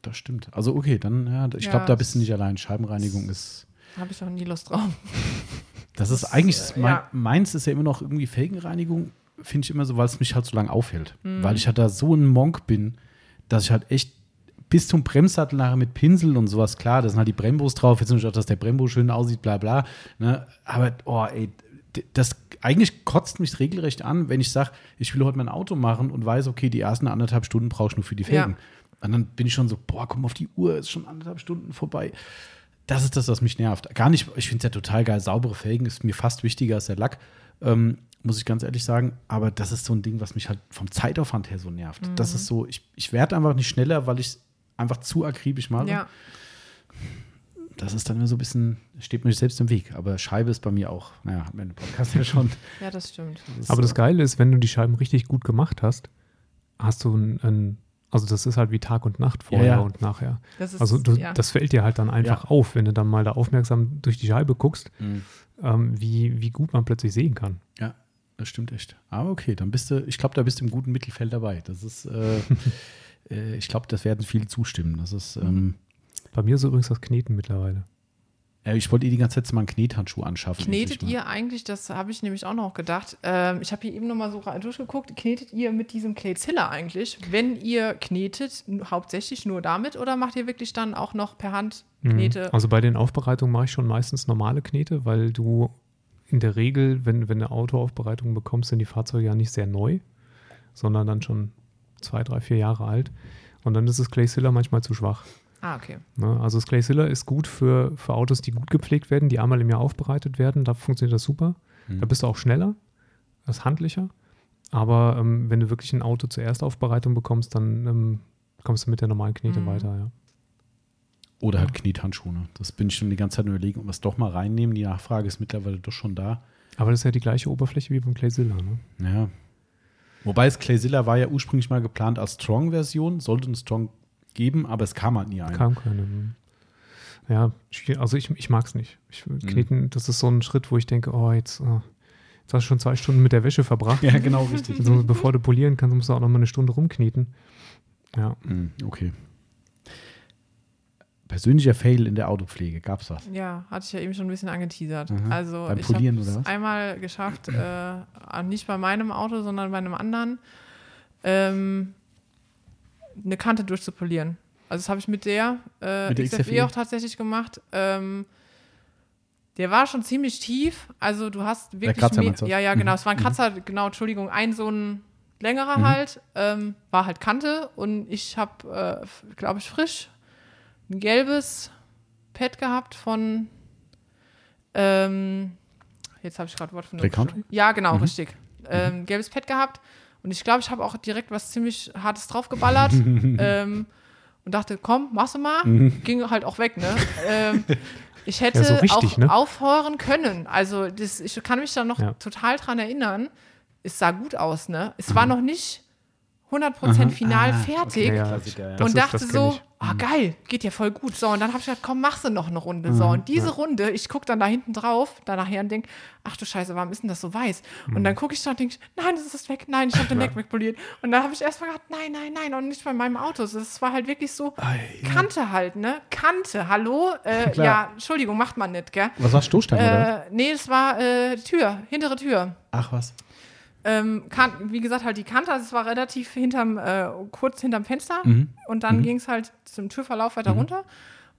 Das stimmt. Also okay, dann, ja, ich Ja, glaube, da bist du nicht allein. Scheibenreinigung ist, Habe ich auch nie Lust drauf. das ist eigentlich, das mein, ja. meins ist ja immer noch irgendwie Felgenreinigung, finde ich immer so, weil es mich halt so lange aufhält. Mhm. Weil ich halt da so ein Monk bin, dass ich halt echt bis zum Bremssattel nachher mit Pinsel und sowas, klar, da sind halt die Brembos drauf, jetzt nicht auch, dass der Brembo schön aussieht, bla bla. Ne? Aber, oh, ey, das eigentlich kotzt mich regelrecht an, wenn ich sage, ich will heute mein Auto machen und weiß, okay, die ersten anderthalb Stunden brauche ich nur für die Felgen. Und dann bin ich schon so, boah, komm auf die Uhr, ist schon anderthalb Stunden vorbei. Das ist das, was mich nervt. Gar nicht, ich finde es ja total geil. Saubere Felgen ist mir fast wichtiger als der Lack, ähm, muss ich ganz ehrlich sagen. Aber das ist so ein Ding, was mich halt vom Zeitaufwand her so nervt. Mhm. Das ist so, ich, ich werde einfach nicht schneller, weil ich es einfach zu akribisch mache. Ja. Das ist dann immer so ein bisschen, steht mir selbst im Weg. Aber Scheibe ist bei mir auch, naja, hat mir Podcast ja schon. ja, das stimmt. ist, Aber das äh, Geile ist, wenn du die Scheiben richtig gut gemacht hast, hast du ein, ein also das ist halt wie Tag und Nacht vorher Ja, ja. und nachher. Das ist, Also du, ja. das fällt dir halt dann einfach Ja. auf, wenn du dann mal da aufmerksam durch die Scheibe guckst, Mhm. ähm, wie, wie gut man plötzlich sehen kann. Ja, das stimmt echt. Aber okay, dann bist du, ich glaube, da bist du im guten Mittelfeld dabei. Das ist, äh, äh, ich glaube, das werden viele zustimmen. Das ist, ähm, Bei mir ist übrigens das Kneten mittlerweile. Ja, ich wollte eh die ganze Zeit mal einen Knethandschuh anschaffen. Knetet ihr eigentlich, das habe ich nämlich auch noch gedacht, ähm, ich habe hier eben noch mal so durchgeguckt, knetet ihr mit diesem Clayzilla eigentlich? Wenn ihr knetet, hauptsächlich nur damit oder macht ihr wirklich dann auch noch per Hand Mhm. Knete? Also bei den Aufbereitungen mache ich schon meistens normale Knete, weil du in der Regel, wenn, wenn du Autoaufbereitungen bekommst, sind die Fahrzeuge ja nicht sehr neu, sondern dann schon zwei, drei, vier Jahre alt. Und dann ist das Clayzilla manchmal zu schwach. Ah, okay. Ne? Also das Clayzilla ist gut für, für Autos, die gut gepflegt werden, die einmal im Jahr aufbereitet werden. Da funktioniert das super. Mhm. Da bist du auch schneller, das ist handlicher. Aber ähm, wenn du wirklich ein Auto zur Erstaufbereitung bekommst, dann ähm, kommst du mit der normalen Knete Mhm. weiter. Ja. Oder halt Knethandschuhe. Ne? Das bin ich schon die ganze Zeit nur überlegen, ob wir es doch mal reinnehmen. Die Nachfrage ist mittlerweile doch schon da. Aber das ist ja die gleiche Oberfläche wie beim Clayzilla. Ne? Ja. Wobei es Clayzilla war ja ursprünglich mal geplant als Strong-Version, sollte ein Strong geben, aber es kam halt nie ein. Kam keine. hm. Ja, also ich, ich mag es nicht. Ich, Mhm. kneten, das ist so ein Schritt, wo ich denke, oh, jetzt, äh, jetzt hast du schon zwei Stunden mit der Wäsche verbracht. Ja, genau, richtig. Also, bevor du polieren kannst, musst du auch noch mal eine Stunde rumkneten. Ja, Mhm, okay. Persönlicher Fail in der Autopflege, gab's was? Ja, hatte ich ja eben schon ein bisschen angeteasert. Mhm. Also Beim ich Polieren habe oder was? einmal geschafft, äh, nicht bei meinem Auto, sondern bei einem anderen, ähm, eine Kante durchzupolieren. Also das habe ich mit der, äh, Mit der XFE, XFE? auch tatsächlich gemacht. Ähm, der war schon ziemlich tief. Also du hast wirklich Kratzer mehr- meinst du? ja ja genau, Mhm. es war ein Kratzer, genau Entschuldigung, ein so ein längerer Mhm. halt, ähm, war halt Kante und ich habe, äh, glaube ich, frisch ein gelbes Pad gehabt von ähm, jetzt habe ich gerade Wort von Country? Ja, genau, Mhm. richtig. Ähm, gelbes Pad gehabt und ich glaube, ich habe auch direkt was ziemlich hartes draufgeballert ähm, und dachte, komm, machst du mal. Mhm. Ging halt auch weg, ne? ähm, ich hätte Ja, so richtig, auch ne? aufhören können. Also das, ich kann mich da noch Ja. total dran erinnern. Es sah gut aus, ne? Es war noch nicht 100% Aha. final Ah, fertig. Ja, ja. Klassiker, ja. Und ist- dachte kenn so, ah geil, geht ja voll gut. So, und dann habe ich gedacht, komm, machst du noch eine Runde. So, und diese Runde, ich gucke dann da hinten drauf, da nachher und denke, ach du Scheiße, warum ist denn das so weiß? Und dann gucke ich da und denke, nein, das ist weg, nein, ich habe den Leck wegpoliert. Und dann habe ich erstmal gedacht, nein, nein, nein, und nicht bei meinem Auto. Das war halt wirklich so, Kante halt, ne? Kante, hallo? Äh, ja, Entschuldigung, macht man nicht, gell? Was war Stoßstange, oder? Äh, nee, es war äh, Tür, hintere Tür. Ach was. Ähm, kan wie gesagt, halt die Kante, also es war relativ hinterm, äh, kurz hinterm Fenster Mhm. und dann ging es halt zum Türverlauf weiter runter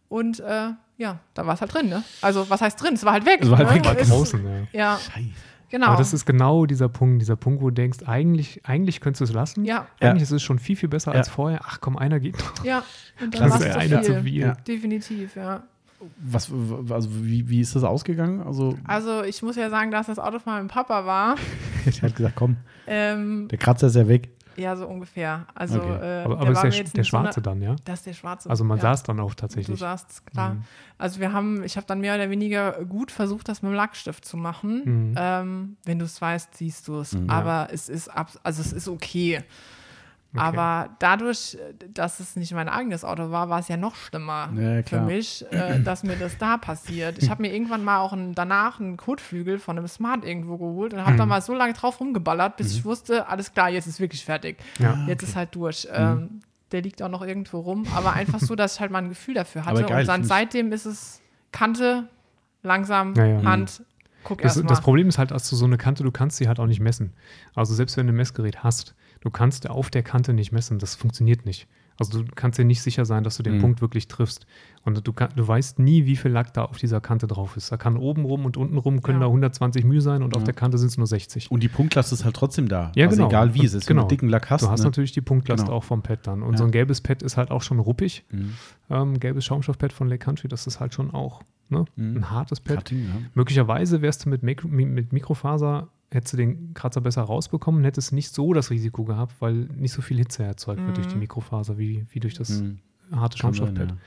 und äh, ja, da war es halt drin, ne? Also was heißt drin? Es war halt weg. Es war halt ne? weg, War draußen, ja. Ja, Scheiße. genau. Aber das ist genau dieser Punkt, dieser Punkt, wo du denkst, eigentlich, eigentlich könntest du es lassen. ja, Eigentlich ist es schon viel, viel besser Ja. als vorher. Ach komm, einer geht noch. ja. Und dann Das ist einer zu viel. Ja. Definitiv, ja. Was, also wie, wie ist das ausgegangen? Also, Also ich muss ja sagen, dass das Auto von meinem Papa war. ich hatte gesagt, komm, Ähm, der Kratzer ist ja weg. ja, so ungefähr. Also, Okay. äh, Aber, der aber ist war der, der so schwarze eine- dann, ja? Das ist der schwarze. Also man ja. saß dann auch Du tatsächlich. sagst, klar. Mhm. Also wir haben, ich habe dann mehr oder weniger gut versucht, das mit dem Lackstift zu machen. Mhm. Ähm, wenn du es weißt, siehst du es. Mhm. Aber es ist ab, also es ist okay. Okay. Aber dadurch, dass es nicht mein eigenes Auto war, war es ja noch schlimmer Ja, für mich, äh, dass mir das da passiert. Ich habe mir irgendwann mal auch einen, danach einen Kotflügel von einem Smart irgendwo geholt und habe Mhm. da mal so lange drauf rumgeballert, bis ich wusste, alles klar, jetzt ist wirklich fertig. Ja. Jetzt ist halt durch. Ähm, der liegt auch noch irgendwo rum, aber einfach so, dass ich halt mal ein Gefühl dafür hatte. Aber geil, und dann seitdem ist es Kante, langsam, Ja, ja. Hand, guck Das, erst mal. das Problem ist halt, dass du so eine Kante, du kannst sie halt auch nicht messen. Also selbst wenn du ein Messgerät hast, du kannst auf der Kante nicht messen. Das funktioniert nicht. Also du kannst dir nicht sicher sein, dass du den Mhm. Punkt wirklich triffst. Und du, kann, du weißt nie, wie viel Lack da auf dieser Kante drauf ist. Da kann oben rum und unten rum können Ja. da 120 Mühe sein und auf Ja. der Kante sind es nur 60. Und die Punktlast ist halt trotzdem da. Ja, also genau. egal wie es ist. Wenn genau. du dicken Lack hast. du hast ne? natürlich die Punktlast Genau. auch vom Pad dann. Und Ja. so ein gelbes Pad ist halt auch schon ruppig. Mhm. Ähm, gelbes Schaumstoffpad von Lake Country, das ist halt schon auch ne? Mhm. ein hartes Pad. Cutting, ja. Möglicherweise wärst du mit, Mikro, mi- mit Mikrofaser, hättest du den Kratzer besser rausbekommen, hättest nicht so das Risiko gehabt, weil nicht so viel Hitze erzeugt wird durch die Mhm. Mikrofaser wie, wie durch das Mhm. harte Schaumstoffpad. ja.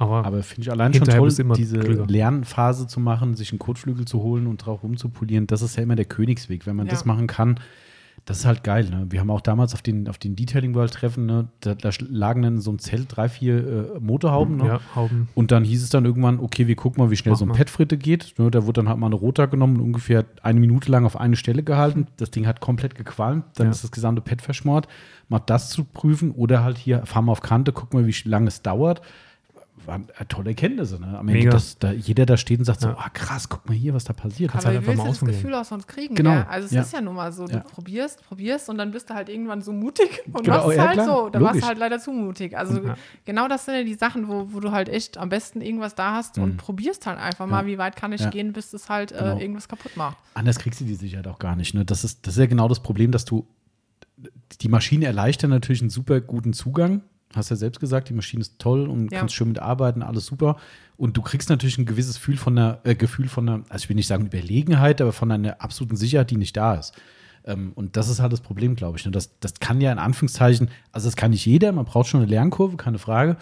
Aber, Aber finde ich allein schon toll, diese klüger. Lernphase zu machen, sich einen Kotflügel zu holen und drauf rumzupolieren. Das ist ja immer der Königsweg. Wenn man Ja. das machen kann, das ist halt geil. Ne? Wir haben auch damals auf den, auf den Detailing World Treffen, ne, da, da lagen dann so einem Zelt drei, vier äh, Motorhauben. Ne? ja, Hauben. Und dann hieß es dann irgendwann, okay, wir gucken mal, wie schnell Mach so ein. Petfritte geht. Ne, da wurde dann halt mal eine Rota genommen und ungefähr eine Minute lang auf eine Stelle gehalten. Das Ding hat komplett gequalmt. Dann Ja. ist das gesamte Pet verschmort. Mal das zu prüfen oder halt hier, fahren wir auf Kante, gucken wir, wie lange es dauert. Waren äh, tolle Erkenntnisse. Ne? Am Ende, Mega. dass da jeder da steht und sagt so, Ja. ah krass, guck mal hier, was da passiert. Kannst Aber halt wie einfach willst mal du das. Gefühl auch sonst kriegen? Genau, Gell? Also es ja. ist ja nun mal so, du Ja. probierst, probierst und dann bist du halt irgendwann so mutig und Genau, machst ja, halt klar, so. Da warst du halt leider zu mutig. Also Ja. genau das sind ja die Sachen, wo, wo du halt echt am besten irgendwas da hast Mhm. und probierst halt einfach mal, wie weit kann ich Ja. gehen, bis es halt Genau. äh, irgendwas kaputt macht. Anders kriegst du die Sicherheit auch gar nicht. Ne? Das, ist, das ist ja genau das Problem, dass du die Maschine erleichtert natürlich einen super guten Zugang. Hast ja selbst gesagt, die Maschine ist toll und Ja. kannst schön mitarbeiten, alles super. Und du kriegst natürlich ein gewisses Gefühl von einer, äh, Gefühl von einer, also ich will nicht sagen Überlegenheit, aber von einer absoluten Sicherheit, die nicht da ist. Ähm, und das ist halt das Problem, glaube ich. Ne? Das, das kann ja in Anführungszeichen, also das kann nicht jeder, man braucht schon eine Lernkurve, keine Frage.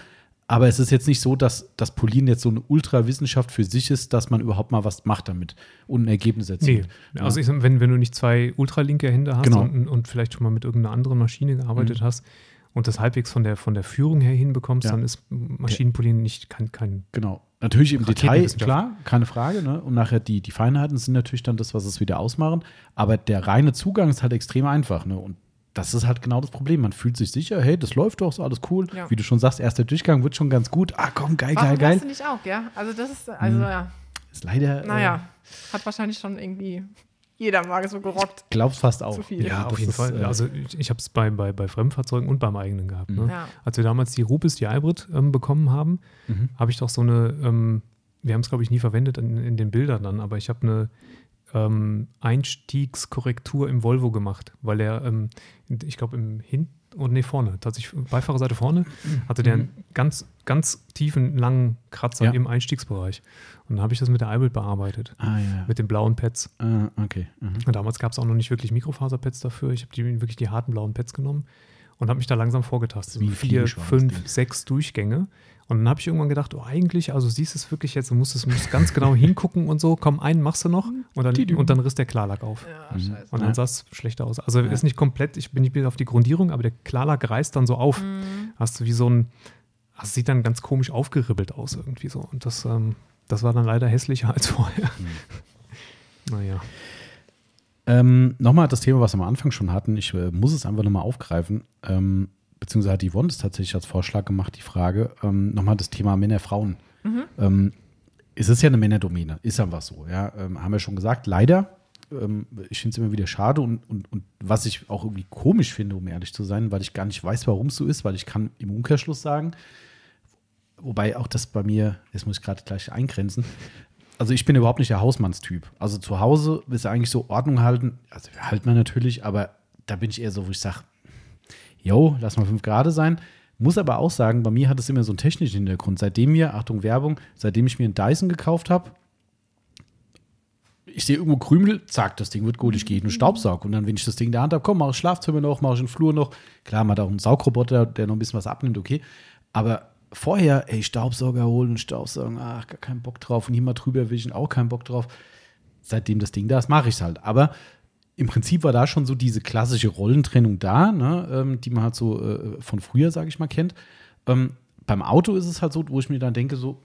Aber es ist jetzt nicht so, dass das Polieren jetzt so eine Ultrawissenschaft für sich ist, dass man überhaupt mal was macht damit und ein Ergebnis Nee, erzielt. also ich sag, wenn, wenn du nicht zwei ultralinke Hände hast Genau. und, und vielleicht schon mal mit irgendeiner anderen Maschine gearbeitet hast und das halbwegs von der, von der Führung her hinbekommst, Ja. dann ist Maschinenpolieren nicht kein, kein Genau. Natürlich im Detail, klar, keine Frage. Ne? Und nachher die, die Feinheiten sind natürlich dann das, was es wieder ausmachen. Aber der reine Zugang ist halt extrem einfach. Ne? Und das ist halt genau das Problem. Man fühlt sich sicher, hey, das läuft doch, ist alles cool. Ja. Wie du schon sagst, erster Durchgang wird schon ganz gut. Ah, komm, geil, Warum geil, geil. du nicht auch, ja? Also das ist, also ja, Ist leider, äh, naja, hat wahrscheinlich schon irgendwie jeder mal so gerockt. glaubst fast auch. Zu viel. Ja, auf jeden ist, Fall. äh, also ich, ich habe es bei, bei, bei Fremdfahrzeugen und beim eigenen gehabt. Ne? Ja. Als wir damals die Rupes, die Hybrid ähm, bekommen haben, Mhm. habe ich doch so eine, ähm, wir haben es glaube ich nie verwendet in, in den Bildern dann, aber ich habe eine ähm, Einstiegskorrektur im Volvo gemacht, weil er, ähm, ich glaube im Hin und nee, vorne, tatsächlich Beifahrerseite vorne, hatte der einen ganz, ganz tiefen, langen Kratzer Ja. im Einstiegsbereich. Und dann habe ich das mit der Hybrid bearbeitet, Ah, ja. mit den blauen Pads. ah, okay. Mhm. Und damals gab es auch noch nicht wirklich Mikrofaserpads dafür. Ich habe die, wirklich die harten blauen Pads genommen und habe mich da langsam vorgetastet. Wie vier, fünf, sechs Durchgänge. Und dann habe ich irgendwann gedacht, oh, eigentlich, also siehst du es wirklich jetzt, du musst es musst ganz genau hingucken und so. Komm, einen machst du noch und dann, und dann riss der Klarlack auf. Ja, scheiße. Und Ja. dann sah es schlechter aus. Also ist nicht komplett, ich bin nicht wieder auf die Grundierung, aber der Klarlack reißt dann so auf. Mhm. Hast du wie so ein, das sieht dann ganz komisch aufgeribbelt aus irgendwie so. Und das, ähm, das war dann leider hässlicher als vorher. naja. Ähm, nochmal das Thema, was wir am Anfang schon hatten. Ich äh, muss es einfach nochmal aufgreifen. Ähm, beziehungsweise hat Yvonne das tatsächlich als Vorschlag gemacht, die Frage. Ähm, nochmal das Thema Männer, Frauen. Ähm, es ist ja eine Männerdomäne, ist einfach so. Ja? Ähm, haben wir schon gesagt, leider. Ähm, ich finde es immer wieder schade und, und, und was ich auch irgendwie komisch finde, um ehrlich zu sein, weil ich gar nicht weiß, warum es so ist, weil ich kann im Umkehrschluss sagen, wobei auch das bei mir, jetzt muss ich gerade gleich eingrenzen, also ich bin überhaupt nicht der Hausmannstyp. Also zu Hause ist eigentlich so Ordnung halten, also halten wir natürlich, aber da bin ich eher so, wo ich sage, yo, lass mal fünf Grad sein. Muss aber auch sagen, bei mir hat es immer so einen technischen Hintergrund. Seitdem mir, Achtung Werbung, seitdem ich mir einen Dyson gekauft habe, ich sehe irgendwo Krümel, zack, das Ding wird gut, ich gehe in den Staubsaug. Und dann, wenn ich das Ding in der Hand habe, komm, mach ich Schlafzimmer noch, mach ich den Flur noch. Klar, man hat auch einen Saugroboter, der noch ein bisschen was abnimmt, okay. Aber vorher, ey, Staubsauger holen, Staubsaugen, ach, gar keinen Bock drauf. Und hier mal drüber wischen, auch keinen Bock drauf. Seitdem das Ding da ist, mache ich es halt. Aber im Prinzip war da schon so diese klassische Rollentrennung da, ne, ähm, die man halt so äh, von früher, sage ich mal, kennt. Ähm, beim Auto ist es halt so, wo ich mir dann denke, so,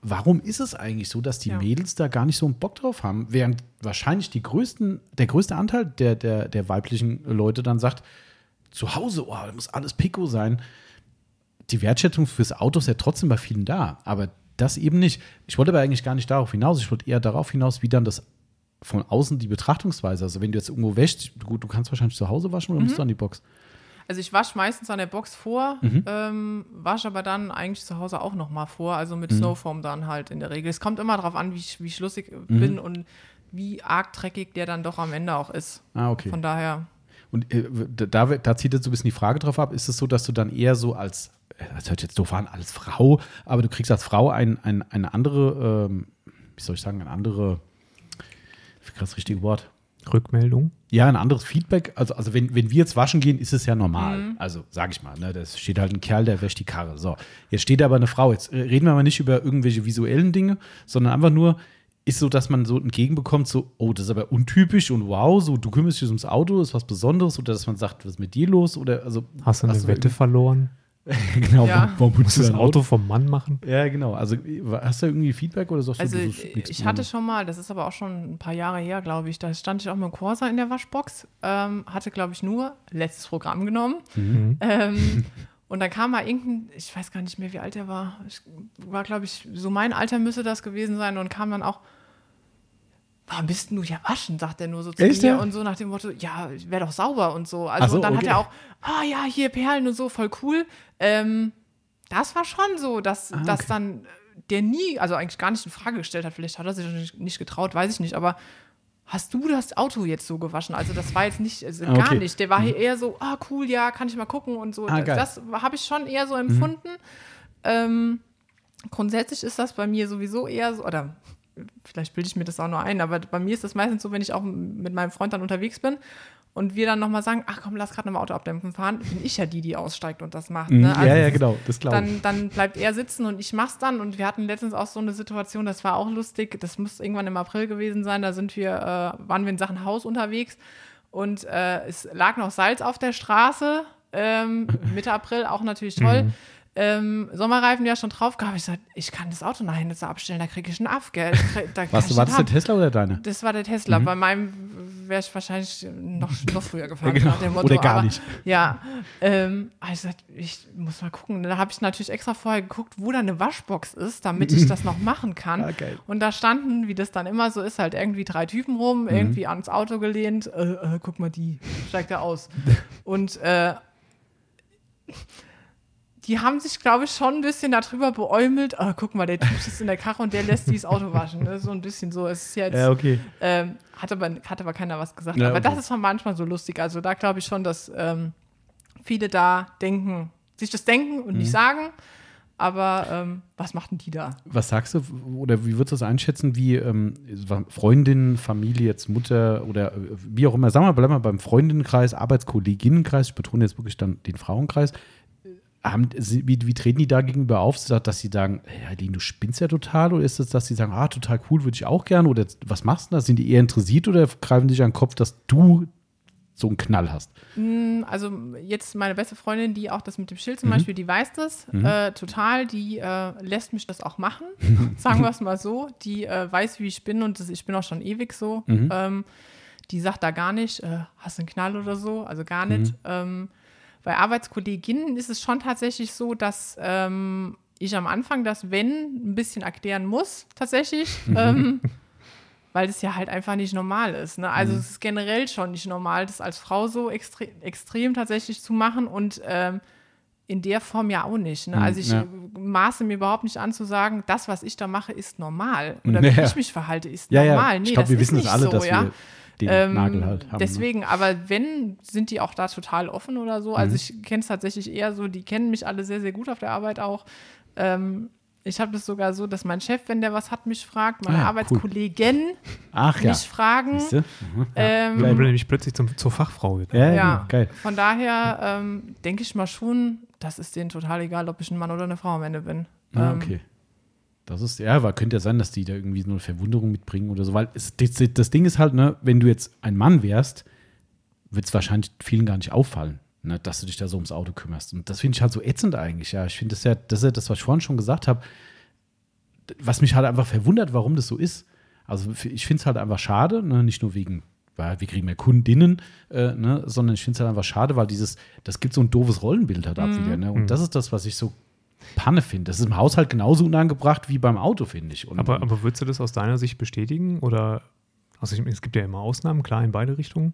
warum ist es eigentlich so, dass die Ja. Mädels da gar nicht so einen Bock drauf haben? Während wahrscheinlich die größten, der größte Anteil der, der, der weiblichen Leute dann sagt, zu Hause, oh, da muss alles Pico sein. Die Wertschätzung fürs Auto ist ja trotzdem bei vielen da, aber das eben nicht. Ich wollte aber eigentlich gar nicht darauf hinaus, ich wollte eher darauf hinaus, wie dann das von außen die Betrachtungsweise, also wenn du jetzt irgendwo wäschst, gut, du kannst wahrscheinlich zu Hause waschen oder musst du an die Box? Also ich wasche meistens an der Box vor, Mhm. ähm, wasche aber dann eigentlich zu Hause auch nochmal vor, also mit Mhm. Snowfoam dann halt in der Regel. Es kommt immer darauf an, wie ich, wie ich lustig Mhm. bin und wie arg dreckig der dann doch am Ende auch ist. Ah, okay. Von daher, Und äh, da, da zieht jetzt so ein bisschen die Frage drauf ab, ist es so, dass du dann eher so als, äh, das hört jetzt doof an, als Frau, aber du kriegst als Frau ein, ein, eine andere, ähm, wie soll ich sagen, eine andere, das richtige Wort. Rückmeldung. Ja, ein anderes Feedback. Also, also wenn, wenn wir jetzt waschen gehen, ist es ja normal. Also, sag ich mal, ne, das steht halt ein Kerl, der wäscht die Karre. So, jetzt steht da aber eine Frau. Jetzt äh, reden wir mal nicht über irgendwelche visuellen Dinge, sondern einfach nur, ist so, dass man so entgegenbekommt, so, oh, das ist aber untypisch und wow, so, du kümmerst dich ums Auto, ist was Besonderes, oder dass man sagt, was ist mit dir los? Oder, also, Hast du eine hast Wette verloren? genau, Ja. warum, Musst du du das dein Auto vom Mann machen? Ja, genau. Also, hast du irgendwie Feedback oder sagst also du, das ist ich, ich hatte schon mal, das ist aber auch schon ein paar Jahre her, glaube ich, da stand ich auch mit dem Corsa in der Waschbox, ähm, hatte, glaube ich, nur letztes Programm genommen. Mhm. Ähm, und dann kam mal irgendein, ich weiß gar nicht mehr, wie alt er war. Ich war, glaube ich, so mein Alter müsste das gewesen sein und kam dann auch, warum bist denn du ja waschen, sagt er nur so zu Echt, mir ja? und so nach dem Motto, ja, wäre doch sauber und so. Also Ach so, und dann okay. hat er auch, ah ja, hier Perlen und so, voll cool. Ähm, das war schon so, dass, Ah, dass okay. dann äh, der nie, also eigentlich gar nicht in Frage gestellt hat, vielleicht hat er sich nicht, nicht getraut, weiß ich nicht, aber hast du das Auto jetzt so gewaschen? Also das war jetzt nicht, also Ah, gar okay. nicht. Der war hier eher so, ah cool, ja, kann ich mal gucken und so. Ah, geil. das habe ich schon eher so empfunden. Ähm, grundsätzlich ist das bei mir sowieso eher so, oder vielleicht bilde ich mir das auch nur ein, aber bei mir ist das meistens so, wenn ich auch mit meinem Freund dann unterwegs bin und wir dann nochmal sagen, ach komm, lass gerade nochmal Auto abdämpfen fahren, bin ich ja die, die aussteigt und das macht. Mhm, Ne? ja, Also ja, ist- genau, das glaube ich. dann, dann bleibt er sitzen und ich mach's dann. Und wir hatten letztens auch so eine Situation, das war auch lustig. Das muss irgendwann im April gewesen sein. Da sind wir, äh, waren wir in Sachen Haus unterwegs und äh, es lag noch Salz auf der Straße. Ähm, Mitte April, auch natürlich toll. Mhm. Ähm, Sommerreifen ja schon drauf gehabt. Ich gesagt, ich kann das Auto nachher nicht so abstellen, da kriege ich einen Aff, gell? Da Was, war das der. Tesla oder deine? Das war der Tesla. Bei meinem wäre ich wahrscheinlich noch, noch früher gefahren. Genau. nach dem Motto. Oder gar Aber, nicht. Ja, ähm, ich gesagt, ich muss mal gucken. Da habe ich natürlich extra vorher geguckt, wo da eine Waschbox ist, damit ich das noch machen kann. Ah, geil. Und da standen, wie das dann immer so ist, halt irgendwie drei Typen rum, Mhm. irgendwie ans Auto gelehnt. Äh, äh, guck mal, die steigt da aus. Und äh, die haben sich, glaube ich, schon ein bisschen darüber beäumelt. Ah, guck mal, der Typ sitzt in der Karre und der lässt dieses Auto waschen. Ne? So ein bisschen so. Es ist jetzt, Ja, okay. ähm, hat, aber, hat aber keiner was gesagt. Ja, aber okay. das ist schon manchmal so lustig. Also da glaube ich schon, dass ähm, viele da denken, sich das denken und nicht Mhm. sagen. Aber ähm, was machten die da? Was sagst du oder wie würdest du das einschätzen, wie ähm, Freundin, Familie, jetzt Mutter oder äh, wie auch immer, sagen wir, bleiben wir beim Freundinnenkreis, Arbeitskolleginnenkreis, ich betone jetzt wirklich dann den Frauenkreis. Haben, wie, wie treten die da gegenüber auf, dass sie sagen, Eileen, du spinnst ja total? Oder ist es, dass sie sagen, ah, total cool, würde ich auch gerne? Oder was machst du da? Sind die eher interessiert oder greifen sich an den Kopf, dass du so einen Knall hast? Also jetzt meine beste Freundin, die auch das mit dem Schild Mhm. zum Beispiel, die weiß das äh, total. Die äh, lässt mich das auch machen, sagen wir es mal so. Die äh, weiß, wie ich bin und das, ich bin auch schon ewig so. Mhm. Ähm, die sagt da gar nicht, äh, hast du einen Knall oder so, also gar Mhm. nicht. Ähm, bei Arbeitskolleginnen ist es schon tatsächlich so, dass ähm, ich am Anfang das Wenn ein bisschen erklären muss, tatsächlich. Mhm. Ähm, weil das ja halt einfach nicht normal ist. Ne? Mhm. Also es ist generell schon nicht normal, das als Frau so extre extrem tatsächlich zu machen und ähm, in der Form ja auch nicht. Ne? Also ich ja. maße mir überhaupt nicht an zu sagen, das, was ich da mache, ist normal. Oder wie Ja. ich mich verhalte, ist Ja, normal. ja, Nee, ich glaube, wir wissen nicht das alle, so, dass ja. wir den Ähm, Nagel halt haben. ne? Deswegen, aber wenn, sind die auch da total offen oder so. Mhm. Also ich kenne es tatsächlich eher so, die kennen mich alle sehr, sehr gut auf der Arbeit auch. Ähm, ich habe das sogar so, dass mein Chef, wenn der was hat, mich fragt, meine Ah, cool. Arbeitskollegen Ach ja. mich fragen. Siehste? Mhm. Ähm, Weil du nämlich plötzlich zum, zur Fachfrau wird. Ja, ja, ja, genau. geil. von daher ähm, denke ich mal schon, das ist denen total egal, ob ich ein Mann oder eine Frau am Ende bin. Ah, Ähm, okay. Das ist, ja, aber könnte ja sein, dass die da irgendwie so eine Verwunderung mitbringen oder so, weil es, das, das Ding ist halt, ne, wenn du jetzt ein Mann wärst, wird es wahrscheinlich vielen gar nicht auffallen, ne, dass du dich da so ums Auto kümmerst. Und das finde ich halt so ätzend eigentlich, ja. Ich finde das ja, das ist ja das, was ich vorhin schon gesagt habe, was mich halt einfach verwundert, warum das so ist. Also ich finde es halt einfach schade, ne, nicht nur wegen, weil wir kriegen mehr Kundinnen, äh, ne, sondern ich finde es halt einfach schade, weil dieses, das gibt so ein doofes Rollenbild halt ab wieder, ne? Und das ist das, was ich so Panne finde. Das ist im Haushalt genauso unangebracht wie beim Auto, finde ich. Und, Aber, aber würdest du das aus deiner Sicht bestätigen? Oder, also ich, es gibt ja immer Ausnahmen, klar, in beide Richtungen.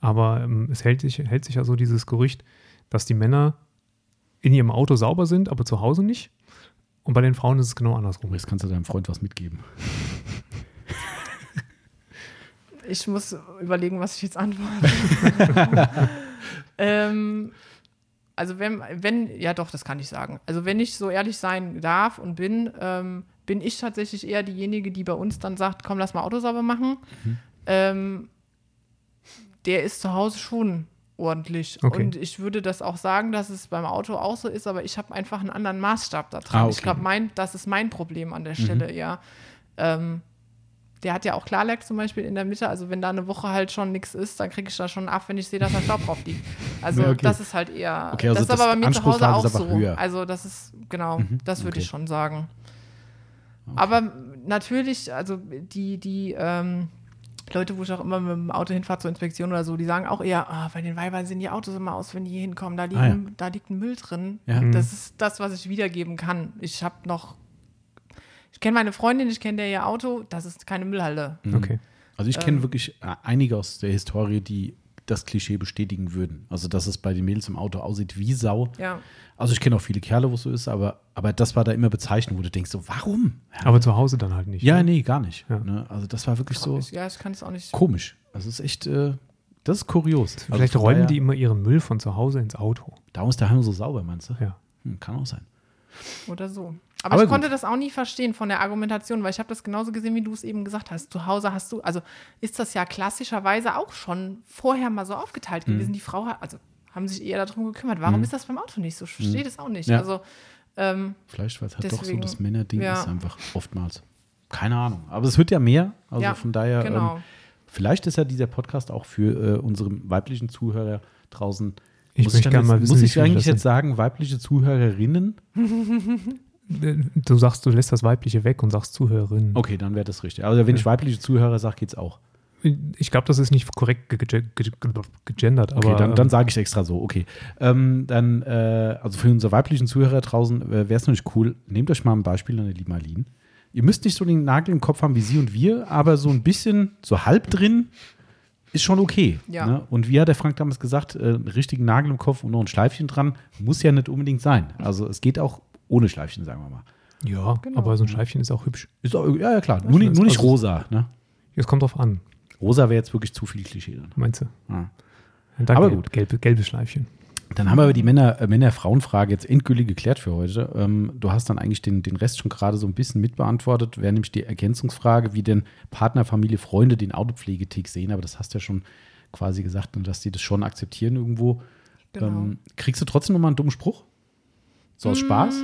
Aber ähm, es hält sich, hält sich ja so dieses Gerücht, dass die Männer in ihrem Auto sauber sind, aber zu Hause nicht. Und bei den Frauen ist es genau andersrum. Jetzt kannst du deinem Freund was mitgeben. Ich muss überlegen, was ich jetzt antworte. ähm, also wenn, wenn, ja doch, das kann ich sagen. Also wenn ich so ehrlich sein darf und bin, ähm, bin ich tatsächlich eher diejenige, die bei uns dann sagt, komm, lass mal Auto sauber machen. Mhm. Ähm, der ist zu Hause schon ordentlich. Okay. Und ich würde das auch sagen, dass es beim Auto auch so ist, aber ich habe einfach einen anderen Maßstab da dran. Ah, okay. Ich glaube, mein, das ist mein Problem an der Stelle eher. Ähm, der hat ja auch Klarlack zum Beispiel in der Mitte. Also wenn da eine Woche halt schon nichts ist, dann kriege ich da schon ab, wenn ich sehe, dass da Staub drauf liegt. Also Ja, okay. das ist halt eher. Okay, also das ist aber das bei mir zu Hause auch so. höher. Also das ist genau, Mhm, das würde okay. ich schon sagen. Aber natürlich, also die, die ähm, Leute, wo ich auch immer mit dem Auto hinfahre zur Inspektion oder so, die sagen auch eher, ah, bei den Weibern sehen die Autos immer aus, wenn die hier hinkommen. Da, liegen, Ah, ja. da liegt ein Müll drin. Ja. Mhm. Das ist das, was ich wiedergeben kann. Ich habe noch, ich kenne meine Freundin, ich kenne der ihr Auto, das ist keine Müllhalde. Okay. Also ich kenne wirklich äh, einige aus der Historie, die das Klischee bestätigen würden. Also dass es bei den Mädels im Auto aussieht wie Sau. Ja. Also ich kenne auch viele Kerle, wo es so ist, aber, aber das war da immer bezeichnend, wo du denkst so, warum? Aber zu Hause dann halt nicht. Ja, ne? nee, gar nicht. Ja. Ne? Also das war wirklich so ja, ich kann es auch nicht. komisch. Also es ist echt, äh, das ist kurios. Vielleicht also räumen daher- die immer ihren Müll von zu Hause ins Auto. Darum ist der Heim so sauber, meinst du? Ja. Hm, kann auch sein. Oder so. Aber, Aber ich gut. konnte das auch nie verstehen von der Argumentation, weil ich habe das genauso gesehen, wie du es eben gesagt hast. Zu Hause hast du, also ist das ja klassischerweise auch schon vorher mal so aufgeteilt Mhm. gewesen. Die Frau hat, also haben sich eher darum gekümmert. Warum ist das beim Auto nicht so? Ich verstehe das auch nicht. Ja. Also ähm, Vielleicht, weil es halt doch so Deswegen, das Männerding ja. ist, einfach oftmals. Keine Ahnung. Aber es wird ja mehr. Also ja, von daher, genau. ähm, vielleicht ist ja dieser Podcast auch für äh, unsere weiblichen Zuhörer draußen. Ich muss möchte dann gerne jetzt, mal wissen, Muss ich viele eigentlich jetzt sagen, weibliche Zuhörerinnen? Du sagst, du lässt das Weibliche weg und sagst Zuhörerin. Okay, dann wäre das richtig. Also wenn ich weibliche Zuhörer sage, geht's auch. Ich glaube, das ist nicht korrekt ge ge ge ge gegendert, Okay, aber dann, dann ähm, sage ich extra so. Okay. Ähm, dann, äh, also für unsere weiblichen Zuhörer draußen äh, wäre es natürlich cool, nehmt euch mal ein Beispiel an der lieben Aline. Ihr müsst nicht so den Nagel im Kopf haben wie sie und wir, aber so ein bisschen, so halb drin, ist schon okay. Ja. Ne? Und wie hat der Frank damals gesagt, äh, einen richtigen Nagel im Kopf und noch ein Schleifchen dran, muss ja nicht unbedingt sein. Also es geht auch ohne Schleifchen, sagen wir mal. ja, Genau. aber so ein Scheibchen ist auch hübsch. Ist auch, ja, ja, klar. Nur, nicht- nur nicht Also- rosa. Ne? Es kommt drauf an, Rosa wäre jetzt wirklich zu viel Klischee drin. meinst du? Ja. Dann Aber gelb, gut. Gelbe, gelbe Schleifchen. Dann haben wir aber die Männer, äh, Männer-Frauen-Frage jetzt endgültig geklärt für heute. Ähm, du hast dann eigentlich den, den Rest schon gerade so ein bisschen mitbeantwortet. Wäre nämlich die Ergänzungsfrage, wie denn Partner, Familie, Freunde den Autopflegetick sehen. Aber das hast du ja schon quasi gesagt, ne, dass die das schon akzeptieren irgendwo. Genau. Ähm, kriegst du trotzdem nochmal einen dummen Spruch? So aus Spaß?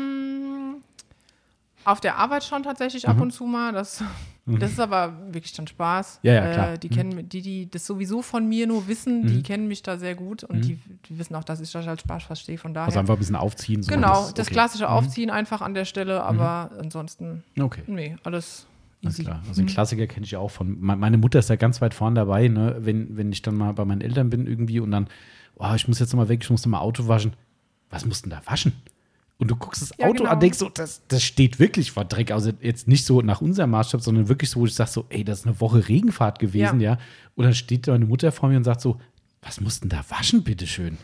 Auf der Arbeit schon tatsächlich ab und zu mal. Das, das ist aber wirklich dann Spaß. Mhm. Ja, ja, klar. Mhm. Äh, die kennen die, die das sowieso von mir nur wissen, die kennen mich da sehr gut und die, die wissen auch, dass ich das als Spaß verstehe. Von daher. Mhm. Also einfach ein bisschen aufziehen. So, genau, das, okay. Mhm. klassische Aufziehen einfach an der Stelle, aber ansonsten, Okay. nee, alles Alles easy. klar. Also den Klassiker kenne ich ja auch von. me- Meine Mutter ist ja ganz weit vorne dabei, ne? wenn, wenn ich dann mal bei meinen Eltern bin irgendwie und dann, oh, ich muss jetzt noch mal weg, ich muss noch mal Auto waschen. Was musst du denn da waschen? Und du guckst das Ja, Auto genau. an, denkst so, das, das steht wirklich vor Dreck. Also jetzt nicht so nach unserem Maßstab, sondern wirklich so, wo ich sage so, ey, das ist eine Woche Regenfahrt gewesen, ja. Ja. Und dann steht meine Mutter vor mir und sagt so, was musst du denn da waschen, bitteschön?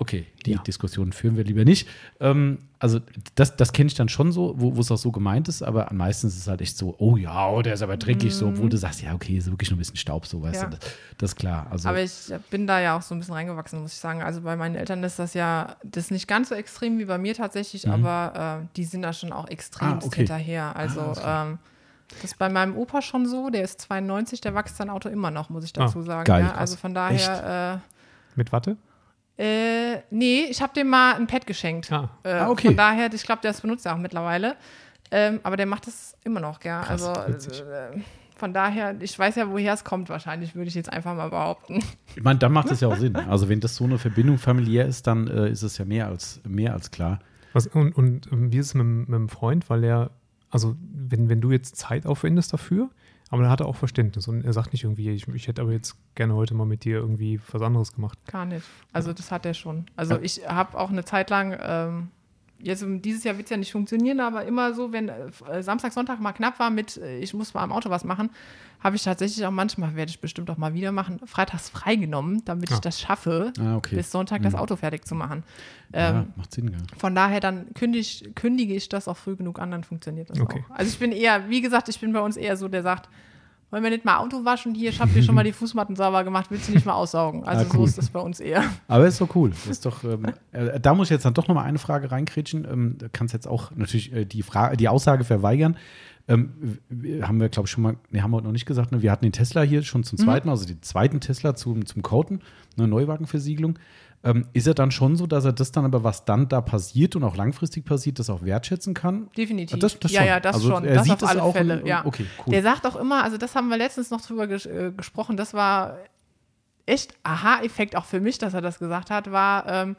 Okay, die Ja. Diskussion führen wir lieber nicht. Ähm, also das, das kenne ich dann schon so, wo es auch so gemeint ist, aber meistens ist es halt echt so, oh ja, oh, der ist aber dreckig, so, obwohl du sagst, ja, okay, ist wirklich nur ein bisschen Staub, so, weißt Ja. du, das, das ist klar. Also, Aber ich bin da ja auch so ein bisschen reingewachsen, muss ich sagen. Also bei meinen Eltern ist das ja, das ist nicht ganz so extrem wie bei mir tatsächlich, aber äh, die sind da schon auch extrem Mhm. Ah, okay. hinterher. Also ähm, das ist bei meinem Opa schon so, der ist 92, der wächst sein Auto immer noch, muss ich dazu sagen. geil, ja, krass. also von daher, Mit Watte? Äh, nee, ich habe dem mal ein Pad geschenkt. Ah. Äh, Ah, okay. Von daher, ich glaube, der das benutzt er auch mittlerweile. Ähm, aber der macht das immer noch, gell? Krass, also äh, von daher, ich weiß ja, woher es kommt wahrscheinlich, würde ich jetzt einfach mal behaupten. ich meine, dann macht es ja auch Sinn. Also wenn das so eine Verbindung familiär ist, dann äh, ist es ja mehr als, mehr als klar. Was, und, und ähm, wie ist es mit, mit dem Freund? Weil er, also wenn, wenn du jetzt Zeit aufwendest dafür, aber dann hat er auch Verständnis und er sagt nicht irgendwie, ich, ich hätte aber jetzt gerne heute mal mit dir irgendwie was anderes gemacht. Gar nicht. Also das hat er schon. Also Ja. ich habe auch eine Zeit lang, ähm, jetzt dieses Jahr wird es ja nicht funktionieren, aber immer so, wenn äh, Samstag, Sonntag mal knapp war mit, äh, ich muss mal am Auto was machen, habe ich tatsächlich auch manchmal, werde ich bestimmt auch mal wieder machen, freitags freigenommen, damit Ah. ich das schaffe, Ah, okay. bis Sonntag das Mhm. Auto fertig zu machen. ja, Ähm, macht Sinn, ja. von daher dann kündig, kündige ich das auch früh genug an, dann funktioniert das Okay. auch. Also ich bin eher, wie gesagt, ich bin bei uns eher so, der sagt, wollen wir nicht mal Auto waschen? Hier, ich habe dir schon mal die Fußmatten sauber gemacht, willst du nicht mal aussaugen? Also so cool. ist das bei uns eher. Aber ist doch cool. Ist doch, ähm, äh, da muss ich jetzt dann doch noch mal eine Frage reinkrätschen. Ähm, du kannst jetzt auch natürlich äh, die, Frage, die Aussage verweigern. Ähm, haben wir, glaube ich, schon mal, ne, haben wir noch nicht gesagt, ne? wir hatten den Tesla hier schon zum zweiten Mal, also den zweiten Tesla zum, zum Coaten, eine Neuwagenversiegelung. Ähm, ist er dann schon so, dass er das dann aber, was dann da passiert und auch langfristig passiert, das auch wertschätzen kann? Definitiv. Ah, Das- das ja, ja, das Also schon. er Das sieht auf alle auch Fälle. und- ja. okay, cool. Der sagt auch immer, also das haben wir letztens noch drüber ges äh, gesprochen, das war echt Aha-Effekt auch für mich, dass er das gesagt hat, war, ähm,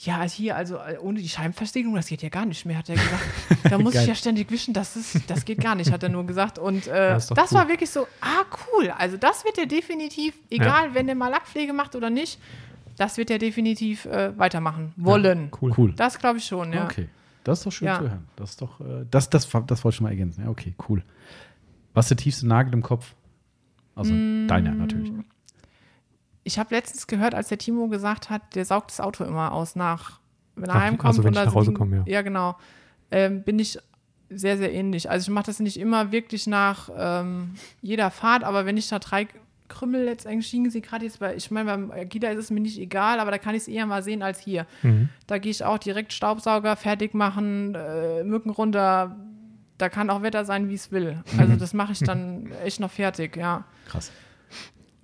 ja, also hier, also äh, ohne die Scheibenverstetigung, das geht ja gar nicht mehr, hat er gesagt. Da muss ich ja ständig wischen, das, ist, das geht gar nicht, hat er nur gesagt. Und äh, Ja, das cool. war wirklich so, ah, cool. Also das wird er definitiv, egal, wenn der mal Lackpflege macht oder nicht, das wird er definitiv äh, weitermachen wollen. Cool. Cool. Das glaube ich schon, ja. Okay. Das ist doch schön Ja. zu hören. Das ist doch, äh, das, das, das wollte ich schon mal ergänzen. Ja, okay, cool. Was ist der tiefste Nagel im Kopf? Also Mm. deiner natürlich. Ich habe letztens gehört, als der Timo gesagt hat, der saugt das Auto immer aus nach, wenn er Ach, heimkommt. also wenn und ich da nach Hause komme, ja. Ja, genau. Ähm, bin ich sehr, sehr ähnlich. Also ich mache das nicht immer wirklich nach ähm, jeder Fahrt, aber wenn ich da drei Krümmel letztendlich schieben sie gerade jetzt bei, ich meine, beim Agida ist es mir nicht egal, aber da kann ich es eher mal sehen als hier. Mhm. Da gehe ich auch direkt Staubsauger fertig machen, äh, Mücken runter. Da kann auch Wetter sein, wie es will. Also das mache ich dann echt noch fertig, ja. Krass.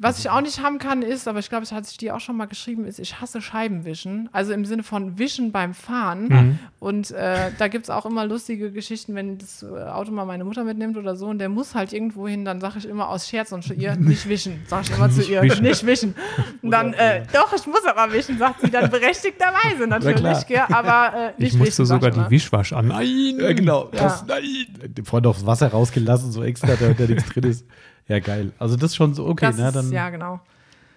Was ich auch nicht haben kann, ist, aber ich glaube, das hat sich dir auch schon mal geschrieben, ist, ich hasse Scheibenwischen. Also im Sinne von Wischen beim Fahren. Mhm. Und äh, da gibt es auch immer lustige Geschichten, wenn das äh, Auto mal meine Mutter mitnimmt oder so und der muss halt irgendwo hin, dann sage ich immer aus Scherz und zu ihr, nicht wischen. Sag ich immer zu ihr, wischen. nicht wischen. Und dann, äh, doch, ich muss aber wischen, sagt sie dann berechtigterweise natürlich, gell, aber äh, nicht Ich musste wischen. sogar ich die Wischwasch an. Nein! Ja, genau. Ja. Das, nein. Dem Freund aufs Wasser rausgelassen, so extra, da, da nichts drin ist. Ja, geil. Also das ist schon so, okay, Das ne, ist, dann, ja, genau.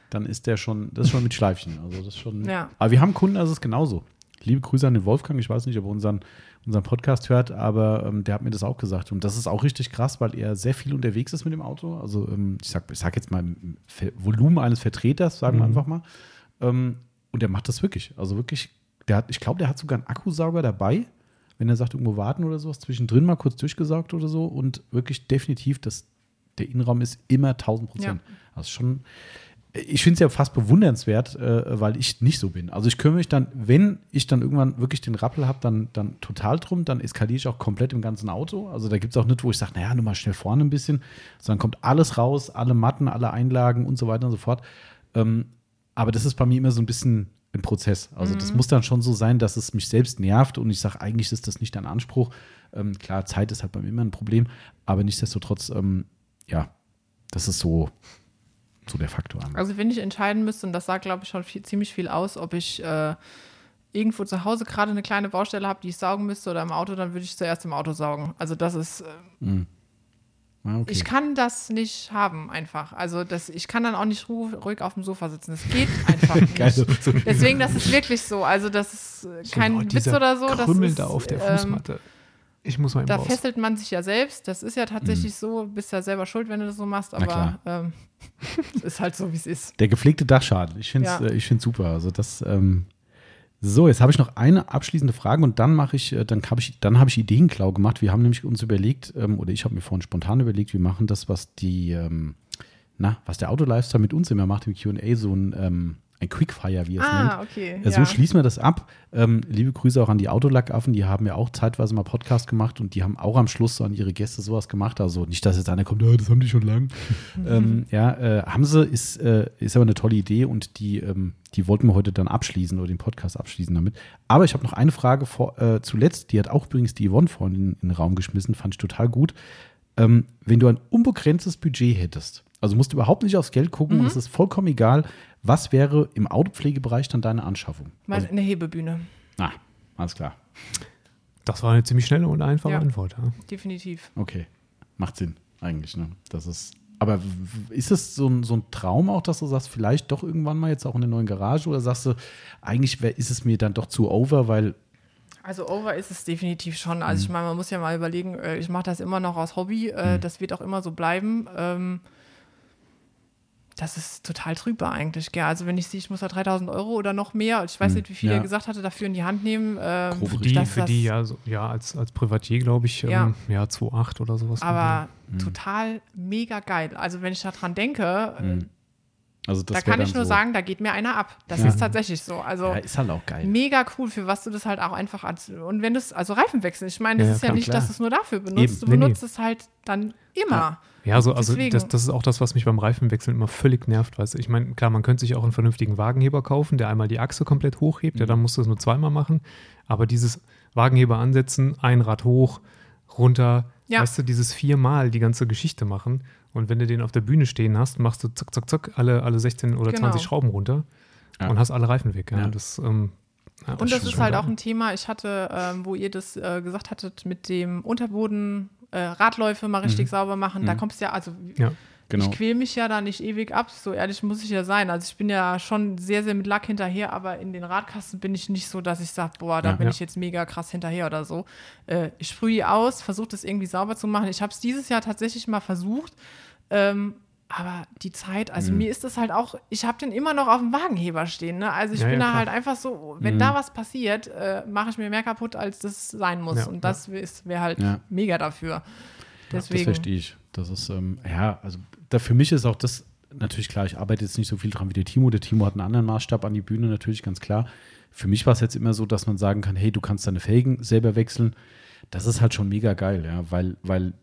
dann ist der schon, das ist schon mit Schleifchen. Also das ist schon. Ja. Aber wir haben Kunden, das ist genauso. Liebe Grüße an den Wolfgang, ich weiß nicht, ob er unseren, unseren Podcast hört, aber ähm, der hat mir das auch gesagt. Und das ist auch richtig krass, weil er sehr viel unterwegs ist mit dem Auto. Also ähm, ich sag, ich sag jetzt mal im Ver Volumen eines Vertreters, sagen wir Mhm. einfach mal. Ähm, und der macht das wirklich. Also wirklich, der hat, ich glaube, der hat sogar einen Akkusauger dabei, wenn er sagt, irgendwo warten oder sowas, zwischendrin mal kurz durchgesaugt oder so. Und wirklich definitiv, das, der Innenraum ist immer 1000 Prozent. Also schon, ich finde es ja fast bewundernswert, äh, weil ich nicht so bin. Also ich kümmere mich dann, wenn ich dann irgendwann wirklich den Rappel habe, dann, dann total drum, dann eskaliere ich auch komplett im ganzen Auto. Also da gibt es auch nicht, wo ich sage, naja, nur mal schnell vorne ein bisschen, sondern kommt alles raus, alle Matten, alle Einlagen und so weiter und so fort. Ähm, aber das ist bei mir immer so ein bisschen ein Prozess. Also das muss dann schon so sein, dass es mich selbst nervt und ich sage, eigentlich ist das nicht dein Anspruch. Ähm, klar, Zeit ist halt bei mir immer ein Problem, aber nichtsdestotrotz, ähm, ja, das ist so, so der Faktor. Also wenn ich entscheiden müsste, und das sagt, glaube ich, schon viel, ziemlich viel aus, ob ich äh, irgendwo zu Hause gerade eine kleine Baustelle habe, die ich saugen müsste oder im Auto, dann würde ich zuerst im Auto saugen. Also das ist, äh, Ah, okay. ich kann das nicht haben einfach. Also das, ich kann dann auch nicht ru ruhig auf dem Sofa sitzen. Das geht einfach nicht. So, so, Deswegen, das ist wirklich so. Also das ist äh, kein oh, Witz oder so. Das ist, da auf der ähm, Fußmatte. Ich muss mal eben da raus. fesselt man sich ja selbst. Das ist ja tatsächlich so. Bist ja selber schuld, wenn du das so machst. Mhm. Aber ähm, es ist halt so, wie es ist. Der gepflegte Dachschaden. Ich finde es Ja. äh, ich find's super. Also das, ähm, so, jetzt habe ich noch eine abschließende Frage und dann mache ich, äh, dann habe ich, dann habe ich Ideenklau gemacht. Wir haben nämlich uns überlegt, ähm, oder ich habe mir vorhin spontan überlegt, wir machen das, was die, ähm, na, was der Autolifestyle mit uns immer macht im Q&A, so ein, ähm, ein Quickfire, wie es nennt. Ah, okay. Äh, So schließen wir das ab. Ähm, liebe Grüße auch an die Autolackaffen, die haben ja auch zeitweise mal Podcast gemacht und die haben auch am Schluss so an ihre Gäste sowas gemacht. Also nicht, dass jetzt einer kommt, "Ja, das haben die schon lang. ähm, ja, äh, haben sie, ist, äh, ist aber eine tolle Idee und die, ähm, die wollten wir heute dann abschließen oder den Podcast abschließen damit. Aber ich habe noch eine Frage vor, äh, zuletzt, die hat auch übrigens die Yvonne vorhin in, in den Raum geschmissen, fand ich total gut. Ähm, wenn du ein unbegrenztes Budget hättest, also musst du überhaupt nicht aufs Geld gucken und es ist vollkommen egal, was wäre im Autopflegebereich dann deine Anschaffung? Mal Also, eine Hebebühne, ah, alles klar. Das war eine ziemlich schnelle und einfache Ja. Antwort. Ja. definitiv. Okay. Macht Sinn, eigentlich, ne? Das ist. Aber ist es so ein, so ein Traum auch, dass du sagst, vielleicht doch irgendwann mal jetzt auch in der neuen Garage oder sagst du, eigentlich wär, ist es mir dann doch zu over, weil Also over ist es definitiv schon. Also ich Mhm. meine, man muss ja mal überlegen, äh, ich mache das immer noch aus Hobby, äh, Mhm. das wird auch immer so bleiben. Das ist total trübbar eigentlich. Gell? Also wenn ich sehe, ich muss da 3000 Euro oder noch mehr, ich weiß Mhm. nicht, wie viel Ja. er gesagt hatte, dafür in die Hand nehmen. Ähm, Für die, dass für das- die ja, so, ja als, als Privatier, glaube ich, Ja. ähm, ja 2,8 oder sowas. Aber Mhm. total mega geil. Also wenn ich daran denke, Mhm. Also das da kann ich nur so, sagen, da geht mir einer ab. Das Ja. ist tatsächlich so. Also Ja, ist halt auch geil. mega cool, für was du das halt auch einfach als. Und wenn das, also Reifen wechseln, ich meine, das ist ja nicht, klar. dass du es nur dafür benutzt, Eben. du Nee, nee. benutzt es halt dann immer. Ja, also, also Deswegen- das, das ist auch das, was mich beim Reifenwechseln immer völlig nervt. Weißt du? Ich meine, klar, man könnte sich auch einen vernünftigen Wagenheber kaufen, der einmal die Achse komplett hochhebt, ja, Mhm. dann musst du es nur zweimal machen. Aber dieses Wagenheber ansetzen, ein Rad hoch, runter, Ja. weißt du, dieses viermal die ganze Geschichte machen. Und wenn du den auf der Bühne stehen hast, machst du zack, zack, zack, alle, alle 16 oder Genau. 20 Schrauben runter Ja. und hast alle Reifen weg. Ja. Ja. Das, ähm, ja, Und das ist halt auch ein Thema, ich hatte, ähm, wo ihr das äh, gesagt hattet, mit dem Unterboden, äh, Radläufe mal richtig sauber machen. Da Mhm. kommst du ja, also Ja. Genau. ich quäle mich ja da nicht ewig ab, so ehrlich muss ich ja sein. Also ich bin ja schon sehr, sehr mit Lack hinterher, aber in den Radkasten bin ich nicht so, dass ich sage, boah, da Ja. bin Ja. ich jetzt mega krass hinterher oder so. Äh, ich sprühe die aus, versuche das irgendwie sauber zu machen. Ich habe es dieses Jahr tatsächlich mal versucht, ähm, aber die Zeit, also Mhm. mir ist das halt auch, ich habe den immer noch auf dem Wagenheber stehen. Ne? Also ich Ja, bin ja, da klar. halt einfach so, wenn Mhm. da was passiert, äh, mache ich mir mehr kaputt, als das sein muss. Ja, Und das wäre halt mega dafür. Das Deswegen. verstehe ich. Das ist, ähm, ja, also da für mich ist auch das natürlich klar, ich arbeite jetzt nicht so viel dran wie der Timo. Der Timo hat einen anderen Maßstab an die Bühne, natürlich ganz klar. Für mich war es jetzt immer so, dass man sagen kann, hey, du kannst deine Felgen selber wechseln. Das ist halt schon mega geil, ja, weil, weil,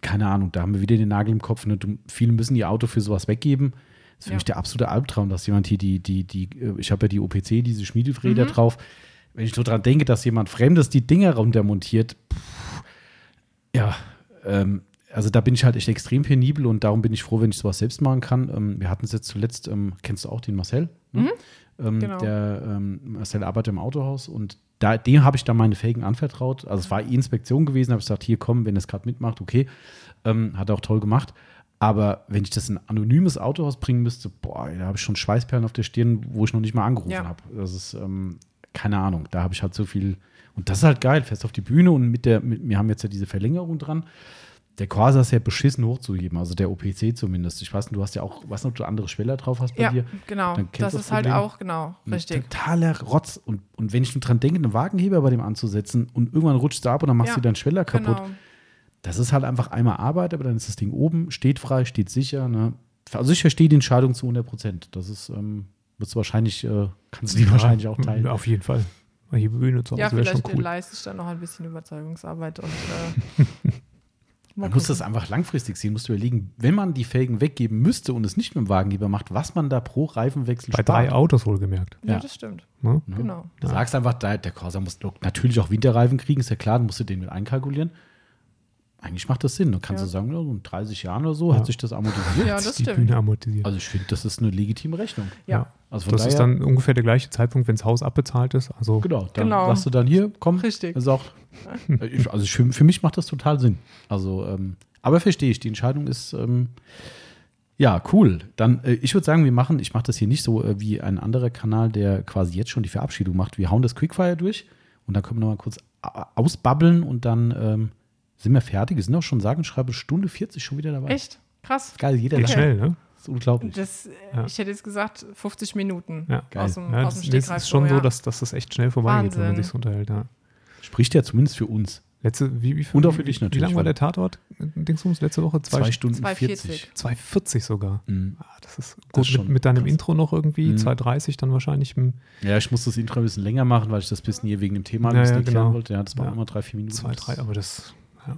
keine Ahnung, da haben wir wieder den Nagel im Kopf. Ne? Du, viele müssen ihr Auto für sowas weggeben. Das ist für Ja. mich der absolute Albtraum, dass jemand hier die, die, die, äh, ich habe ja die OPC, diese Schmiederäder Mhm. drauf. Wenn ich nur dran denke, dass jemand Fremdes die Dinger runtermontiert, pff, ja, ähm, also da bin ich halt echt extrem penibel und darum bin ich froh, wenn ich sowas selbst machen kann. Ähm, wir hatten es jetzt zuletzt, ähm, kennst du auch den Marcel? Ne? Ähm, Genau. Der ähm, Marcel arbeitet im Autohaus und da, dem habe ich dann meine Felgen anvertraut. Also es war die Inspektion gewesen, habe ich gesagt, hier komm, wenn es gerade mitmacht, okay. Ähm, hat er auch toll gemacht. Aber wenn ich das in ein anonymes Autohaus bringen müsste, boah, da habe ich schon Schweißperlen auf der Stirn, wo ich noch nicht mal angerufen Ja. habe. Das ist, ähm, keine Ahnung, da habe ich halt so viel. Und das ist halt geil, fest auf die Bühne und mit der, mit, wir haben jetzt ja diese Verlängerung dran. Der Corsa ist ja beschissen hochzuheben, also der OPC zumindest. Ich weiß nicht, du hast ja auch, was noch, ob du andere Schweller drauf hast bei Ja, dir. genau. Das ist das halt Problem. auch, genau, Ein richtig. Totaler Rotz. Und, und wenn ich nur dran denke, einen Wagenheber bei dem anzusetzen und irgendwann rutscht du ab und dann machst Ja, du deinen Schweller kaputt. Genau. Das ist halt einfach einmal Arbeit, aber dann ist das Ding oben, steht frei, steht sicher. Ne? Also ich verstehe die Entscheidung zu 100 Prozent. Das ist, ähm, wirst du wahrscheinlich, äh, kannst du die wahrscheinlich auch teilen. Auf jeden Fall. Die Bühne zu Ja, Hause wäre schon vielleicht cool. leiste ich dann noch ein bisschen Überzeugungsarbeit und äh, mal Man muss das einfach langfristig sehen, musst du überlegen, wenn man die Felgen weggeben müsste und es nicht mit dem Wagenheber macht, was man da pro Reifenwechsel Bei drei spart. Autos wohlgemerkt. Ja, Ja. das stimmt. Ne? Genau. Du sagst einfach, der, der Corsa muss natürlich auch Winterreifen kriegen, ist ja klar, dann musst du den mit einkalkulieren. Eigentlich macht das Sinn. Dann kannst Ja. du sagen, in 30 Jahren oder so Ja. hat sich das amortisiert. Ja, das die stimmt. Bühne amortisiert. Also ich finde, das ist eine legitime Rechnung. Ja. Also das ist dann ungefähr der gleiche Zeitpunkt, wenn das Haus abbezahlt ist. Also genau, dann Genau. sagst du dann hier, komm, Richtig. ist auch, also ich, für, mich macht das total Sinn. Also, ähm, aber verstehe ich, die Entscheidung ist, ähm, ja, cool. Dann, äh, ich würde sagen, wir machen, ich mache das hier nicht so äh, wie ein anderer Kanal, der quasi jetzt schon die Verabschiedung macht. Wir hauen das Quickfire durch und dann können wir nochmal kurz ausbabbeln und dann ähm, sind wir fertig. Wir sind auch schon, sagen und schreibe, Stunde 40 schon wieder dabei. Echt? Krass. Geil, jeder geht lacht. schnell, ne? Das ist unglaublich. Das, Ja. Ich hätte jetzt gesagt 50 Minuten Ja. Geil. aus dem, Ja, aus das, dem das ist schon so, ja. dass, dass das echt schnell vorbeigeht, wenn man sich so unterhält. Ja. Spricht ja zumindest für uns. Letzte, wie, wie, Und auch für dich Wie natürlich, lang war weil- der Tatort? Dingsums letzte Woche? Zwei, Zwei, Stunden 2,40. 40. 2,40 sogar. Mhm. Ah, das ist Das gut. ist schon mit, mit deinem krass. Intro noch irgendwie, Mhm. 2,30 dann wahrscheinlich. Im Ja, ich muss das Intro ein bisschen länger machen, weil ich das bisschen hier wegen dem Thema ein Ja, bisschen ja, erklären genau. wollte. Ja, das war Ja. immer drei, vier Minuten. 2, 3, aber das. Ja.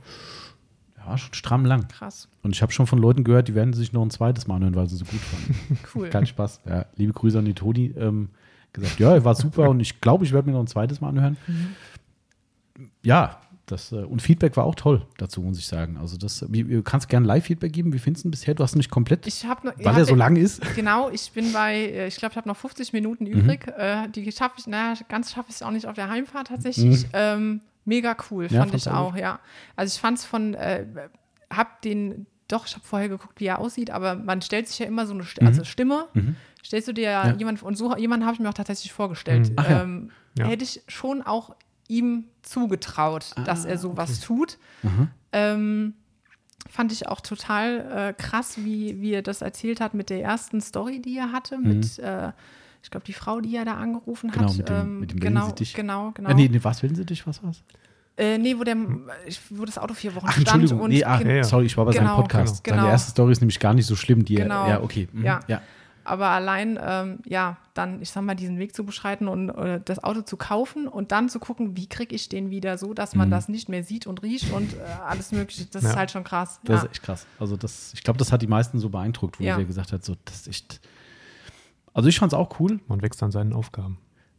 Ja, schon stramm lang. Krass. Und ich habe schon von Leuten gehört, die werden sich noch ein zweites Mal anhören, weil sie so gut fanden. Cool. Kein Spaß. Ja, liebe Grüße an die Toni. Ähm, gesagt, ja, war super und ich glaube, ich werde mir noch ein zweites Mal anhören. Ja, das, äh, und Feedback war auch toll dazu, muss ich sagen. Also, das, du kannst gerne Live-Feedback geben. Wie findest du ihn bisher? Du hast nicht komplett, Ich habe noch. weil er so lang ist. Genau, ich bin bei, äh, ich glaube, ich habe noch 50 Minuten Mhm. übrig. Äh, die schaffe ich, naja, ganz schaffe ich es auch nicht auf der Heimfahrt tatsächlich. Ähm, mega cool, Mhm. Ja, fand ich auch ja. Also ich fand es von, äh, hab den, doch, ich habe vorher geguckt, wie er aussieht, aber man stellt sich ja immer so eine St also Stimme. Mhm. Stellst du dir ja, Ja. jemand, und so jemanden habe ich mir auch tatsächlich vorgestellt. Ach ja. ähm, Ja. hätte ich schon auch ihm zugetraut, dass er sowas tut. Ähm, fand ich auch total äh, krass, wie, wie er das erzählt hat mit der ersten Story, die er hatte, mit, äh, ich glaube, die Frau, die er da angerufen Genau, hat. mit dem- ähm, mit dem genau, Wellensittich. genau, genau. Äh, nee, nee, was will sie dich? Was war's? Äh, nee, wo, der, ich- wo das Auto vier Wochen Ach, stand. Entschuldigung. Und nee, ach, Ja, ja. sorry, ich war bei seinem Genau, Podcast. genau. Seine erste Story ist nämlich gar nicht so schlimm. Die, Genau. Ja, okay. Mhm. Ja. ja. Aber allein, ähm, ja, dann, ich sag mal, diesen Weg zu beschreiten und äh, das Auto zu kaufen und dann zu gucken, wie kriege ich den wieder so, dass Mhm. man das nicht mehr sieht und riecht und äh, alles Mögliche. Das Ja. ist halt schon krass. Das ja. ist echt krass. Also das, ich glaube, das hat die meisten so beeindruckt, wo Ja. der gesagt hat, so, das ist echt. Also ich fand es auch cool, Man wächst an seinen Aufgaben.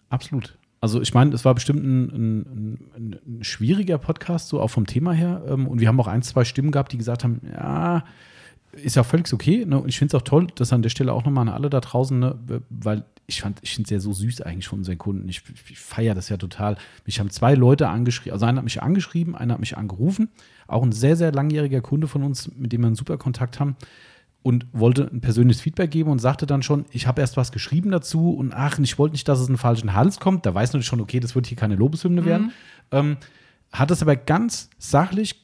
absolut. Also ich meine, es war bestimmt ein, ein, ein, schwieriger Podcast, so auch vom Thema her. Ähm, Und wir haben auch ein, zwei Stimmen gehabt, die gesagt haben, ja, ist ja völlig okay. Ne? Und ich finde es auch toll, dass an der Stelle auch nochmal an alle da draußen, ne? weil ich fand, ich finde es ja so süß eigentlich von unseren Kunden. Ich, ich feiere das ja total. Mich haben zwei Leute angeschrieben, also einer hat mich angeschrieben, einer hat mich angerufen. Auch ein sehr, sehr langjähriger Kunde von uns, mit dem wir einen super Kontakt haben und wollte ein persönliches Feedback geben und sagte dann schon, ich habe erst was geschrieben dazu und ach, ich wollte nicht, dass es in den falschen Hals kommt. Da weiß natürlich schon, okay, das wird hier keine Lobeshymne werden. Ähm, hat es aber ganz sachlich,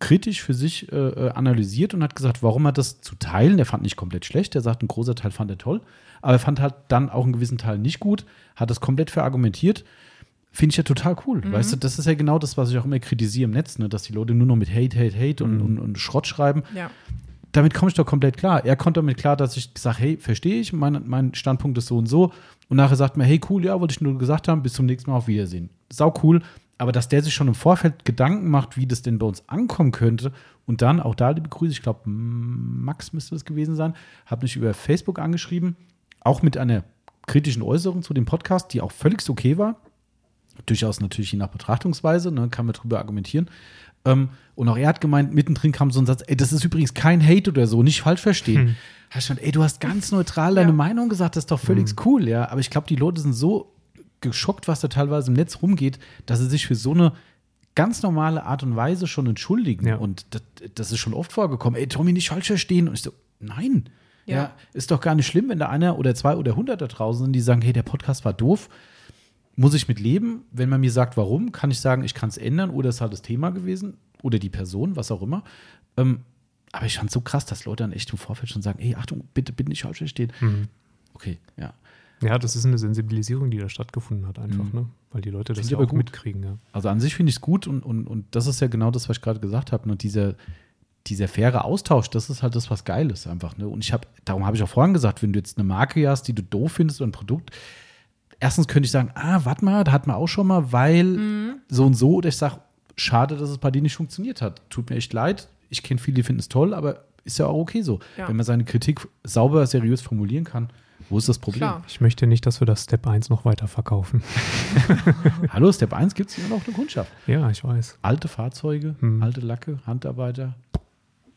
kritisch für sich äh, äh, analysiert und hat gesagt, warum er das zu teilen, der fand nicht komplett schlecht, der sagt, ein großer Teil fand er toll, aber er fand halt dann auch einen gewissen Teil nicht gut, hat das komplett verargumentiert. Finde ich ja total cool. Weißt du, das ist ja genau das, was ich auch immer kritisiere im Netz, ne? dass die Leute nur noch mit Hate, Hate, Hate und, und, und Schrott schreiben ja. Damit komme ich doch komplett klar. Er kommt damit klar, dass ich sage, hey, verstehe ich, mein, mein Standpunkt ist so und so. Und nachher sagt mir, hey, cool, ja, wollte ich nur gesagt haben, bis zum nächsten Mal auf Wiedersehen. Sau cool. Aber dass der sich schon im Vorfeld Gedanken macht, wie das denn bei uns ankommen könnte und dann auch da liebe Grüße, ich glaube, Max müsste es gewesen sein, hat mich über Facebook angeschrieben, auch mit einer kritischen Äußerung zu dem Podcast, die auch völlig okay war. Durchaus natürlich je nach Betrachtungsweise, ne, kann man drüber argumentieren. Ähm, und auch er hat gemeint, mittendrin kam so ein Satz, ey, das ist übrigens kein Hate oder so, nicht falsch verstehen. Hm. Da stand, ey, du hast ganz neutral deine Ja. Meinung gesagt, das ist doch völlig Hm. cool, ja. Aber ich glaube, die Leute sind so geschockt, was da teilweise im Netz rumgeht, dass sie sich für so eine ganz normale Art und Weise schon entschuldigen. Ja. Und das, das ist schon oft vorgekommen. Ey, Tommy, nicht falsch verstehen. Und ich so, nein. Ja. Ja. ist doch gar nicht schlimm, wenn da einer oder zwei oder hundert da draußen sind, die sagen, hey, der Podcast war doof. Muss ich mit leben? Wenn man mir sagt, warum, kann ich sagen, ich kann es ändern oder es ist halt das Thema gewesen oder die Person, was auch immer. Ähm, aber ich fand es so krass, dass Leute dann echt im Vorfeld schon sagen, ey, Achtung, bitte, bitte nicht falsch verstehen. Mhm. Okay, ja. Ja, das ist eine Sensibilisierung, die da stattgefunden hat, einfach, ne? Weil die Leute das ja auch gut. mitkriegen, ja. Also an sich finde ich es gut und, und, und das ist ja genau das, was ich gerade gesagt habe. Ne? Dieser, dieser faire Austausch, das ist halt das, was geil ist einfach. Ne? Und ich habe, darum habe ich auch vorhin gesagt, wenn du jetzt eine Marke hast, die du doof findest oder ein Produkt, erstens könnte ich sagen, ah, warte mal, da hat man auch schon mal, weil so und so, oder ich sage, schade, dass es bei dir nicht funktioniert hat. Tut mir echt leid. Ich kenne viele, die finden es toll, aber ist ja auch okay so. Ja. Wenn man seine Kritik sauber, seriös formulieren kann, wo ist das Problem? Klar. Ich möchte nicht, dass wir das Step 1 noch weiter verkaufen. Hallo, Step 1 gibt es immer noch eine Kundschaft. ja, ich weiß. Alte Fahrzeuge, Hm. alte Lacke, Handarbeiter.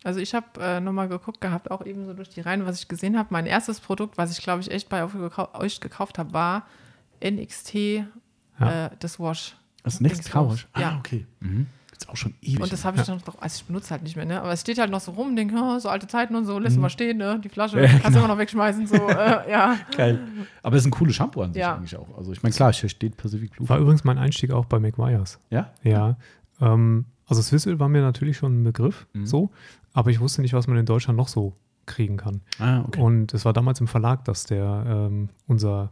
Also ich habe äh, nochmal geguckt gehabt, auch eben so durch die Reihen, was ich gesehen habe. Mein erstes Produkt, was ich glaube ich echt bei euch gekauft habe, war NXT, Ja. äh, das Wash. Das Next. Car Wash? Ah, Ja. okay. Mhm. Ist auch schon ewig. Und das habe ich dann noch, also ich benutze halt nicht mehr, ne? Aber es steht halt noch so rum, denke, oh, so alte Zeiten und so, lässt du mal stehen, ne? Die Flasche, Mhm. Ja, kannst du genau. immer noch wegschmeißen, so, äh, ja. geil. Aber es ist ein cooles Shampoo an sich Ja. eigentlich auch. Also ich meine, klar, hier steht Pacific Blue. War übrigens mein Einstieg auch bei McGuire's. Ja? Ja. Ähm, also Swissel war mir natürlich schon ein Begriff, Mhm. so, aber ich wusste nicht, was man in Deutschland noch so kriegen kann. Ah, okay. Und es war damals im Verlag, dass der ähm, unser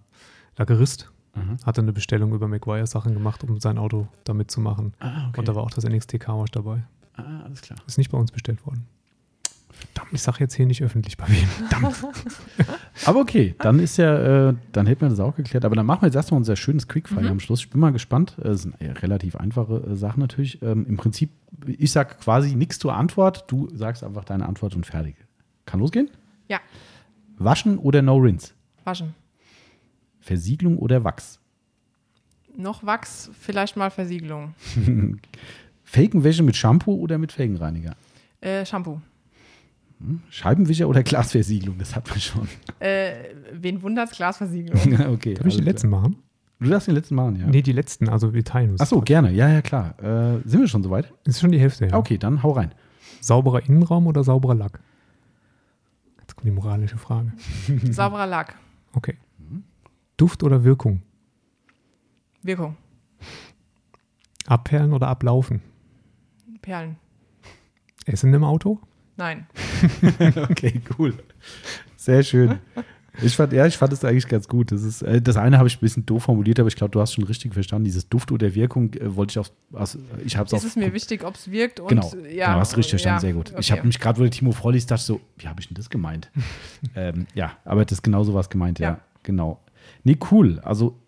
Lagerist Mhm. hatte eine Bestellung über McGuire Sachen gemacht, um sein Auto damit zu machen. Ah, okay. Und da war auch das NXT Car dabei. ah, alles klar. Ist nicht bei uns bestellt worden. Ich sage jetzt hier nicht öffentlich bei wem. Aber okay, dann ist ja, äh, dann hätten wir das auch geklärt. Aber dann machen wir jetzt erstmal unser schönes Quickfire am Schluss. Ich bin mal gespannt. Äh, Das sind eher relativ einfache äh, Sachen natürlich. Ähm, Im Prinzip, ich sage quasi nichts zur Antwort. Du sagst einfach deine Antwort und fertig. Kann losgehen? Ja, Waschen oder No Rinse? waschen. Versiegelung oder Wachs? Noch Wachs, vielleicht mal Versiegelung. Felgenwäsche mit Shampoo oder mit Felgenreiniger? Äh, Shampoo. Scheibenwischer oder Glasversiegelung? Das hat man schon. Äh, wen wundert's? Glasversiegelung. okay. Darf ich die alles letzten machen? Du darfst den letzten machen, ja? Nee, die letzten, also wir teilen uns. Achso, gerne. Ja, ja, klar. Äh, sind wir schon soweit? Ist schon die Hälfte, ja. Okay, dann hau rein. Sauberer Innenraum oder sauberer Lack? Jetzt kommt die moralische Frage. Sauberer Lack. Okay. Duft oder Wirkung? Wirkung. Abperlen oder ablaufen? Perlen. Essen im Auto? Nein. okay, cool. Sehr schön. Ich fand, ja, ich fand es eigentlich ganz gut. Das, ist, äh, das eine habe ich ein bisschen doof formuliert, aber ich glaube, du hast schon richtig verstanden. Dieses Duft oder Wirkung äh, wollte ich auf. Also, ich habe es Es ist mir wichtig, ob es wirkt und Genau, ja. genau, hast du richtig verstanden, ja, sehr gut. Ich okay. habe mich gerade, wo der Timo vorliest, dachte ich so, wie habe ich denn das gemeint? ähm, ja, aber das ist genau so was gemeint, ja. Ja. genau. Nee, cool. Also,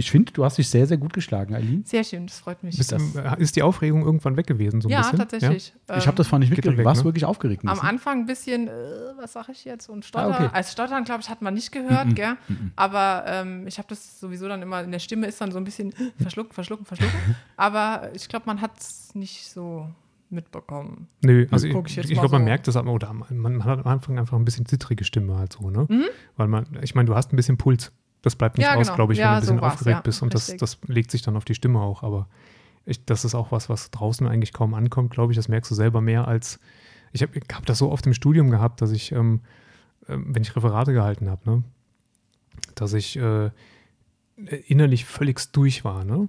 ich finde, du hast dich sehr, sehr gut geschlagen, Eileen. Sehr schön, das freut mich. Das- äh, ist die Aufregung irgendwann weg gewesen? So ein ja, bisschen? tatsächlich. ich habe das vorhin nicht mitgekriegt. warst ne? wirklich aufgeregt. Am. Anfang ein bisschen, äh, was sage ich jetzt? Und Stotter. Ah, okay. Als Stottern, glaube ich, hat man nicht gehört, gell? Aber ähm, ich habe das sowieso dann immer, in der Stimme ist dann so ein bisschen verschlucken, verschlucken, verschlucken. Aber ich glaube, man hat es nicht so mitbekommen. Nö, also ich, ich ich, glaube, man so. merkt das aber, oder man, hat am Anfang einfach ein bisschen zittrige Stimme halt so, ne? Mhm. Weil man, ich meine, du hast ein bisschen Puls. Das bleibt nicht Ja, aus, genau. glaube ich, wenn Ja, du ein bisschen so aufgeregt ja, bist und das, richtig. das legt sich dann auf die Stimme auch. Aber ich, das ist auch was, was draußen eigentlich kaum ankommt, glaube ich. Das merkst du selber mehr als. Ich habe hab das so oft im Studium gehabt, dass ich, ähm, ähm, wenn ich Referate gehalten habe, ne, dass ich äh, innerlich völlig durch war, ne?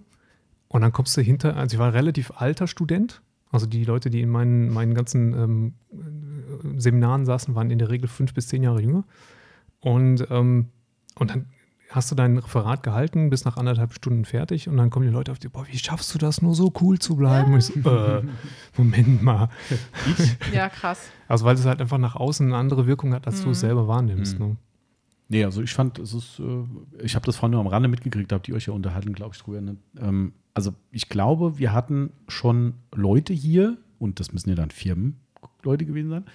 Und dann kommst du hinter, also ich war ein relativ alter Student. Also die Leute, die in meinen, meinen ganzen ähm, äh, Seminaren saßen, waren in der Regel fünf bis zehn Jahre jünger. Und, ähm, und dann hast du dein Referat gehalten, bist nach anderthalb Stunden fertig und dann kommen die Leute auf dich, boah, wie schaffst du das nur so cool zu bleiben? Und ich so, äh, Moment mal. Ja, krass. Also weil es halt einfach nach außen eine andere Wirkung hat, als du es selber wahrnimmst. Ne? Nee, also ich fand, es ist, äh, ich habe das vorhin nur am Rande mitgekriegt, habt ihr euch ja unterhalten, glaube ich, drüber. Ne? Ähm, also ich glaube, wir hatten schon Leute hier, und das müssen ja dann Firmenleute gewesen sein,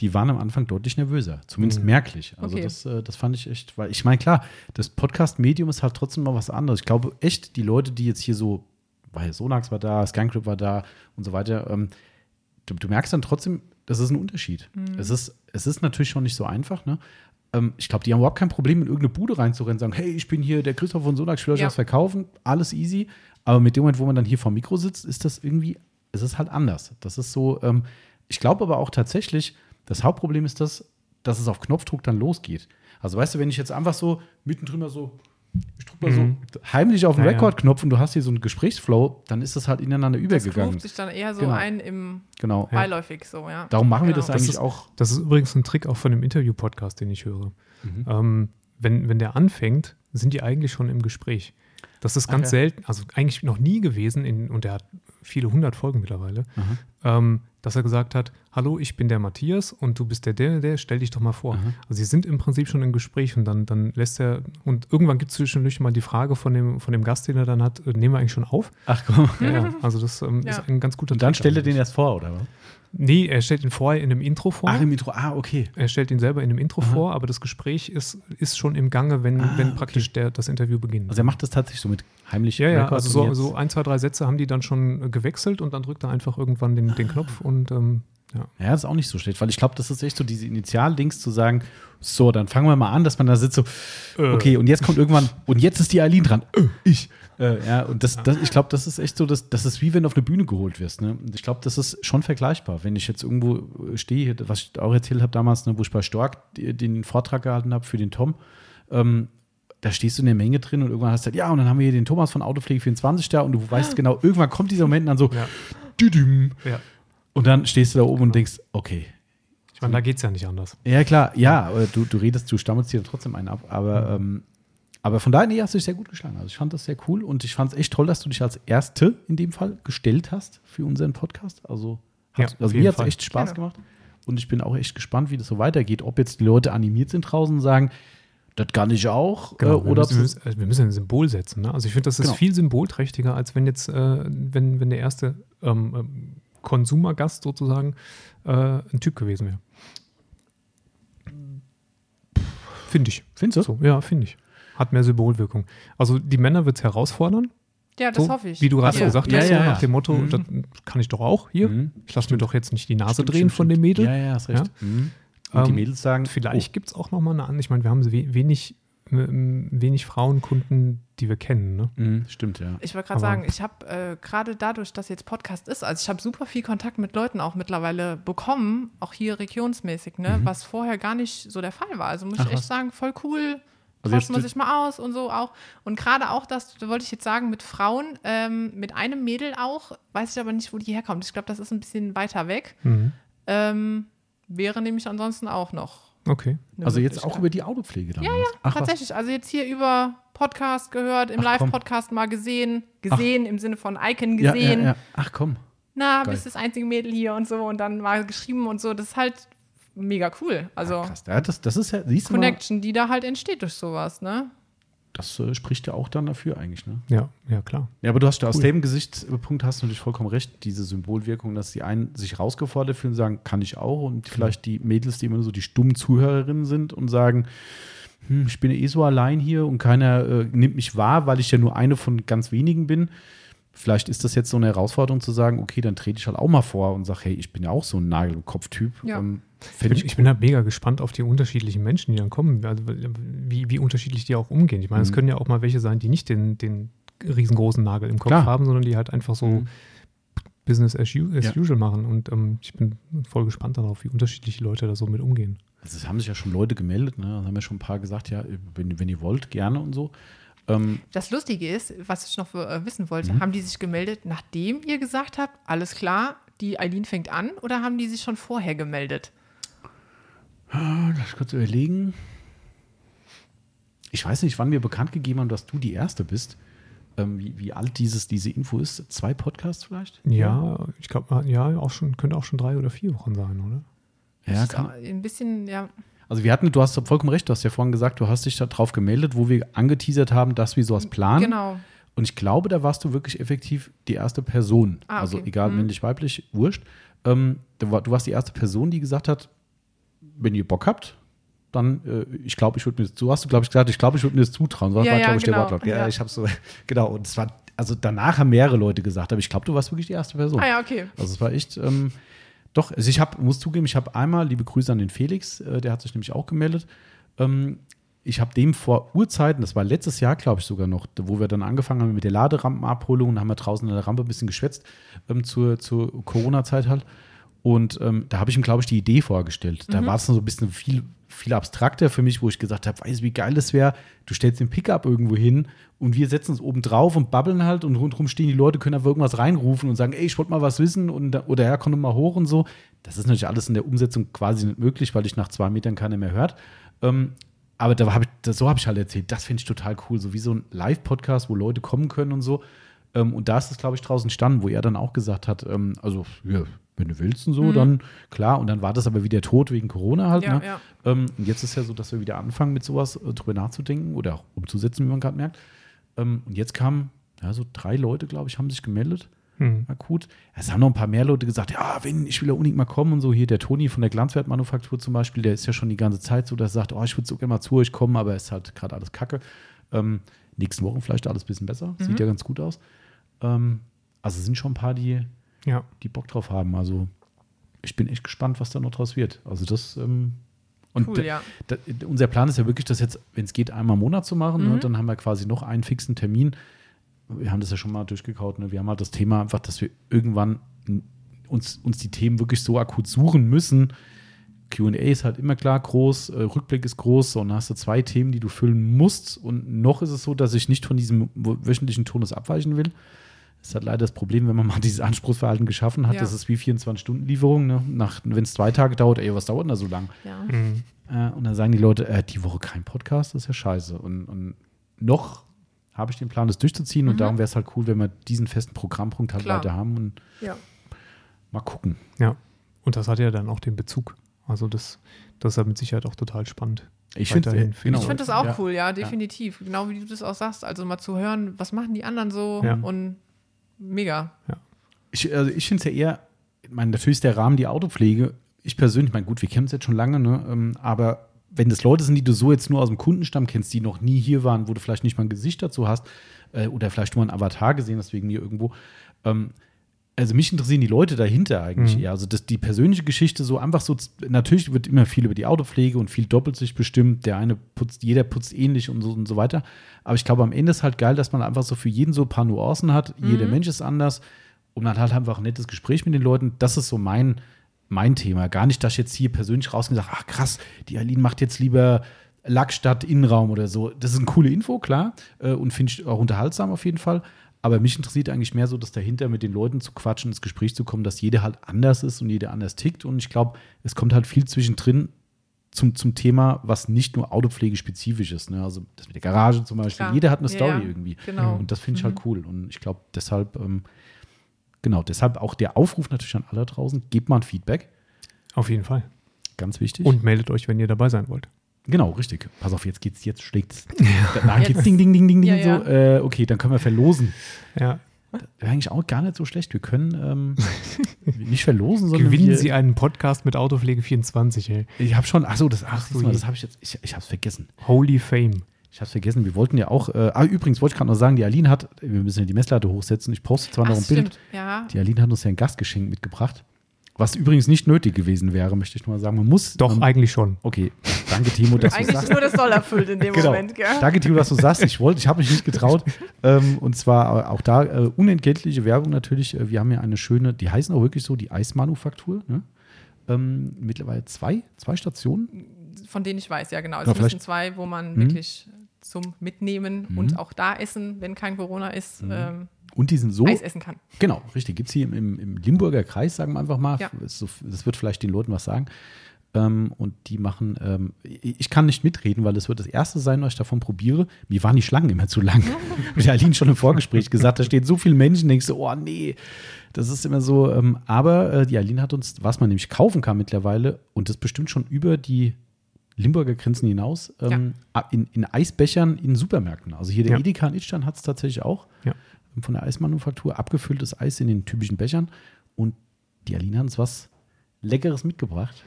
die waren am Anfang deutlich nervöser, zumindest merklich. Also Okay. das, äh, das fand ich echt, weil ich meine, klar, das Podcast-Medium ist halt trotzdem mal was anderes. Ich glaube echt, die Leute, die jetzt hier so, weil Sonax war da, Scancrip war da und so weiter, ähm, du, du merkst dann trotzdem, das ist ein Unterschied. Es, ist, es ist natürlich schon nicht so einfach, ne? Ähm, ich glaube, die haben überhaupt kein Problem, in irgendeine Bude reinzurennen und sagen, hey, ich bin hier der Christoph von Sonax, ich will euch Ja. was verkaufen, alles easy. Aber mit dem Moment, wo man dann hier vor Mikro sitzt, ist das irgendwie, es ist halt anders. Das ist so, ähm, ich glaube aber auch tatsächlich, das Hauptproblem ist das, dass es auf Knopfdruck dann losgeht. Also weißt du, wenn ich jetzt einfach so mittendrin mal so, ich drücke mal Mhm. so heimlich auf den Ja. Rekordknopf und du hast hier so einen Gesprächsflow, dann ist das halt ineinander Das übergegangen. groovt sich dann eher so Genau. ein im Genau. beiläufig so, ja. Darum machen wir Genau. das eigentlich ist, auch. Das ist übrigens ein Trick auch von dem Interview-Podcast, den ich höre. Mhm. Ähm, wenn, wenn der anfängt, sind die eigentlich schon im Gespräch. Das ist ganz ja. selten, also eigentlich noch nie gewesen, in, und er hat viele hundert Folgen mittlerweile, Mhm. ähm, dass er gesagt hat, hallo, ich bin der Matthias und du bist der, der, der, stell dich doch mal vor. Mhm. Also sie sind im Prinzip schon im Gespräch und dann, dann lässt er, und irgendwann gibt es zwischendurch mal die Frage von dem, von dem Gast, den er dann hat, nehmen wir eigentlich schon auf? Ach komm. Ja. Also das ähm, Ja. ist ein ganz guter Und dann Trick stellt er den erst vor, oder was? Nee, er stellt ihn vorher in einem Intro vor. Ach, im Intro. Ah, okay. Er stellt ihn selber in einem Intro vor, aber das Gespräch ist, ist schon im Gange, wenn, Ah, wenn praktisch der, das Interview beginnt. Also er macht das tatsächlich so mit heimlich. ja, ja, also so, so ein, zwei, drei Sätze haben die dann schon gewechselt und dann drückt er einfach irgendwann den, den Knopf und ähm, ja. Ja, das ist auch nicht so schlecht, weil ich glaube, das ist echt so diese Initialdings zu sagen, so, dann fangen wir mal an, dass man da sitzt so, Äh. okay, und jetzt kommt irgendwann, und jetzt ist die Eileen dran, äh, ich. Äh, ja, und das, das, ich glaube, das ist echt so, das, das ist wie wenn du auf eine Bühne geholt wirst. Ne? Und ich glaube, das ist schon vergleichbar. Wenn ich jetzt irgendwo äh, stehe, was ich auch erzählt habe damals, ne, wo ich bei Stork den Vortrag gehalten habe für den Tom, ähm, da stehst du in der Menge drin und irgendwann hast du gesagt, ja, und dann haben wir hier den Thomas von Autopflege 24 da und du weißt genau, irgendwann kommt dieser Moment dann so, Ja. düdüm. ja. Und dann stehst du da oben und denkst, okay. Ich meine, da geht es ja nicht anders. Ja, klar, ja, du, du redest, du stammelst dir trotzdem einen ab. Aber, ähm, aber von daher, nee, hast du dich sehr gut geschlagen. Also ich fand das sehr cool und ich fand es echt toll, dass du dich als Erste in dem Fall gestellt hast für unseren Podcast. Also, Ja, hat, auf also mir hat es echt Spaß Gerne. gemacht. Und ich bin auch echt gespannt, wie das so weitergeht. Ob jetzt die Leute animiert sind draußen und sagen, das kann ich auch. Genau, äh, wir, oder müssen, wir, müssen, also wir müssen ein Symbol setzen. Ne? Also ich finde, das ist Genau. viel symbolträchtiger, als wenn jetzt, äh, wenn, wenn der erste ähm, ähm, Konsumergast sozusagen äh, ein Typ gewesen wäre. Finde ich. Findest du? So, ja, finde ich. Hat mehr Symbolwirkung. Also die Männer wird es herausfordern, Ja, das so, hoffe ich. wie du gerade so, gesagt ja, hast, ja, ja. nach dem Motto, Mhm. das kann ich doch auch hier. Mhm. Ich lasse mir doch jetzt nicht die Nase Stimmt, drehen stimmt, von stimmt. dem Mädel. Ja, ja, hast recht. Mhm. Und die Ähm, Mädels sagen, Vielleicht gibt es auch noch mal eine andere. Ich meine, wir haben we wenig, wenig Frauenkunden, die wir kennen. Ne? oh, mhm, stimmt, ja. Ich wollte gerade sagen, ich habe äh, gerade dadurch, dass jetzt Podcast ist, also ich habe super viel Kontakt mit Leuten auch mittlerweile bekommen, auch hier regionsmäßig, ne, was vorher gar nicht so der Fall war. Also muss Ach, ich echt was. sagen, voll cool, tauscht jetzt- man sich mal aus und so auch. Und gerade auch das, da wollte ich jetzt sagen, mit Frauen, ähm, mit einem Mädel auch, weiß ich aber nicht, wo die herkommt. Ich glaube, das ist ein bisschen weiter weg. Mhm. Ähm, wäre nämlich ansonsten auch noch. Okay. Also jetzt auch über die Autopflege dann. Ja, ja, Ach, was? Tatsächlich, also jetzt hier über Podcast gehört, im Ach. Live-Podcast mal gesehen, gesehen im Sinne von Icon Ja, gesehen. ja, ja. Ach komm. Na, Geil. bist das einzige Mädel hier und so und dann mal geschrieben und so. Das ist halt mega cool. Also Krass. Ja, das, das ist ja, siehst du mal, Connection, die da halt entsteht durch sowas, ne? das äh, spricht ja auch dann dafür eigentlich, ne? Ja, ja, klar. Ja, aber du hast aus dem Gesichtspunkt hast du natürlich vollkommen recht, diese Symbolwirkung, dass die einen sich herausgefordert fühlen und sagen, kann ich auch und vielleicht die Mädels, die immer nur so die stummen Zuhörerinnen sind und sagen, hm, ich bin ja eh so allein hier und keiner äh, nimmt mich wahr, weil ich ja nur eine von ganz wenigen bin. Vielleicht ist das jetzt so eine Herausforderung zu sagen, okay, dann trete ich halt auch mal vor und sage, hey, ich bin ja auch so ein Nagel- und Kopftyp. Ja. Ähm, Ich ich bin halt mega gespannt auf die unterschiedlichen Menschen, die dann kommen, also, wie, wie unterschiedlich die auch umgehen. Ich meine, es Mhm. können ja auch mal welche sein, die nicht den, den riesengroßen Nagel im Kopf Klar. haben, sondern die halt einfach so Mhm. Business as, u- as Ja. usual machen. Und ähm, ich bin voll gespannt darauf, wie unterschiedliche Leute da so mit umgehen. Also es haben sich ja schon Leute gemeldet, ne? Da haben ja schon ein paar gesagt, ja, wenn, wenn ihr wollt, gerne und so. Ähm, Das Lustige ist, was ich noch äh, wissen wollte, Mhm. haben die sich gemeldet, nachdem ihr gesagt habt, alles klar, die Eileen fängt an, oder haben die sich schon vorher gemeldet? Lass ich kurz überlegen. Ich weiß nicht, wann wir bekannt gegeben haben, dass du die Erste bist. Ähm, wie, wie alt dieses, diese Info ist. Zwei Podcasts vielleicht? Ja, ich glaube, ja, auch schon, könnte auch schon drei oder vier Wochen sein, oder? Ja, kann, ein bisschen, ja, Also wir hatten, du hast vollkommen recht, du hast ja vorhin gesagt, du hast dich darauf gemeldet, wo wir angeteasert haben, dass wir sowas planen. genau. Und ich glaube, da warst du wirklich effektiv die erste Person. Ah, Also okay. egal, Mhm. männlich, weiblich, wurscht. Ähm, du warst die erste Person, die gesagt hat, wenn ihr Bock habt, dann, äh, ich glaube, ich würde mir das zu, hast du, glaube ich, gesagt, ich glaube, ich würde mir das zutrauen. So Ja, war, ja, glaube ich, der genau. Wortlaut. Ja, Ja. ich habe so, genau. Und es war, also danach haben mehrere Leute gesagt, aber ich glaube, du warst wirklich die erste Person. Ah ja, okay. Also es war echt, ähm, doch, also ich habe, muss zugeben, ich habe einmal, liebe Grüße an den Felix, äh, der hat sich nämlich auch gemeldet. Ähm, ich habe dem vor Urzeiten, das war letztes Jahr, glaube ich sogar noch, wo wir dann angefangen haben mit der Laderampenabholung und haben wir draußen an der Rampe ein bisschen geschwätzt ähm, zur, zur Corona-Zeit halt. Und ähm, da habe ich ihm, glaube ich, die Idee vorgestellt. Da war es noch so ein bisschen viel, viel abstrakter für mich, wo ich gesagt habe, weißt du, wie geil das wäre, du stellst den Pickup irgendwo hin und wir setzen uns oben drauf und babbeln halt und rundherum stehen die Leute, können einfach irgendwas reinrufen und sagen, ey, ich wollte mal was wissen und, oder ja, komm mal hoch und so. Das ist natürlich alles in der Umsetzung quasi nicht möglich, weil dich nach zwei Metern keiner mehr hört. Ähm, aber da hab ich, das, so habe ich halt erzählt, das finde ich total cool, so wie so ein Live-Podcast, wo Leute kommen können und so. Ähm, und da ist es, glaube ich, draußen standen, wo er dann auch gesagt hat, ähm, also, ja, wenn du willst und so, dann klar. Und dann war das aber wieder tot wegen Corona halt. Ja, ne? ja. Ähm, und jetzt ist ja so, dass wir wieder anfangen, mit sowas äh, drüber nachzudenken oder auch umzusetzen, wie man gerade merkt. Ähm, und jetzt kamen, ja, so drei Leute, glaube ich, haben sich gemeldet. Hm. Akut. Es haben noch ein paar mehr Leute gesagt, ja, wenn, ich will ja unbedingt mal kommen und so. Hier der Toni von der Glanzwertmanufaktur zum Beispiel, der ist ja schon die ganze Zeit so, dass er sagt, oh, ich würde so gerne mal zu euch kommen, aber es ist halt gerade alles Kacke. Ähm, nächsten Wochen vielleicht alles ein bisschen besser. Sieht ja ganz gut aus. Ähm, also es sind schon ein paar, die, Ja. die Bock drauf haben. Also ich bin echt gespannt, was da noch draus wird. Also das ähm, und Cool, da- ja. da, unser Plan ist ja wirklich, das jetzt, wenn es geht, einmal im Monat zu machen. Ne? Dann haben wir quasi noch einen fixen Termin. Wir haben das ja schon mal durchgekaut. Ne? Wir haben halt das Thema einfach, dass wir irgendwann uns, uns die Themen wirklich so akut suchen müssen. QA ist halt immer klar groß, äh, Rückblick ist groß, so, und dann hast du zwei Themen, die du füllen musst. Und noch ist es so, dass ich nicht von diesem wöchentlichen Turnus abweichen will. Das ist halt leider das Problem, wenn man mal dieses Anspruchsverhalten geschaffen hat. Ja. Das ist wie 24-Stunden-Lieferung. Ne? Wenn es zwei Tage dauert, ey, was dauert denn da so lang? Ja. Mhm. Äh, und dann sagen die Leute, äh, die Woche kein Podcast, das ist ja scheiße. Und, und noch habe ich den Plan, das durchzuziehen. Und darum wäre es halt cool, wenn wir diesen festen Programmpunkt halt Klar. weiter haben und ja. mal gucken. Ja. Und das hat ja dann auch den Bezug. Also das, das ist ja mit Sicherheit auch total spannend. Ich finde genau, Ich finde das auch ja. cool, ja, definitiv. Genau wie du das auch sagst. Also mal zu hören, was machen die anderen so Ja. und mega. Ich, also ich finde es ja eher, ich meine, natürlich ist der Rahmen die Autopflege. Ich persönlich, meine, gut, wir kennen uns jetzt schon lange, ne? ähm, aber wenn das Leute sind, die du so jetzt nur aus dem Kundenstamm kennst, die noch nie hier waren, wo du vielleicht nicht mal ein Gesicht dazu hast äh, oder vielleicht nur ein Avatar gesehen hast wegen mir irgendwo, ähm, also mich interessieren die Leute dahinter eigentlich Mhm. eher. Also das, die persönliche Geschichte so einfach so, natürlich wird immer viel über die Autopflege und viel doppelt sich bestimmt. Der eine putzt, jeder putzt ähnlich und so und so weiter. Aber ich glaube, am Ende ist halt geil, dass man einfach so für jeden so ein paar Nuancen hat. Jeder Mensch ist anders. Und man hat halt einfach ein nettes Gespräch mit den Leuten. Das ist so mein, mein Thema. Gar nicht, dass ich jetzt hier persönlich rausgehe und sage, ach krass, die Aline macht jetzt lieber Lackstadt, Innenraum oder so. Das ist eine coole Info, klar. Äh, und finde ich auch unterhaltsam auf jeden Fall. Aber mich interessiert eigentlich mehr so, dass dahinter mit den Leuten zu quatschen, ins Gespräch zu kommen, dass jeder halt anders ist und jeder anders tickt. Und ich glaube, es kommt halt viel zwischendrin zum, zum Thema, was nicht nur autopflegespezifisch ist. Ne? Also das mit der Garage zum Beispiel. Klar. Jeder hat eine Story ja. irgendwie. Genau. Und das finde ich halt cool. Und ich glaube, deshalb, ähm, genau, deshalb auch der Aufruf natürlich an alle draußen, gebt mal ein Feedback. Auf jeden Fall. Ganz wichtig. Und meldet euch, wenn ihr dabei sein wollt. Genau, richtig. Pass auf, jetzt geht's, jetzt schlägt's. Danach Jetzt. geht's ding, ding, ding, ding, ding. Ja, so. Äh, okay, dann können wir verlosen. Ja. Wäre eigentlich auch gar nicht so schlecht. Wir können ähm, nicht verlosen, sondern Gewinnen wir, Sie einen Podcast mit Autopflege 24, ey. Ich habe schon, ach so, das, ach, so, mal, je. das habe ich jetzt, ich, ich habe es vergessen. Holy Fame. Ich habe es vergessen. Wir wollten ja auch, äh, ah, übrigens wollte ich gerade noch sagen, die Aline hat, wir müssen ja die Messlatte hochsetzen. Ich poste zwar noch Ach, ein Bild. stimmt. Ja. Die Aline hat uns ja ein Gastgeschenk mitgebracht. Was übrigens nicht nötig gewesen wäre, möchte ich nur mal sagen. Man muss. Doch, man, eigentlich schon. Okay, danke Timo, dass du Eigentlich sagst. ist nur das Soll erfüllt in dem Genau. Moment, gell? Danke, Timo, dass du sagst. Ich wollte, ich habe mich nicht getraut. ähm, und zwar auch da äh, unentgeltliche Werbung natürlich. Äh, wir haben ja eine schöne, die heißen auch wirklich so, die Eismanufaktur. Ne? Ähm, mittlerweile zwei, zwei Stationen. Von denen ich weiß, ja genau. Es Ja, müssen zwei, wo man Mhm. wirklich zum Mitnehmen und auch da essen, wenn kein Corona ist, Mhm. ähm, Und die sind so. Eis essen kann. Genau, richtig. Gibt es hier im, im, im Limburger Kreis, sagen wir einfach mal. Ja. Das, wird vielleicht den Leuten was sagen. Ähm, und die machen, ähm, ich kann nicht mitreden, weil das wird das erste sein, was ich davon probiere. Mir waren die Schlangen immer zu lang. Der Aline schon im Vorgespräch gesagt, da stehen so viele Menschen, denkst du, oh nee, das ist immer so. Ähm, aber äh, die Aline hat uns, was man nämlich kaufen kann mittlerweile, und das bestimmt schon über die Limburger Grenzen hinaus, ähm, in, in Eisbechern in Supermärkten. Also hier der Ja. Edeka in Itzstein hat es tatsächlich auch Ja. Von der Eismanufaktur, abgefülltes Eis in den typischen Bechern. Und die Aline hat uns was Leckeres mitgebracht.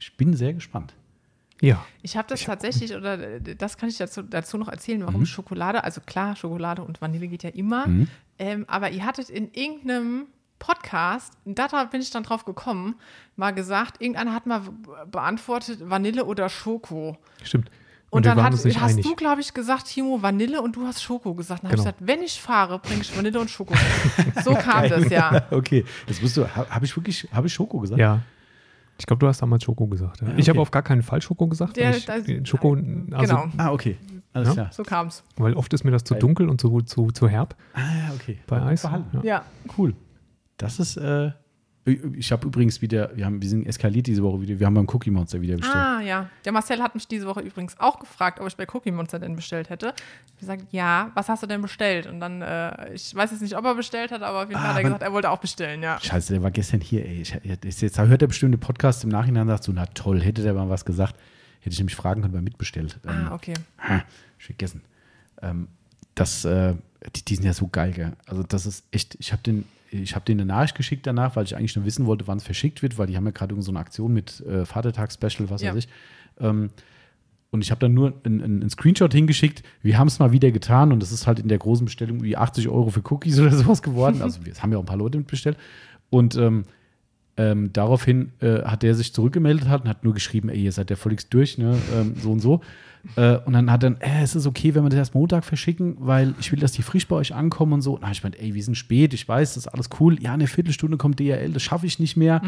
Ich bin sehr gespannt. Ja. Ich habe das tatsächlich, oder äh, das kann ich dazu, dazu noch erzählen, Mhm. warum Schokolade, also klar, Schokolade und Vanille geht ja immer, Mhm. ähm, aber ihr hattet in irgendeinem Podcast, da bin ich dann drauf gekommen, mal gesagt, irgendeiner hat mal beantwortet Vanille oder Schoko. Stimmt. Und, wir dann hat, hast einig. du, glaube ich, gesagt, Timo, Vanille und du hast Schoko gesagt. Dann habe Genau. ich gesagt, wenn ich fahre, bringe ich Vanille und Schoko. so kam das, ja. Okay, jetzt bist du, habe hab ich wirklich, habe ich Schoko gesagt? Ja. Ich glaube, du hast damals Schoko gesagt. Ja. Ja, Ich okay. habe auf gar keinen Fall Schoko gesagt. Der- ich, das- den Schoko, also, Genau. Ah, okay. Alles Ja. klar. So kam es. Weil oft ist mir das zu dunkel und zu, zu, zu herb Ah, ja, okay. bei Eis. Ja. Ja. Cool. Das ist, äh, ich habe übrigens wieder, wir, haben, wir sind eskaliert diese Woche wieder, wir haben beim Cookie Monster wieder bestellt. Ah, ja. Der Marcel hat mich diese Woche übrigens auch gefragt, ob ich bei Cookie Monster denn bestellt hätte. Ich habe gesagt, ja, was hast du denn bestellt? Und dann, äh, ich weiß jetzt nicht, ob er bestellt hat, aber auf jeden Ah, Fall hat er aber- gesagt, er wollte auch bestellen, ja. Scheiße, der war gestern hier, ey. Ich, jetzt, jetzt hört er bestimmt den Podcast im Nachhinein und sagt so, na toll, hätte der mal was gesagt. Hätte ich nämlich fragen können, wer mitbestellt. Ähm, Ah, okay. Ha, ich vergessen. Ähm, das, äh, die, die sind ja so geil, gell? Also das ist echt, ich habe den, ich habe denen eine Nachricht geschickt danach, weil ich eigentlich nur wissen wollte, wann es verschickt wird, weil die haben ja gerade so eine Aktion mit äh, Vatertags-Special, was Ja. weiß ich. Ähm, und ich habe dann nur einen, Screenshot hingeschickt. Wir haben es mal wieder getan und es ist halt in der großen Bestellung wie 80 Euro für Cookies oder sowas geworden. Also wir- haben ja auch ein paar Leute mitbestellt. Und ähm, ähm, daraufhin äh, hat der sich zurückgemeldet hat und hat nur geschrieben, ey, ihr seid ja völlig durch, ne? ähm, so und so. Äh, und dann hat dann, äh, es ist okay, wenn wir das erst Montag verschicken, weil ich will, dass die frisch bei euch ankommen und so. Hab ich meinte, ey, wir sind spät, ich weiß, das ist alles cool. Ja, eine Viertelstunde kommt DHL, das schaffe ich nicht mehr.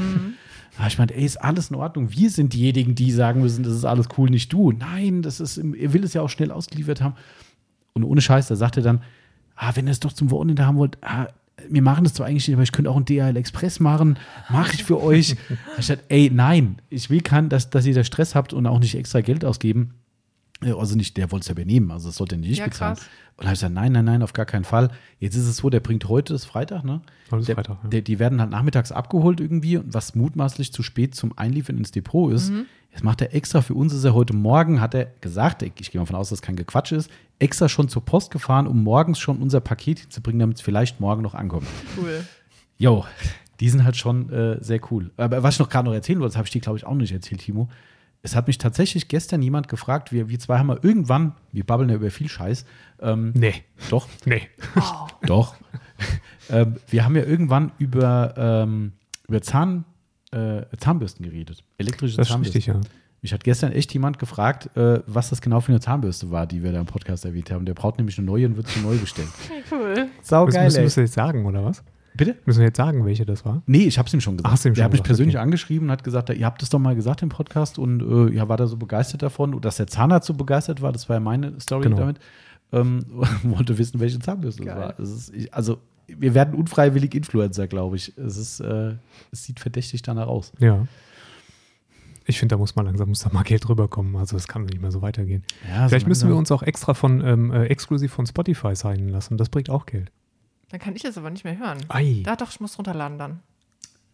Hab ich meinte, ey, ist alles in Ordnung. Wir sind diejenigen, die sagen müssen, das ist alles cool, nicht du. Nein, das ist, ihr will es ja auch schnell ausgeliefert haben. Und ohne Scheiß, da sagt er dann, ah, wenn ihr es doch zum Wochenende haben wollt, ah, wir machen das zwar eigentlich nicht, aber ich könnte auch einen DHL Express machen, mache ich für euch. ich dachte, ey, nein, ich will keinen, dass, dass ihr da Stress habt und auch nicht extra Geld ausgeben. Also nicht, der wollte es ja übernehmen, also das sollte nicht Ja, bezahlen. krass. Und habe ich gesagt, nein, nein, nein, auf gar keinen Fall. Jetzt ist es so, der bringt heute, das ist Freitag, ne? Heute ist der, Freitag, ja. der, die werden halt nachmittags abgeholt irgendwie, und was mutmaßlich zu spät zum Einliefern ins Depot ist. Mhm. Jetzt macht er extra für uns, ist er heute Morgen, hat er gesagt, ich, gehe mal davon aus, dass es kein Gequatsch ist, extra schon zur Post gefahren, um morgens schon unser Paket hinzubringen, damit es vielleicht morgen noch ankommt. Cool. Jo, die sind halt schon äh, sehr cool. Aber was ich noch gerade noch erzählen wollte, das habe ich dir, glaube ich, auch nicht erzählt, Timo. Es hat mich tatsächlich gestern jemand gefragt, wir, wir zwei haben mal irgendwann, wir babbeln ja über viel Scheiß, ähm, Nee. doch, Nee. Oh. doch. ähm, wir haben ja irgendwann über, ähm, über Zahn, äh, Zahnbürsten geredet. Elektrische Das ist Zahnbürsten. richtig, ja. Mich hat gestern echt jemand gefragt, äh, was das genau für eine Zahnbürste war, die wir da im Podcast erwähnt haben. Der braucht nämlich eine neue und wird sie neu bestellen. Cool. Sau geil, müssen ey. wir jetzt sagen, oder was? Bitte? Müssen wir jetzt sagen, welche das war? Nee, ich habe es ihm schon gesagt. Ach, hast du ihm der schon hat mich persönlich okay. angeschrieben und hat gesagt, ihr habt es doch mal gesagt im Podcast und äh, ja, war da so begeistert davon, dass der Zahnarzt so begeistert war, das war ja meine Story Genau. damit. Ähm, wollte wissen, welche Zahnbürste es Geil. war. Es ist, ich, also, wir werden unfreiwillig Influencer, glaube ich. Es ist, äh, es sieht verdächtig danach aus. Ja. Ich finde, da muss mal langsam muss da mal Geld rüberkommen. Also es kann nicht mehr so weitergehen. Ja, Vielleicht so müssen wir uns auch extra von ähm, äh, exklusiv von Spotify signen lassen. Das bringt auch Geld. Dann kann ich es aber nicht mehr hören. Ei. Da doch, ich muss runterladen dann.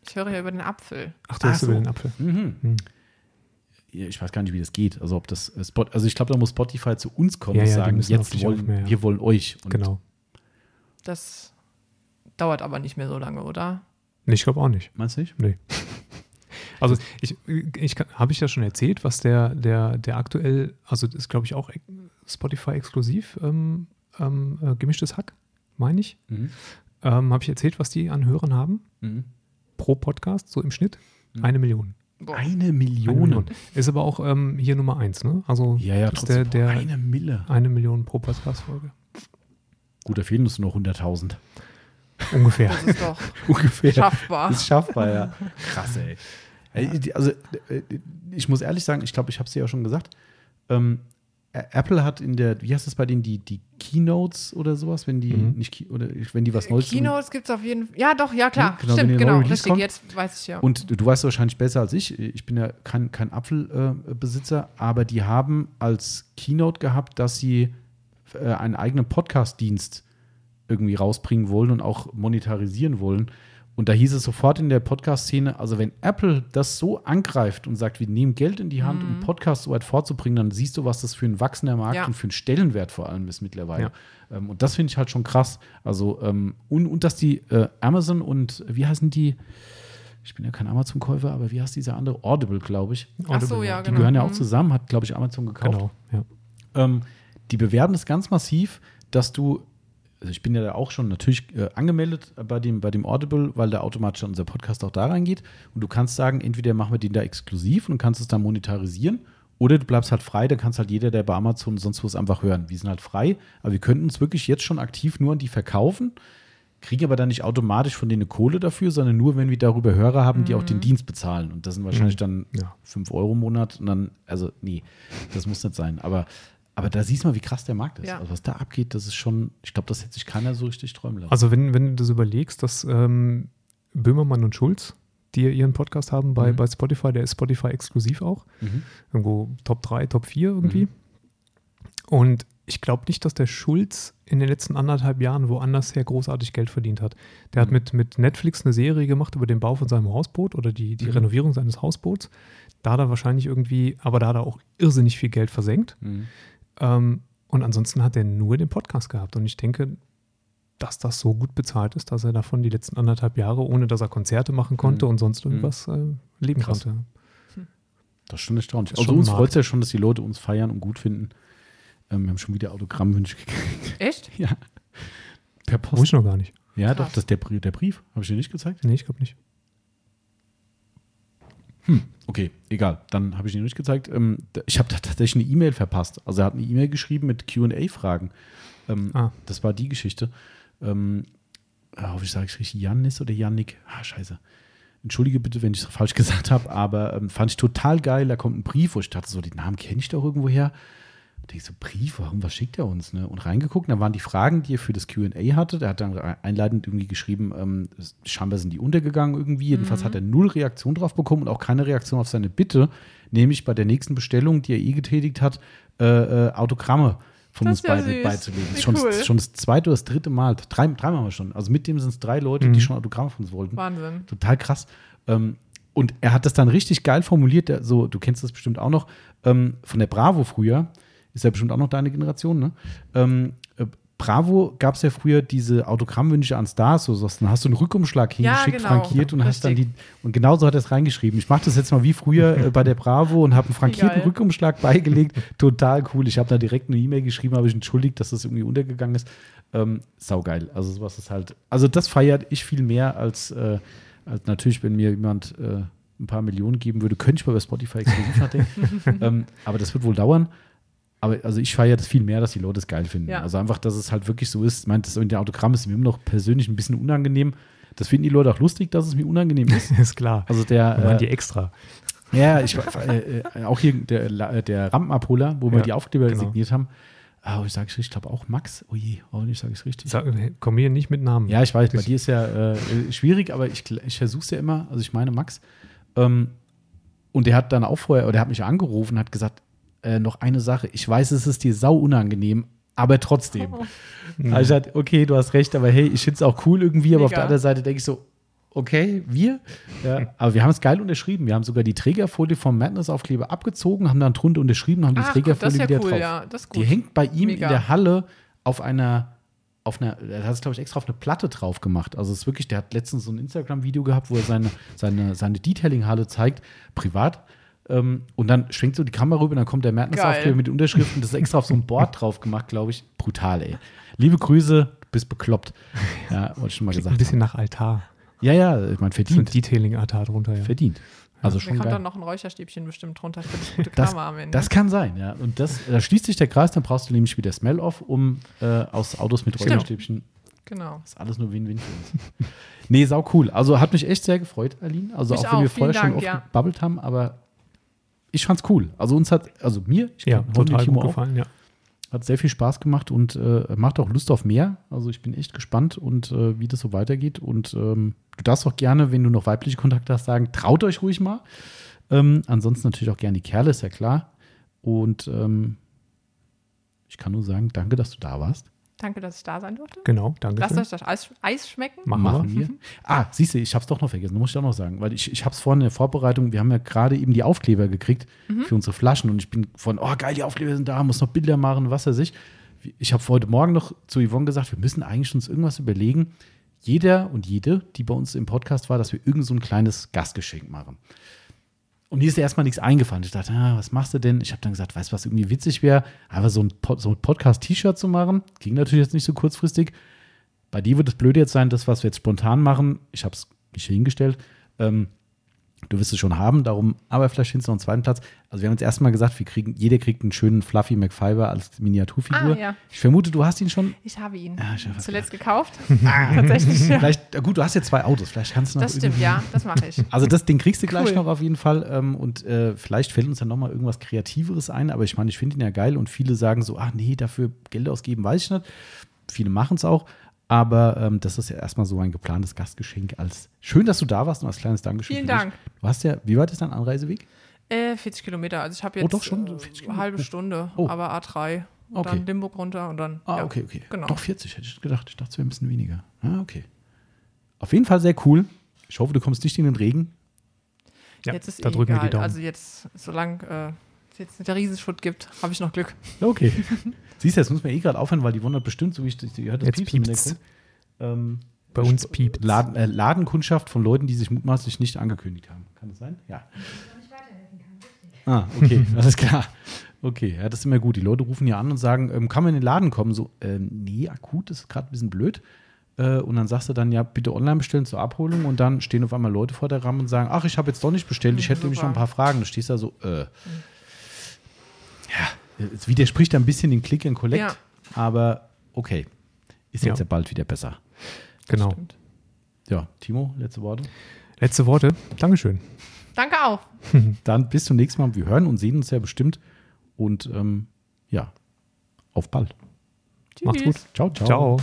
Ich höre ja über den Apfel. Ach, du hast über so. den Apfel. Mhm. Hm. Ja, ich weiß gar nicht, wie das geht. Also, ob das äh, Spot, also ich glaube, da muss Spotify zu uns kommen Ja, und sagen, jetzt wollen ja. wir wollen euch. Und Genau. Das dauert aber nicht mehr so lange, oder? Nee, ich glaube auch nicht. Meinst du nicht? Nee. Also ich, ich habe ich ja schon erzählt, was der, der, der aktuell, also das ist glaube ich auch Spotify exklusiv ähm, ähm, äh, gemischtes Hack, meine ich. Mhm. Ähm, habe ich erzählt, was die an Hörern haben? Mhm. Pro Podcast, so im Schnitt? Mhm. Eine Million. Boah. Eine Eine Million. Million. Ist aber auch ähm, hier Nummer eins, ne? Also Ja, ja, ist trotzdem. der, der eine Mille. eine Million pro Podcast-Folge. Gut, da fehlen uns noch 100.000. Ungefähr. Das ist doch Ungefähr. schaffbar. Ist schaffbar, ja. Krass, ey. Die- Also, äh, ich muss ehrlich sagen, ich glaube, ich habe es dir ja schon gesagt. Ähm, Apple hat in der, wie heißt das bei denen, die, die Keynotes oder sowas, wenn die Mhm. nicht, Key- oder wenn die was Neues Keynotes gibt es auf jeden Fall. Ja, doch, ja, klar. Ja, genau, Stimmt, die genau. Richtig, kommt. jetzt weiß ich ja. Und du weißt wahrscheinlich besser als ich, ich bin ja kein, kein Apfelbesitzer, aber die haben als Keynote gehabt, dass sie äh, einen eigenen Podcast-Dienst irgendwie rausbringen wollen und auch monetarisieren wollen. Und da hieß es sofort in der Podcast-Szene, also wenn Apple das so angreift und sagt, wir nehmen Geld in die Hand, um Podcasts so weit vorzubringen, dann siehst du, was das für ein wachsender Markt Ja. und für einen Stellenwert vor allem ist mittlerweile. Ähm, und das finde ich halt schon krass. Also, ähm, und, und dass die äh, Amazon und wie heißen die? Ich bin ja kein Amazon-Käufer, aber wie heißt dieser andere? Audible, glaube ich. Ach so, Audible, ja, Die genau. gehören ja auch Mhm. zusammen, hat, glaube ich, Amazon gekauft. Genau, ja. Ähm, die bewerben es ganz massiv, dass du, also ich bin ja da auch schon natürlich äh, angemeldet bei dem, bei dem Audible, weil da automatisch unser Podcast auch da reingeht. Und du kannst sagen, entweder machen wir den da exklusiv und kannst es dann monetarisieren, oder du bleibst halt frei, dann kannst halt jeder, der bei Amazon und sonst was einfach hören. Wir sind halt frei, aber wir könnten uns wirklich jetzt schon aktiv nur an die verkaufen, kriegen aber dann nicht automatisch von denen eine Kohle dafür, sondern nur, wenn wir darüber Hörer haben, die auch den Dienst bezahlen. Und das sind wahrscheinlich dann Ja. 5 Euro im Monat und dann, also nee, das muss nicht sein. Aber, aber da siehst du mal, wie krass der Markt ist. Ja. Also was da abgeht, das ist schon, ich glaube, das hätte sich keiner so richtig träumen lassen. Also wenn, wenn du das überlegst, dass ähm, Böhmermann und Schulz, die ihren Podcast haben bei, Mhm. bei Spotify, der ist Spotify exklusiv auch. Mhm. Irgendwo Top 3, Top 4 irgendwie. Mhm. Und ich glaube nicht, dass der Schulz in den letzten anderthalb Jahren woanders her großartig Geld verdient hat. Der hat Mhm. mit, mit Netflix eine Serie gemacht über den Bau von seinem Hausboot oder die, die Mhm. Renovierung seines Hausboots. Da hat er wahrscheinlich irgendwie, aber da hat er auch irrsinnig viel Geld versenkt. Ähm, und ansonsten hat er nur den Podcast gehabt. Und ich denke, dass das so gut bezahlt ist, dass er davon die letzten anderthalb Jahre, ohne dass er Konzerte machen konnte Mhm. und sonst Mhm. irgendwas äh, leben Krass. konnte. Das ist schon erstaunlich. Das Also schon uns freut es ja schon, dass die Leute uns feiern und gut finden. Ähm, wir haben schon wieder Autogrammwünsche gekriegt. Echt? ja. Per Wo Post. ich noch gar nicht. Ja, doch, Krass. das ist der, Brief- der Brief. Habe ich dir nicht gezeigt? Nee, ich glaube nicht. Okay, egal. Dann habe ich ihn nicht gezeigt. Ähm, ich habe da tatsächlich eine E-Mail verpasst. Also er hat eine E-Mail geschrieben mit QA-Fragen. Ähm, Ah. Das war die Geschichte. Ähm, ah, hoffe ich, sage ich richtig Jannis oder Jannik. Ah, scheiße. Entschuldige bitte, wenn ich es falsch gesagt habe, aber ähm, fand ich total geil. Da kommt ein Brief, wo ich dachte, so, den Namen kenne ich doch irgendwo her. Da denke ich so, Brief, warum, was schickt er uns? Ne? Und reingeguckt, da waren die Fragen, die er für das QA hatte. Der hat dann einleitend irgendwie geschrieben, ähm, scheinbar sind die untergegangen irgendwie. Jedenfalls hat er null Reaktion drauf bekommen und auch keine Reaktion auf seine Bitte, nämlich bei der nächsten Bestellung, die er eh getätigt hat, äh, äh, Autogramme von Das uns beide süß. beizulegen. Wie Schon, cool. das, schon das zweite oder das dritte Mal. Drei, dreimal haben wir schon. Also mit dem sind es drei Leute, die Mhm. schon Autogramme von uns wollten. Wahnsinn. Total krass. Ähm, und er hat das dann richtig geil formuliert. Der, so, du kennst das bestimmt auch noch. Ähm, von der Bravo früher. Ist ja bestimmt auch noch deine Generation, ne? Ähm, äh, Bravo gab es ja früher diese Autogrammwünsche an Stars, so so, dann hast du einen Rückumschlag Ja, hingeschickt, genau. frankiert und hast dann die, Richtig. und genauso hat er es reingeschrieben. Ich mache das jetzt mal wie früher äh, bei der Bravo und habe einen frankierten geil. Rückumschlag beigelegt. Total cool. Ich habe da direkt eine E-Mail geschrieben, habe ich entschuldigt, dass das irgendwie untergegangen ist. Ähm, saugeil. Also sowas ist halt, also das feiert ich viel mehr als, äh, als natürlich, wenn mir jemand äh, ein paar Millionen geben würde, könnte ich mal bei Spotify exklusiv nachdenken. ähm, aber das wird wohl dauern. Aber also ich feiere das viel mehr, dass die Leute es geil finden. Ja. Also einfach, dass es halt wirklich so ist. Ich meine, das in der Autogramm ist mir immer noch persönlich ein bisschen unangenehm. Das finden die Leute auch lustig, dass es mir unangenehm ist. ist klar. Also der, äh, die extra. ja, ich äh, äh, auch hier der, La- der Rampenabholer, wo wir Ja, die Aufkleber genau. signiert haben. Ah, ich sage es richtig, ich glaube auch Max. Oh je, oh, ich sage es richtig. Sag, komm hier nicht mit Namen. Ja, ich weiß, bei dir ist ja äh, schwierig, aber ich, ich versuche es ja immer. Also ich meine Max. Ähm, und der hat dann auch vorher, oder der hat mich angerufen und hat gesagt, äh, noch eine Sache. Ich weiß, es ist dir sau unangenehm, aber trotzdem. Oh. Also ich dachte, okay, du hast recht, aber hey, ich finde es auch cool irgendwie, aber auf Mega. der anderen Seite denke ich so, okay, wir? Ja, aber wir haben es geil unterschrieben. Wir haben sogar die Trägerfolie vom Madness-Aufkleber abgezogen, haben dann drunter unterschrieben, haben die Ach, gut, Trägerfolie das ist ja wieder cool, drauf. ja, das ist Die gut. hängt bei ihm Mega. in der Halle auf einer, auf einer, er hat es, glaube ich, extra auf eine Platte drauf gemacht. Also es ist wirklich, der hat letztens so ein Instagram-Video gehabt, wo er seine, seine, seine Detailing-Halle zeigt, privat. Ähm, und dann schwenkt so die Kamera rüber und dann kommt der Madness-Aufkleber Geil. mit Unterschriften. Das ist extra auf so ein Board drauf gemacht, glaube ich. Brutal, ey. Liebe Grüße, du bist bekloppt. Ja, wollte ich schon mal Klingt ein gesagt. bisschen nach Altar. Ja, ja, ich meine, verdient. Detailing-Altar drunter, ja. Verdient. Also Da schon kommt geil. dann noch ein Räucherstäbchen bestimmt drunter für das gute Das, am Ende. das kann sein, ja. Und das, da schließt sich der Kreis, dann brauchst du nämlich wieder Smell-Off, um äh, aus Autos mit. Räucherstäbchen. genau. Das ist alles nur Win-Win für uns. nee, sau cool. Also hat mich echt sehr gefreut, Aline. Also Mich auch wenn auch. wir Vielen vorher schon Dank, oft ja. gebabbelt haben, aber ich fand's cool. Also uns hat, also mir, ich Ja, total gut auch, gefallen, ja. hat sehr viel Spaß gemacht und äh, macht auch Lust auf mehr. Also ich bin echt gespannt und äh, wie das so weitergeht. Und ähm, du darfst auch gerne, wenn du noch weibliche Kontakte hast, sagen, traut euch ruhig mal. Ähm, ansonsten natürlich auch gerne die Kerle, ist ja klar. Und ähm, ich kann nur sagen, danke, dass du da warst. Danke, dass ich da sein durfte. Genau, danke Lasst schön. euch das Eis, Eis schmecken. Machen, Machen wir. wir. Ah, siehst du, ich habe es doch noch vergessen, das muss ich auch noch sagen, weil ich, ich habe es vorhin in der Vorbereitung, wir haben ja gerade eben die Aufkleber gekriegt für unsere Flaschen und ich bin von, oh geil, die Aufkleber sind da, muss noch Bilder machen, was weiß ich. Ich habe heute Morgen noch zu Yvonne gesagt, wir müssen eigentlich uns irgendwas überlegen, jeder und jede, die bei uns im Podcast war, dass wir irgend so ein kleines Gastgeschenk machen. Und mir ist erstmal nichts eingefallen. Ich dachte, ah, was machst du denn? Ich habe dann gesagt, weißt du, was irgendwie witzig wäre, einfach so ein, so ein Podcast-T-Shirt zu machen. Ging natürlich jetzt nicht so kurzfristig. Bei dir wird es blöd jetzt sein, das, was wir jetzt spontan machen. Ich habe es hier hingestellt. Ähm, du wirst es schon haben, darum, aber vielleicht findest du noch einen zweiten Platz. Also wir haben jetzt erstmal gesagt, wir kriegen, jeder kriegt einen schönen Fluffy McFiber als Miniaturfigur. Ah, ja. Ich vermute, du hast ihn schon. Ich habe ihn Ah, ich hab zuletzt gekauft. Tatsächlich, ja. Vielleicht, ja gut, du hast ja zwei Autos, vielleicht kannst du noch Das stimmt, ja, das mache ich. Also das, den kriegst du gleich Cool. noch auf jeden Fall. Ähm, und äh, vielleicht fällt uns dann noch mal irgendwas Kreativeres ein. Aber ich meine, ich finde ihn ja geil. Und viele sagen so, ach nee, dafür Geld ausgeben, weiß ich nicht. Viele machen es auch. Aber ähm, das ist ja erstmal so ein geplantes Gastgeschenk. Als schön, dass du da warst und als kleines Dankeschön. Vielen für dich. Dank. Du hast ja, wie weit ist dein Anreiseweg? Äh, 40 Kilometer. Also ich habe Oh, jetzt doch schon, äh, 40 eine halbe. Stunde, Oh. aber A3 und Okay. dann Limburg runter und dann. Ah, ja, okay, okay. Genau. Doch 40 hätte ich gedacht. Ich dachte, es wäre ein bisschen weniger. Ah, okay. Auf jeden Fall sehr cool. Ich hoffe, du kommst nicht in den Regen. Ja, jetzt ist da eh drücken wir egal. die Daumen. Also jetzt, solange äh, es jetzt nicht der Riesenschutt gibt, habe ich noch Glück. Okay. Siehst du, jetzt muss man eh gerade aufhören, weil die wundert bestimmt, so wie ich die hört, das Jetzt. Hintergrund. Ähm, Bei uns piept. Laden, äh, Ladenkundschaft von Leuten, die sich mutmaßlich nicht angekündigt haben. Kann das sein? Ja. Ah, okay, alles klar. Okay, ja, das ist immer gut. Die Leute rufen ja an und sagen, ähm, kann man in den Laden kommen? So, ähm, nee, akut, das ist gerade ein bisschen blöd. Äh, und dann sagst du dann, ja, bitte online bestellen zur Abholung. Und dann stehen auf einmal Leute vor der Ramme und sagen, ach, ich habe jetzt doch nicht bestellt, ich hätte nämlich noch ein paar Fragen. Du stehst da so, äh. Ja, es widerspricht ein bisschen den Click and Collect, Ja. aber okay. Ist jetzt Ja. ja bald wieder besser. Genau. Stimmt. Ja, Timo, letzte Worte. Letzte Worte. Dankeschön. Danke auch. Dann bis zum nächsten Mal. Wir hören und sehen uns ja bestimmt. Und ähm, ja, auf bald. Macht's gut. Ciao, ciao. Ciao.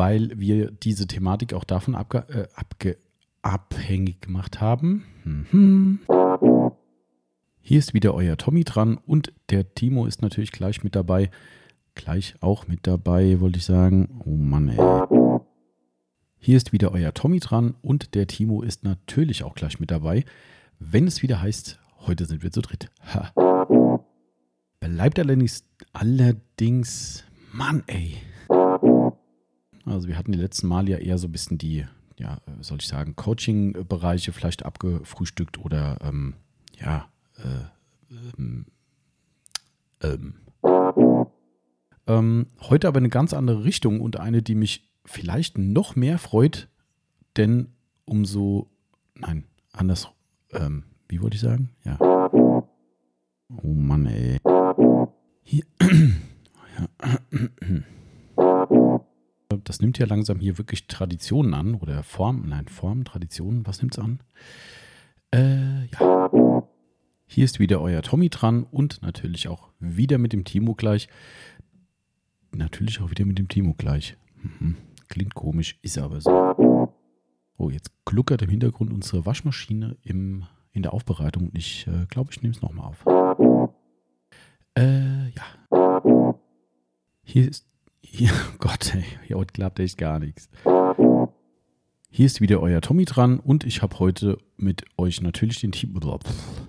Weil wir diese Thematik auch davon abge äh, abge abhängig gemacht haben. Mhm. Hier ist wieder euer Tommy dran und der Timo ist natürlich gleich mit dabei. Gleich auch mit dabei, wollte ich sagen. Oh Mann, ey. Hier ist wieder euer Tommy dran und der Timo ist natürlich auch gleich mit dabei, wenn es wieder heißt, heute sind wir zu dritt. Ha. Bleibt allerdings, allerdings, Mann, ey. Also wir hatten die letzten Mal ja eher so ein bisschen die, ja, soll ich sagen, Coaching-Bereiche vielleicht abgefrühstückt oder ähm, ja, äh, ähm, ähm. Ähm, heute aber eine ganz andere Richtung und eine, die mich vielleicht noch mehr freut, denn umso, nein, anders, ähm, wie wollte ich sagen? Ja. Oh Mann, ey. Hier. Das nimmt ja langsam hier wirklich Traditionen an oder Form, nein, Form, Traditionen, was nimmt es an? Äh, ja. Hier ist wieder euer Tommy dran und natürlich auch wieder mit dem Timo gleich. Natürlich auch wieder mit dem Timo gleich. Mhm. Klingt komisch, ist aber so. Oh, jetzt gluckert im Hintergrund unsere Waschmaschine im, in der Aufbereitung. Ich äh, glaube, ich nehme es nochmal auf. Äh, ja. Hier ist. Hier, oh Gott, ey, heute klappt echt gar nichts. Hier ist wieder euer Tommy dran und ich habe heute mit euch natürlich den Timo.